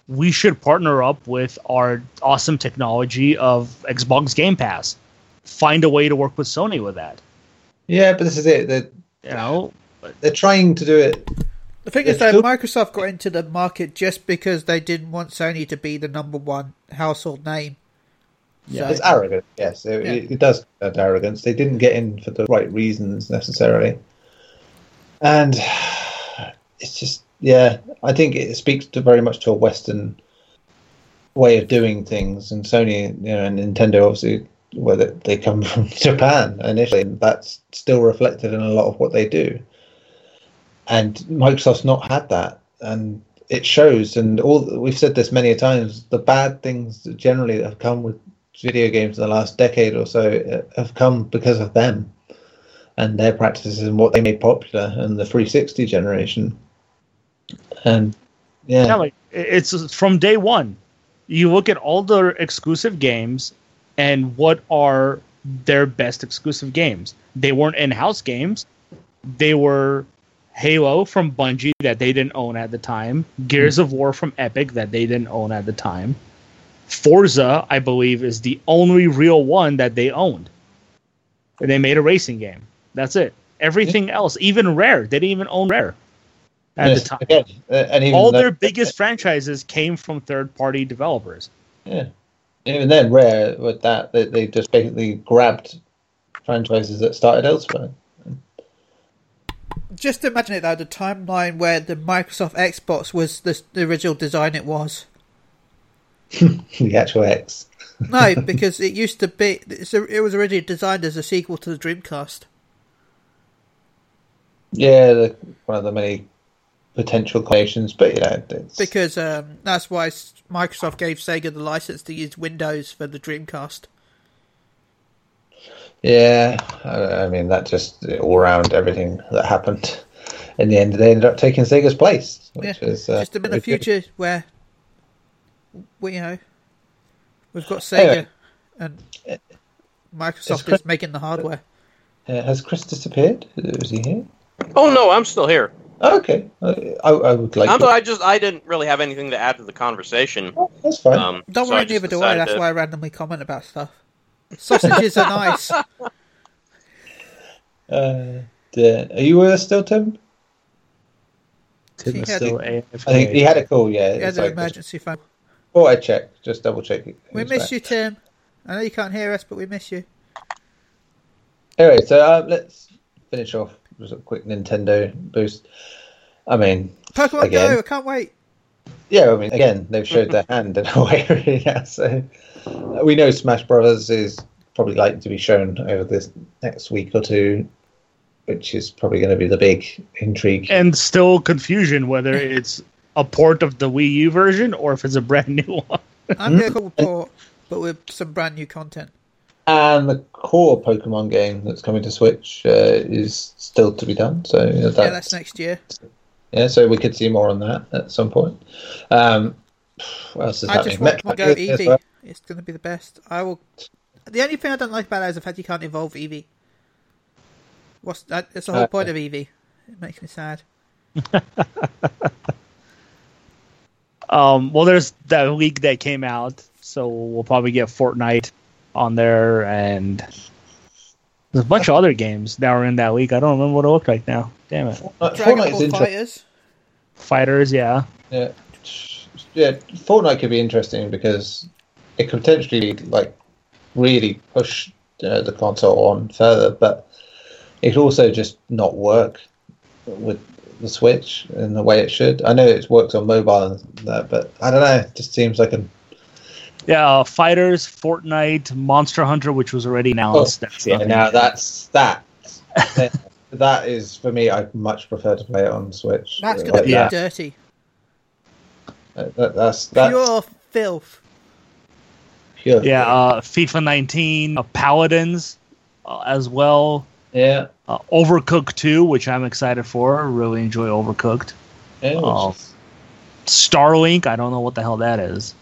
we should partner up with our awesome technology of Xbox Game Pass. find a way to work with Sony with that. Yeah, but this is it. They're, You know, they're trying to do it. The thing Yeah, is, though, still- Microsoft got into the market just because they didn't want Sony to be the number one household name. Yeah. It's arrogant. Yes, it, Yeah. it, it does have arrogance. They didn't get in for the right reasons necessarily, and *sighs* it's just yeah. I think it speaks to very much to a Western way of doing things, and Sony, you know, and Nintendo obviously, whether they come *laughs* from Japan initially, and that's still reflected in a lot of what they do. And Microsoft's not had that, and it shows. And all we've said this many a times: the bad things that generally have come with video games in the last decade or so uh, have come because of them and their practices and what they made popular in the 360 generation. And yeah, yeah, like it's from day one. You look at all the exclusive games, and what are their best exclusive games? They weren't in-house games. They were Halo from Bungie that they didn't own at the time, Gears of War from Epic that they didn't own at the time. Forza, I believe, is the only real one that they owned. And they made a racing game. That's it. Everything else, even Rare, they didn't even own Rare at yes, the time. again, uh, and even All their biggest franchises came from third-party developers. yeah, even then, rare with that they, they just basically grabbed franchises that started elsewhere. Just imagine it though, the timeline where the Microsoft Xbox was the, the original design it was. *laughs* the actual X. *laughs* No, because it used to be. It was originally designed as a sequel to the Dreamcast. Yeah, the, one of the many potential creations, but you know, it's, Because um, that's why Microsoft gave Sega the license to use Windows for the Dreamcast. Yeah, I, I mean that just all around everything that happened. In the end, they ended up taking Sega's place, which Yeah, is uh, Just in the very good. future where, we, you know, we've got Anyway. Sega and Microsoft Chris- is making the hardware. Uh, has Chris disappeared? Is he here? Oh no, I'm still here. Oh, okay, I, I, I would like. I'm, to- I just I didn't really have anything to add to the conversation. Oh, that's fine. Um, Don't so worry, just neither do I. That's to- why I randomly comment about stuff. Sausages are nice. *laughs* uh, the- are you with us still, Tim? Tim He is had still I think he had a call. Yeah, He had an like, emergency phone. thought I check, just double check. We miss you, Tim. I know you can't hear us, but we miss you. Anyway, so uh, let's finish off with a quick Nintendo boost. I mean, Pokemon Again. Go, I can't wait. Yeah, I mean, again, they've showed their *laughs* hand in a way *laughs* really now. So we know Smash Brothers is probably likely to be shown over this next week or two, which is probably going to be the big intrigue. and still confusion whether it's a port of the Wii U version or if it's a brand new one. I'm going to call port, but with some brand new content. And the core Pokemon game that's coming to Switch uh, is still to be done. So you know, Yeah, that's, that's next year. Yeah, so we could see more on that at some point. Um, what else is I happening? just want to go as Eevee. well. It's going to be the best. I will. The only thing I don't like about that is the fact you can't evolve Eevee. What's that? That's the whole Uh, point of Eevee. It makes me sad. *laughs* Um, well, there's that leak that came out, so we'll probably get Fortnite on there, and there's a bunch of other games that were in that week. I don't remember what it looked like now. Damn it, Uh, Dragon Fortnite's Ball interesting. Fighters. fighters, yeah. Yeah, yeah. Fortnite could be interesting because it could potentially like really push uh, the console on further, but it could also just not work with the Switch in the way it should. I know it works on mobile and that, but I don't know. It just seems like a Yeah, uh, fighters, Fortnite, Monster Hunter, which was already announced. That's yeah. Now that's that. *laughs* that is for me. I much prefer to play it on Switch. That's Uh, going to like be Yeah. dirty. that. That- that's that's Pure filth. pure. Yeah, uh, FIFA 19, uh, Paladins uh, as well. yeah. Uh, Overcooked 2, which I'm excited for. Really enjoy Overcooked. yeah which Oh. Starlink, I don't know what the hell that is.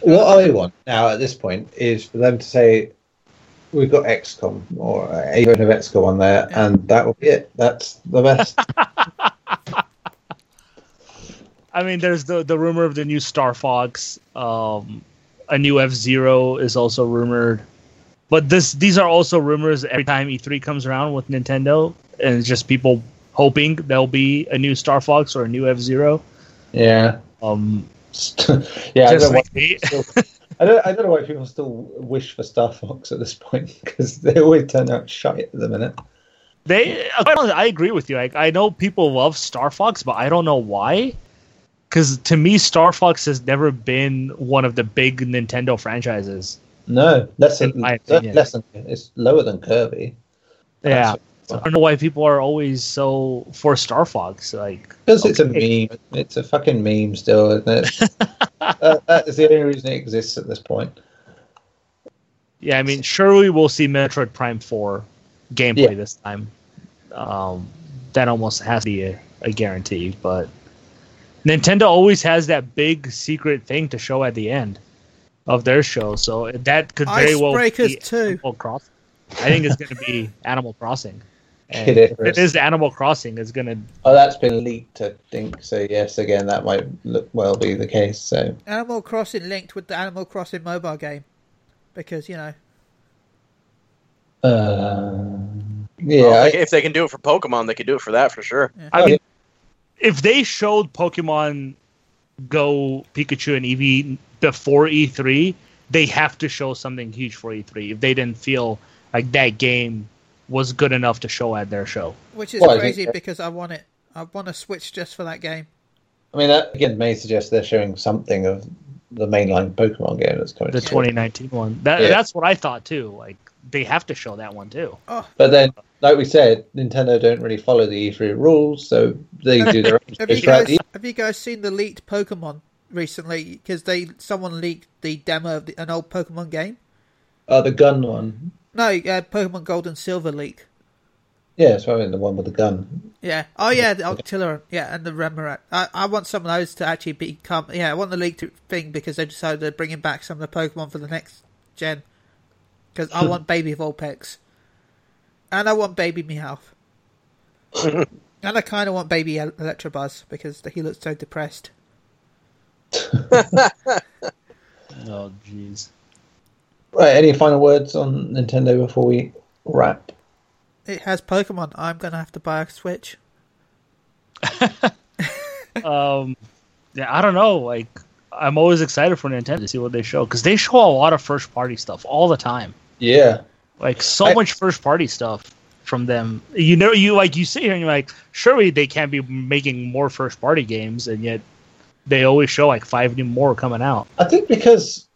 What I want now at this point is for them to say, "We've got XCOM or a version of XCOM on there," and that will be it. That's the best. *laughs* I mean, there's the the rumor of the new Star Fox. Um, a new F Zero is also rumored. But this these are also rumors every time E3 comes around with Nintendo, and it's just people hoping there'll be a new Star Fox or a new F Zero. Yeah. Um, *laughs* yeah, I don't, know like why people still, I, don't, I don't know why people still wish for Star Fox at this point *laughs* because they always turn out shite at the minute. They, honestly, I agree with you. Like, I know people love Star Fox, but I don't know why. Because to me, Star Fox has never been one of the big Nintendo franchises. No, less than, less than it's lower than Kirby. Yeah, That's- I don't know why people are always so for Star Fox. Like, Because it's a meme. It's a fucking meme still, isn't it? *laughs* that, that is the only reason it exists at this point. yeah, I mean, surely we'll see Metroid Prime Four gameplay Yeah. this time. Um, that almost has to be a, a guarantee. But Nintendo always has that big secret thing to show at the end of their show, so that could very well Icebreakers be 2. Animal Crossing. I think it's going to be Animal Crossing. And Kid it, it is Animal Crossing, it's going to Oh, that's been leaked, I think. So yes, again, that might look, well be the case. So Animal Crossing linked with the Animal Crossing mobile game. Because, you know, uh, yeah, Well, I- if they- can do it for Pokemon, they could do it for that for sure. I Oh, mean, if they showed Pokemon Go, Pikachu, and Eevee before E3, they have to show something huge for E3. If they didn't feel like that game was good enough to show at their show, which is Well, I think crazy because I want it. I want to switch just for that game. I mean, that again may suggest they're showing something of the mainline Pokemon game that's coming. the 2019 one. That Yeah. that's what I thought too. Like they have to show that one too. Oh, But then, like we said, Nintendo don't really follow the E3 rules, so they do their *laughs* own have you shows guys have you guys seen the leaked Pokemon recently? Because they someone leaked the demo of the, an old Pokemon game. Oh, the gun one. No, uh, Pokemon Gold and Silver leak. Yeah, it's probably the one with the gun. Yeah. Oh yeah, the Octillery. Yeah, and the Remoraid. I, I want some of those to actually become. Yeah, I want the leaked thing because they decided they're bringing back some of the Pokemon for the next gen. Because I *laughs* want Baby Vulpix, and I want Baby Meowth, *laughs* and I kind of want Baby El- Electabuzz because he looks so depressed. *laughs* Oh jeez. Right, any final words on Nintendo before we wrap? It has Pokemon. I'm gonna have to buy a Switch. *laughs* um, yeah, I don't know. Like I'm always excited for Nintendo to see what they show because they show a lot of first party stuff all the time. Yeah. like so I- much first party stuff from them you know you like you sit here and you're like surely they can't be making more first party games and yet they always show like five new more coming out I think because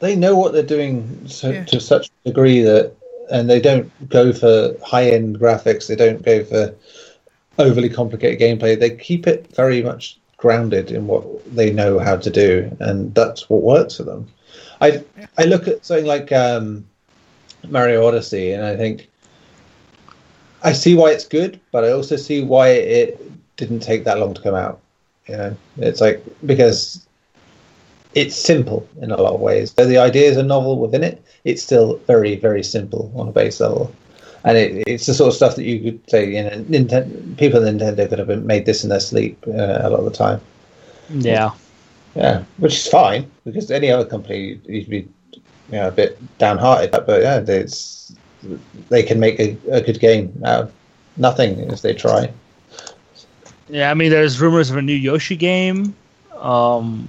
they know what they're doing so, Yeah. to such a degree that, and they don't go for high end graphics, they don't go for overly complicated gameplay. They keep it very much grounded in what they know how to do, and that's what works for them. I I look at something like um, Mario Odyssey, and I think I see why it's good, but I also see why it didn't take that long to come out. You know, it's like because it's simple in a lot of ways. Though the ideas are novel within it, it's still very, very simple on a base level. And it, it's the sort of stuff that you could say, you know, Nintendo, people at Nintendo could have made this in their sleep uh, a lot of the time. yeah Yeah, which is fine because any other company you'd be, you know, a bit downhearted. But yeah, it's they can make a, a good game out of nothing if they try. yeah i mean there's rumors of a new yoshi game um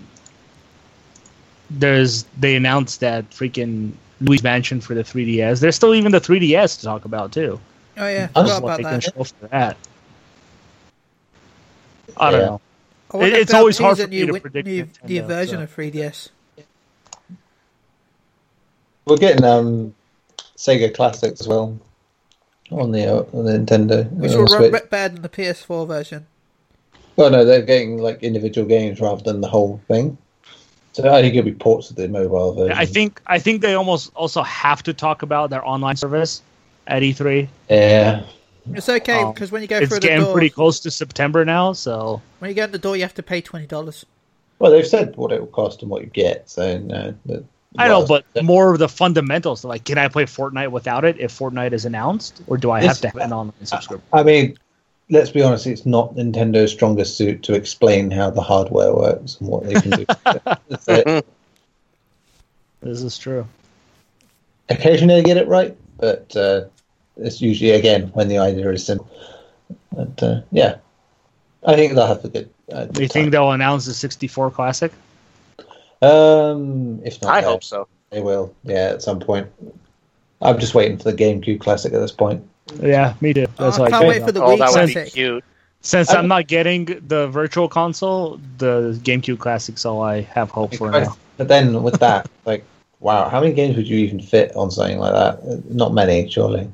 there's they announced that freaking Luigi's Mansion for the 3DS. There's still even the 3DS to talk about too. Oh yeah, I'm forgot about they can that. show for that. I don't Yeah. know. I It- it's always hard for me new, to predict new, new version so. of 3DS. We're getting um, Sega Classics as well on the uh, on the Nintendo. Which uh, will run better than the PS4 version. Well, no, they're getting like individual games rather than the whole thing. So I think it'll be ports of the mobile version. I think I think they almost also have to talk about their online service at E3. Yeah. It's okay Um, because when you go It's through the getting door, pretty close to September now, so when you go in the door, you have to pay twenty dollars. Well, they've said what it will cost and what you get. So no. that- I know, but more of the fundamentals. Like, can I play Fortnite without it if Fortnite is announced, or do I have to have an online subscription? I mean, let's be honest. It's not Nintendo's strongest suit to explain how the hardware works and what they can do. *laughs* So, This is true. occasionally they get it right, but uh, it's usually again when the idea is simple. But uh, yeah, I think they'll have a good. Uh, Do you good think time. they'll announce the 64 classic? Um, if not, I hope so. they will. Yeah, at some point. I'm just waiting for the GameCube Classic at this point. Yeah, me too. Oh, That's Oh, I can't I wait for the oh, Wii that would be cute. Since I- I'm not getting the virtual console, the GameCube Classic's all I have hope for now. But then with that, *laughs* like, wow, how many games would you even fit on something like that? Not many, surely.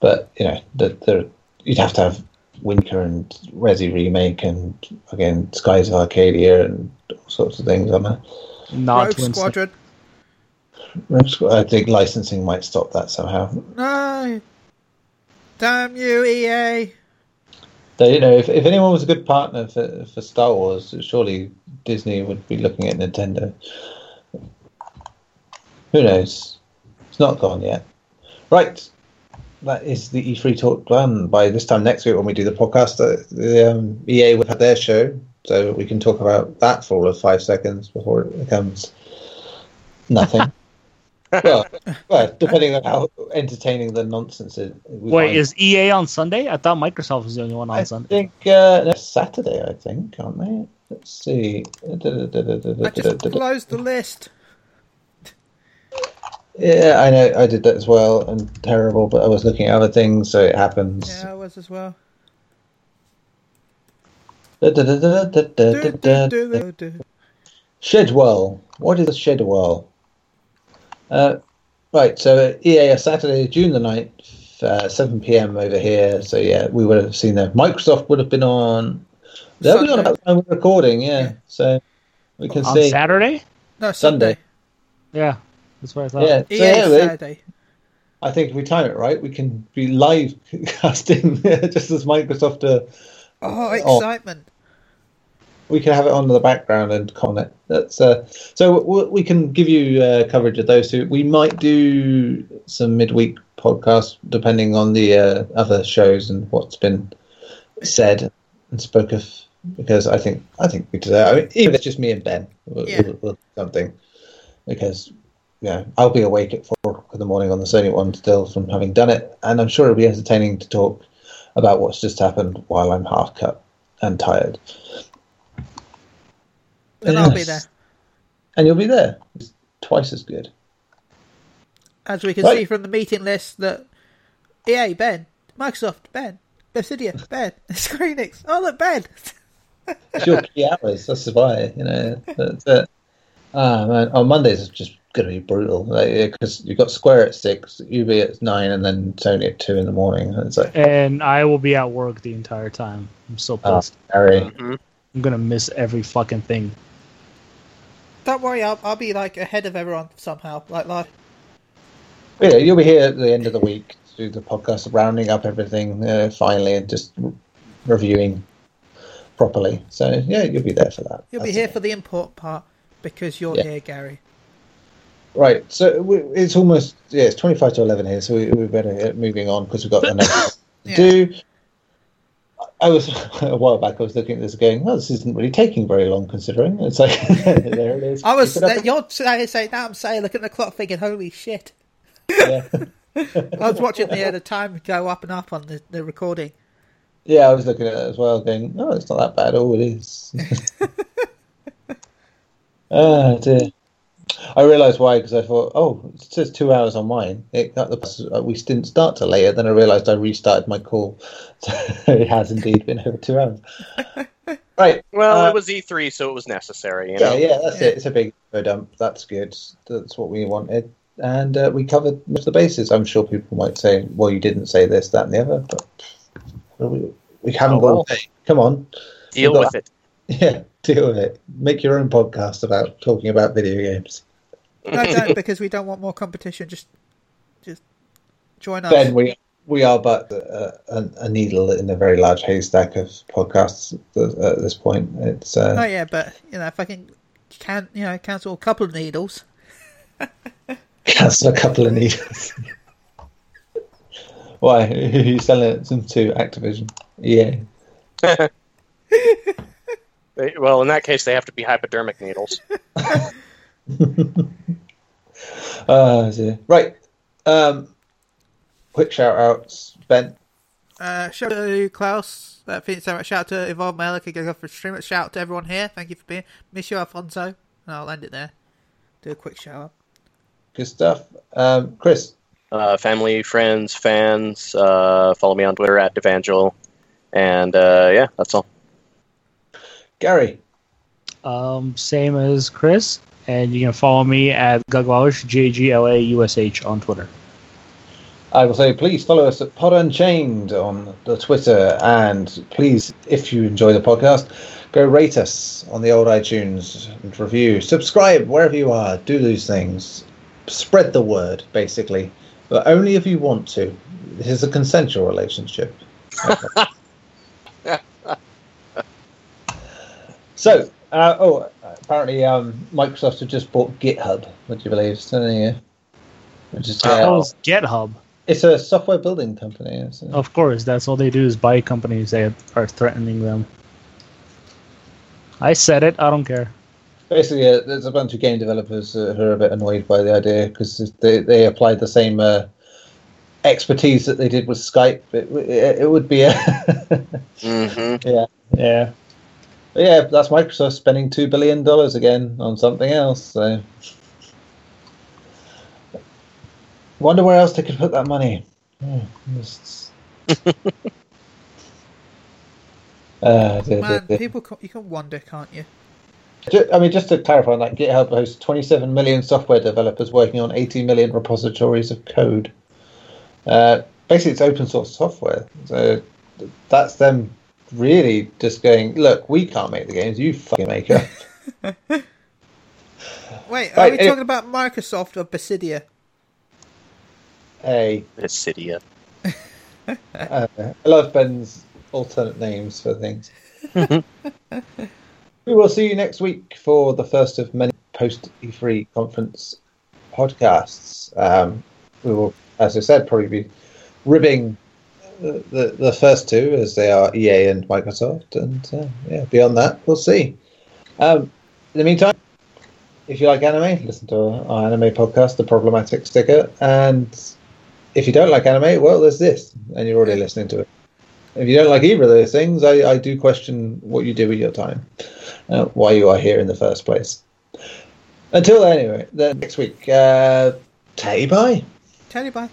But you know, the, the you'd have to have Wind Waker and Resi remake and again Skies of Arcadia and all sorts of things on there. Not Rogue Twin Squadron. Rogue Squ- I think licensing might stop that somehow. No. Damn you, EA. So, you know, if, if anyone was a good partner for, for Star Wars, surely Disney would be looking at Nintendo. Who knows? It's not gone yet. Right. That is the E3 talk done. By this time next week, when we do the podcast, uh, the um, EA will have their show, so we can talk about that for all of five seconds before it becomes nothing. *laughs* well, well, depending on how entertaining the nonsense is. Wait, find. is EA on Sunday? I thought Microsoft was the only one on I Sunday. I think uh, next Saturday, I think, aren't they? Let's see. I just closed the list. Yeah, I know. I did that as well, and terrible. But I was looking at other things, so it happens. Yeah, I was as well. Shedwell. What is a Shedwell? Uh, right, so EA are Saturday, June the 9th, uh, 7 p.m. over here. So yeah, we would have seen them. Microsoft would have been on. They'll be on Sunday. about the time we're recording, yeah. Yeah. So we can On see. Saturday? No, Sunday. Sunday. Yeah, that's what I thought. Yeah, so EA yeah, we- Saturday. I think if we time it right, we can be live *laughs* casting *laughs* just as Microsoft are. Oh, Oh. excitement. We can have it on in the background and comment. That's uh, so w- we can give you uh, coverage of those two. We might do some midweek podcasts depending on the uh, other shows and what's been said and spoke of. Because I think I think we deserve. I mean, even if it's just me and Ben, we'll, Yeah. we'll, we'll something. Because yeah, I'll be awake at four o'clock in the morning on the Sony one still from having done it, and I'm sure it'll be entertaining to talk about what's just happened while I'm half cut and tired. And I'll be there. and you'll be there. It's twice as good. As we can Right. see from the meeting list that EA, Ben. Microsoft, Ben. Obsidian, *laughs* Ben. *laughs* Square Enix. Oh, look, Ben. It's your key hours. That's why you know. That's it. Ah man, on Mondays it's just going to be brutal because you've got Square at six, Ubi at nine, and then Sony at two in the morning. And It's like, And I will be at work the entire time. I'm so oh, pissed. Harry. Mhm. I'm gonna miss every fucking thing. Don't worry, I'll, I'll be like ahead of everyone somehow. Like, But, yeah, you'll be here at the end of the week to do the podcast, rounding up everything uh, finally, and just re- reviewing properly. So yeah, you'll be there for that. you'll be here it. for the import part because you're Yeah. here, Gary. Right, so we, it's almost yeah, it's twenty five to eleven here, so we, we better get moving on because we've got another *laughs* to Yeah. do. I was *laughs* a while back. I was looking at this, going, "Well, this isn't really taking very long, considering." It's like *laughs* there it is. I was, uh, you're saying, saying that, I'm saying, looking at the clock thinking, holy shit. yeah. *laughs* I was watching the, uh, the time go up and up on the, the recording. yeah, I was looking at it as well, going, "No, it's not that bad." Oh, it is. oh dear. I realised why because I thought, oh, it says two hours on mine. It got the uh, we didn't start till later. Then I realised I restarted my call, *laughs* so it has indeed been over two hours. *laughs* Right. Well, Uh, it was E3, so it was necessary. You Yeah, know? yeah, that's Yeah. it. It's a big dump. That's good. That's what we wanted, and uh, we covered most of the bases. I'm sure people might say, "Well, you didn't say this, that, and the other," but we, we haven't Oh, got. well. to. Come on, Deal We've with got- it. *laughs* yeah, deal with it. Make your own podcast about talking about video games. No, *laughs* don't, because we don't want more competition. Just, just join us. Ben, we we are but a, a, a needle in a very large haystack of podcasts at at this point. It's Oh uh, yeah, but you know, if I can, can you know, cancel a couple of needles. *laughs* cancel a couple of needles. Why? *laughs* Who are you selling it to? Activision? Yeah. They- Well, in that case, they have to be hypodermic needles. *laughs* *laughs* Uh, right. Um, quick shout outs, Ben. Uh, shout out to Klaus. Uh, Phoenix Sarah. Shout out to Evolve Mail. Okay, go for stream. Shout out to everyone here. Thank you for being. Miss you, Alfonso. And I'll end it there. Do a quick shout out. Good stuff. Um, Chris. Uh, family, friends, fans. Uh, follow me on Twitter at Devangel. And uh, yeah, that's all. Gary. Um, same as Chris, and you can follow me at Gugwalish, G A G L A U S H on Twitter. I will say, please follow us at Pod Unchained on the Twitter, and please, if you enjoy the podcast, go rate us on the old iTunes and review, subscribe wherever you are. Do these things, spread the word, basically, but only if you want to. This is a consensual relationship. *laughs* so, uh, oh, apparently, um, Microsoft have just bought GitHub. Would you believe? So, yeah. Which is, uh, Oh, GitHub. it's a software building company. It's, uh, Of course, that's all they do is buy companies that are threatening them. I said it. I don't care. Basically, uh, there's a bunch of game developers uh, who are a bit annoyed by the idea because they, they applied the same uh, expertise that they did with Skype. It, it, it would be a *laughs* Mm-hmm. yeah, yeah, but yeah. That's Microsoft spending two billion dollars again on something else. So, wonder where else they could put that money. Hmm, just- *laughs* Uh, Man, people, can, you can wonder, can't you? I mean, just to clarify on that, GitHub hosts 27 million software developers working on 80 million repositories of code. Uh, basically, it's open source software. So that's them really just going, look, we can't make the games, you fucking make them. *laughs* *laughs* Wait, are Right, we any- talking about Microsoft or Basidia? hey, Cydia. *laughs* uh, I love Ben's alternate names for things. we will see you next week for the first of many post E3 conference podcasts. Um, we will, as I said, probably be ribbing the, the, first two as they are EA and Microsoft, and uh, yeah, beyond that, we'll see. Um, in the meantime, if you like anime, listen to our anime podcast, The Problematic Sticker, and if you don't like anime, well, there's this, and you're already listening to it. If you don't like either of those things, I, I do question what you do with your time, uh, why you are here in the first place. Until then, anyway, then next week, uh, tay bye. You bye.